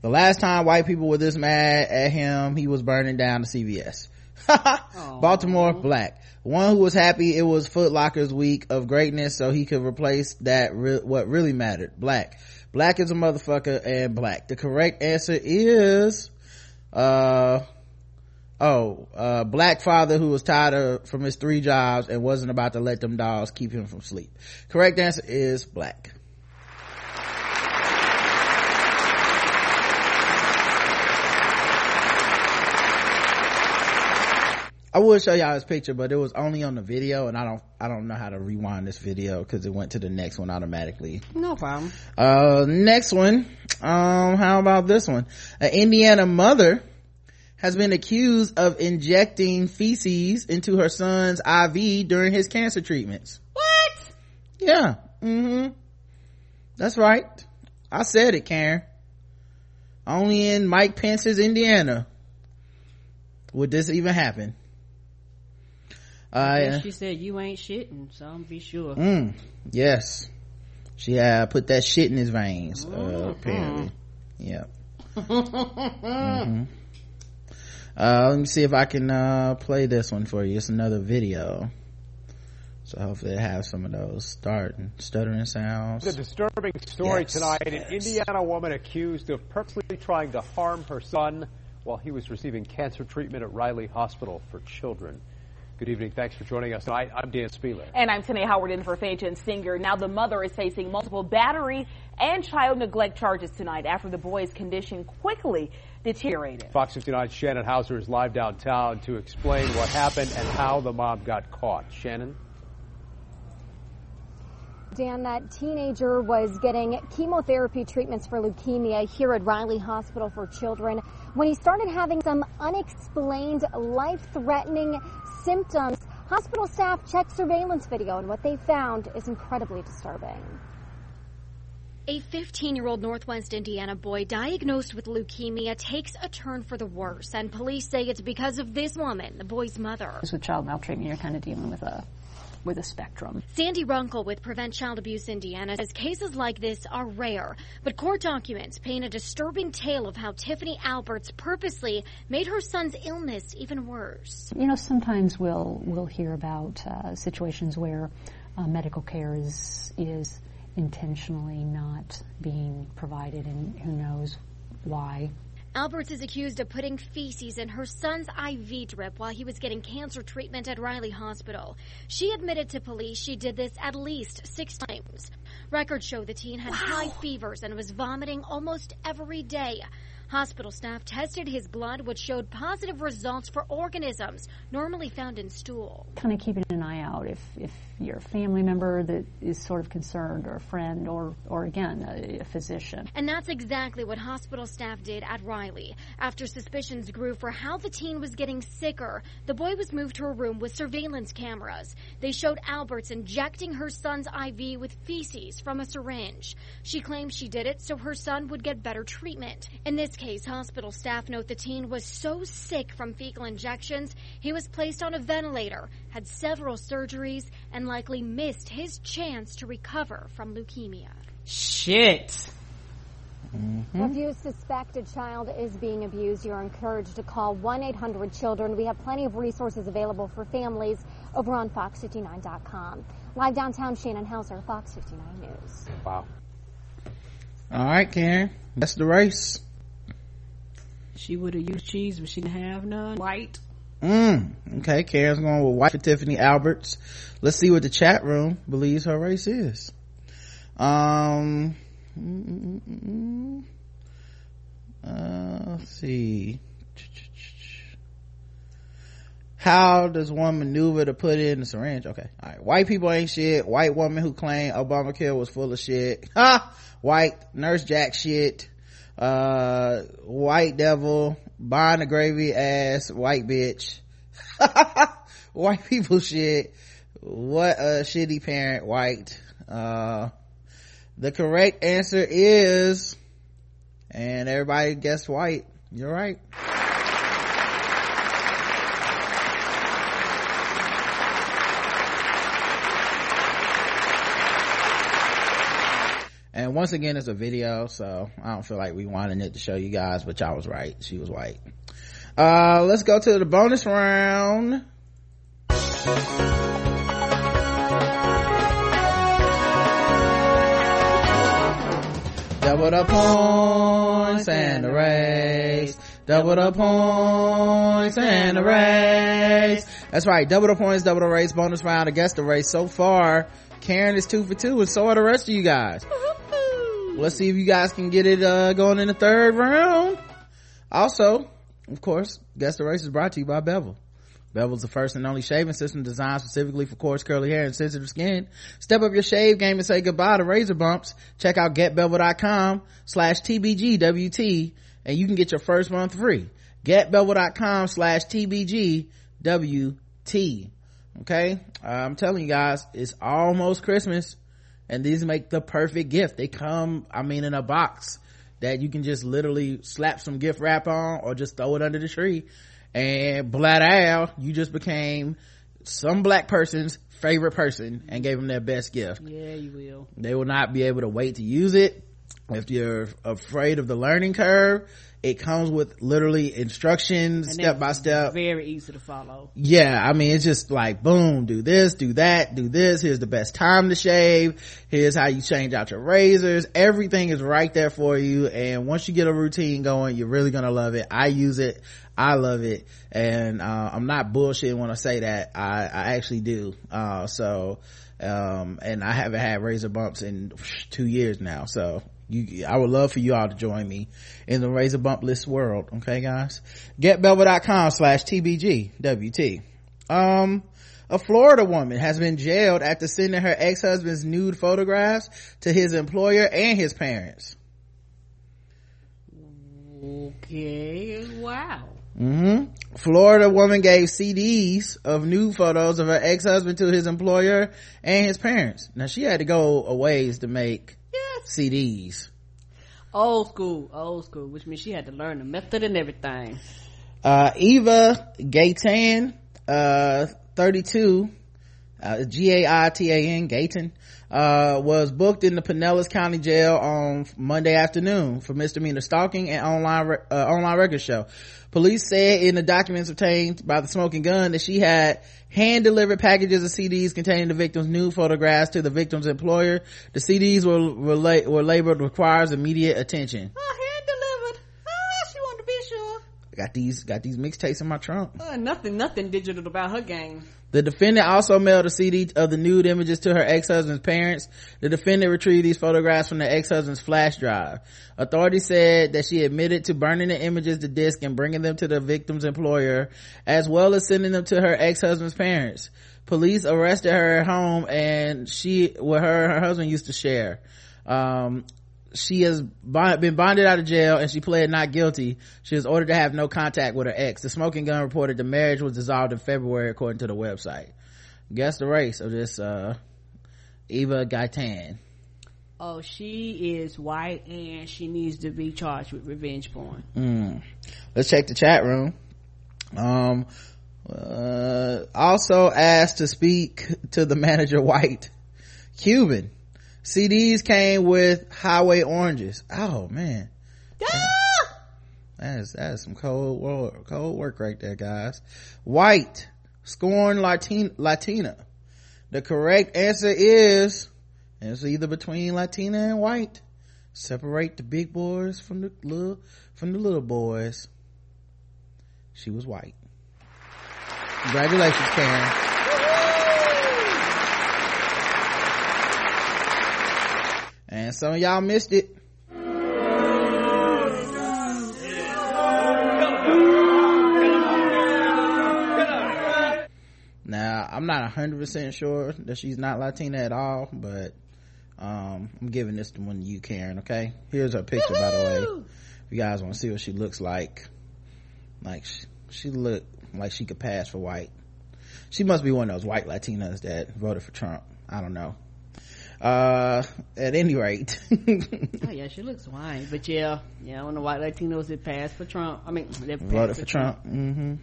Speaker 2: The last time white people were this mad at him, he was burning down the CVS. Baltimore, black. One who was happy it was Foot Locker's week of greatness, so he could replace that re- what really mattered. Black. Black is a motherfucker and black. The correct answer is, uh, oh, uh, black father who was tired of, from his three jobs and wasn't about to let them dogs keep him from sleep. Correct answer is black. I would show y'all this picture, but it was only on the video, and I don't, I don't know how to rewind this video because it went to the next one automatically.
Speaker 3: No problem.
Speaker 2: Uh, next one. Um, how about this one? An Indiana mother has been accused of injecting feces into her son's IV during his cancer treatments.
Speaker 3: What?
Speaker 2: Yeah. Mm-hmm. That's right. I said it, Karen. Only in Mike Pence's Indiana would this even happen. Uh,
Speaker 3: Yes, she said you ain't shitting, so I'm be sure.
Speaker 2: Mm, yes. She had put that shit in his veins, uh,
Speaker 3: Mhm.
Speaker 2: apparently. Yeah. hmm Uh, let me see if I can, uh, play this one for you. It's another video. So hopefully it has some of those start and stuttering sounds.
Speaker 14: The disturbing story
Speaker 2: Yes,
Speaker 14: tonight. An Indiana woman accused of purposely trying to harm her son while he was receiving cancer treatment at Riley Hospital for Children. Good evening. Thanks for joining us tonight. I'm Dan Spehler.
Speaker 15: And I'm Tanae Howard in for Fanchon Stinger. Now the mother is facing multiple battery and child neglect charges tonight after the boy's condition quickly deteriorated.
Speaker 14: Fox 59's Shannon Hauser is live downtown to explain what happened and how the mom got caught. Shannon?
Speaker 16: Dan, that teenager was getting chemotherapy treatments for leukemia here at Riley Hospital for Children when he started having some unexplained life-threatening symptoms. Hospital staff checked surveillance video and what they found is incredibly disturbing.
Speaker 17: A 15 year old Northwest Indiana boy diagnosed with leukemia takes a turn for the worse, and police say it's because of this woman, the boy's mother.
Speaker 18: With child maltreatment, you're kind of dealing with a with a spectrum.
Speaker 17: Sandy Runkle with Prevent Child Abuse Indiana says cases like this are rare, but court documents paint a disturbing tale of how Tiffany Alberts purposely made her son's illness even worse.
Speaker 18: You know, sometimes we'll we'll hear about uh, situations where uh, medical care is is intentionally not being provided, and who knows why.
Speaker 17: Alberts is accused of putting feces in her son's IV drip while he was getting cancer treatment at Riley Hospital. She admitted to police she did this at least six times. Records show the teen had high fevers and was vomiting almost every day. Hospital staff tested his blood, which showed positive results for organisms normally found in stool.
Speaker 18: Kind of keeping an eye out if, if you're family member that is sort of concerned, or a friend, or, or again, a, a physician.
Speaker 17: And that's exactly what hospital staff did at Riley. After suspicions grew for how the teen was getting sicker, the boy was moved to a room with surveillance cameras. They showed Alberts injecting her son's IV with feces from a syringe. She claims she did it so her son would get better treatment. In this case, hospital staff note the teen was so sick from fecal injections, he was placed on a ventilator, had several surgeries, and likely missed his chance to recover from leukemia.
Speaker 3: Shit.
Speaker 16: Well, if you suspect a child is being abused, you're encouraged to call 1 800 Children. We have plenty of resources available for families over on Fox59.com. Live downtown, Shannon Hauser, Fox 59 News.
Speaker 14: Wow.
Speaker 2: All right, Karen. That's the race.
Speaker 3: She would have used cheese, but she didn't have none. White.
Speaker 2: Mm. Okay, Karen's going with for Tiffany Alberts. Let's see what the chat room believes her race is. Um, mm, uh, let's see. How does one maneuver to put in the syringe? Okay. All right. White people ain't shit. White woman who claimed Obamacare was full of shit. Ha! White nurse jack shit. Uh, white devil. Buying the gravy ass white bitch. white people shit. What a shitty parent, white. Uh, the correct answer is, and everybody guessed white. You're right. And once again, it's a video, so I don't feel like we wanted it to show you guys, but y'all was right. She was white. Uh, let's go to the bonus round. Double the points and the race. Double the points and the race. That's right. Double the points, double the race. Bonus round against the race. So far, Karen is two for two, and so are the rest of you guys. Let's see if you guys can get it uh, going in the third round. Also, of course, Guess the Race is brought to you by Bevel. Bevel's the first and only shaving system designed specifically for coarse curly hair and sensitive skin. Step up your shave game and say goodbye to razor bumps. Check out getbevel.com slash TBGWT and you can get your first month free. Getbevel.com slash TBGWT. Okay? Uh, I'm telling you guys, it's almost Christmas and these make the perfect gift. They come, I mean, in a box that you can just literally slap some gift wrap on or just throw it under the tree and blat out you just became some black person's favorite person and gave them their best gift
Speaker 3: Yeah, you will.
Speaker 2: they will not be able to wait to use it if you're afraid of the learning curve it comes with literally instructions step by step.
Speaker 3: Very easy to follow.
Speaker 2: yeah i mean it's just like boom do this do that do this. Here's the best time to shave. Here's how you change out your razors. Everything is right there for you. And once you get a routine going you're really gonna love it. I use it. I love it. And uh, i'm not bullshitting when i say that. I, I actually do. Uh, so um, and i haven't had razor bumps in two years now. So you i would love for you all to join me in the razor bump list world okay guys getbevel.com slash tbgwt um a Florida woman has been jailed after sending her ex-husband's nude photographs to his employer and his parents.
Speaker 3: Okay. Wow.
Speaker 2: hmm Florida woman gave CDs of nude photos of her ex-husband to his employer and his parents. Now she had to go a ways to make CDs.
Speaker 3: Old school, old school, which means she had to learn the method and everything.
Speaker 2: Uh, Eva Gaitan, uh, 32, uh, G-A-I-T-A-N, Gayton, uh, was booked in the Pinellas County Jail on Monday afternoon for misdemeanor stalking and online, uh, online record show. Police said in the documents obtained by the smoking gun that she had hand delivered packages of CDs containing the victim's nude photographs to the victim's employer. The CDs were, were, were labeled requires immediate attention.
Speaker 3: Oh, hand delivered. Ah, she wanted to be sure.
Speaker 2: Got these, got these mixtapes in my trunk.
Speaker 3: Uh, nothing, nothing digital about her game.
Speaker 2: The defendant also mailed a CD of the nude images to her ex-husband's parents. The defendant retrieved these photographs from the ex-husband's flash drive. Authorities said that she admitted to burning the images to disk and bringing them to the victim's employer, as well as sending them to her ex-husband's parents. Police arrested her at home and she, where her and her husband used to share. Um, she has been bonded out of jail and she pled not guilty. She was ordered to have no contact with her ex. The smoking gun reported the marriage was dissolved in February according to the website. Guess the race of this, uh, Eva Gaitan.
Speaker 3: Oh, she is white and she needs to be charged with revenge porn.
Speaker 2: Mm. Let's check the chat room. Um, uh, also asked to speak to the manager white. Cuban. CDs came with highway oranges. Oh man. That is, that is some cold work, cold work right there, guys. White. Scorn Latina, Latina. The correct answer is, it's either between Latina and white. Separate the big boys from the little, from the little boys. She was white. Congratulations, Karen. And some of y'all missed it. Now i'm not 100% sure that she's not latina at all but um, i'm giving this to one of you karen okay? Here's her picture by the way. If you guys want to see what she looks like like she, she look like she could pass for white. She must be one of those white latinas that voted for trump. I don't know uh at any rate.
Speaker 3: Oh yeah she looks white but yeah yeah of the white latinos that passed for trump. I mean they
Speaker 2: voted for trump, trump. mm-hmm.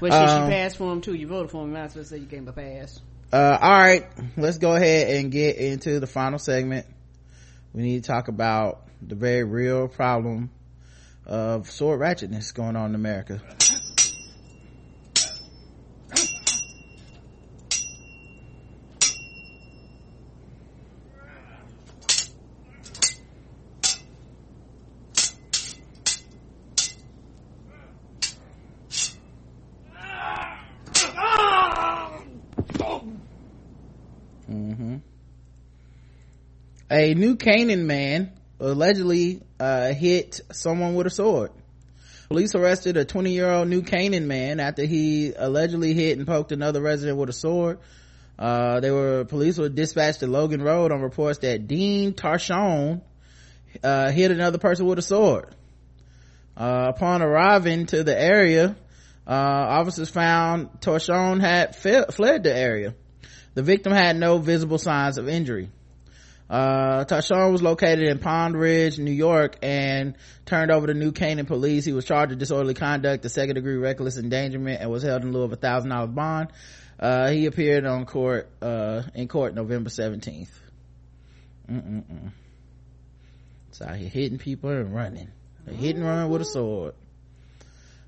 Speaker 3: Well um, she passed for him too. You voted for him. As well say you gave him a pass.
Speaker 2: Uh all right. Let's go ahead and get into the final segment. We need to talk about the very real problem of sword ratchetness going on in america a New Canaan man allegedly uh, hit someone with a sword. Police arrested a 20 year old New Canaan man after he allegedly hit and poked another resident with a sword. Uh, they were, police were dispatched to Logan Road on reports that Dean Tarshon, uh, hit another person with a sword. Uh, upon arriving to the area, uh, officers found Tarshon had fe- fled the area. The victim had no visible signs of injury. Uh, was located in Pound Ridge, New York, and turned over to New Canaan police. He was charged with disorderly conduct, a second degree reckless endangerment, and was held in lieu of a thousand dollar bond. Uh, he appeared on court, uh, in court November 17th. Mm-mm-mm. Hitting people and running. A hit and run with a sword.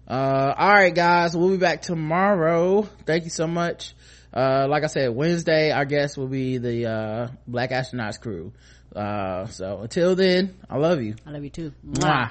Speaker 2: Uh, alright guys, we'll be back tomorrow. Thank you so much uh, like i said wednesday our guest will be the uh, black astronauts crew. Uh, so until then i love you.
Speaker 3: I love you too.
Speaker 2: Mwah.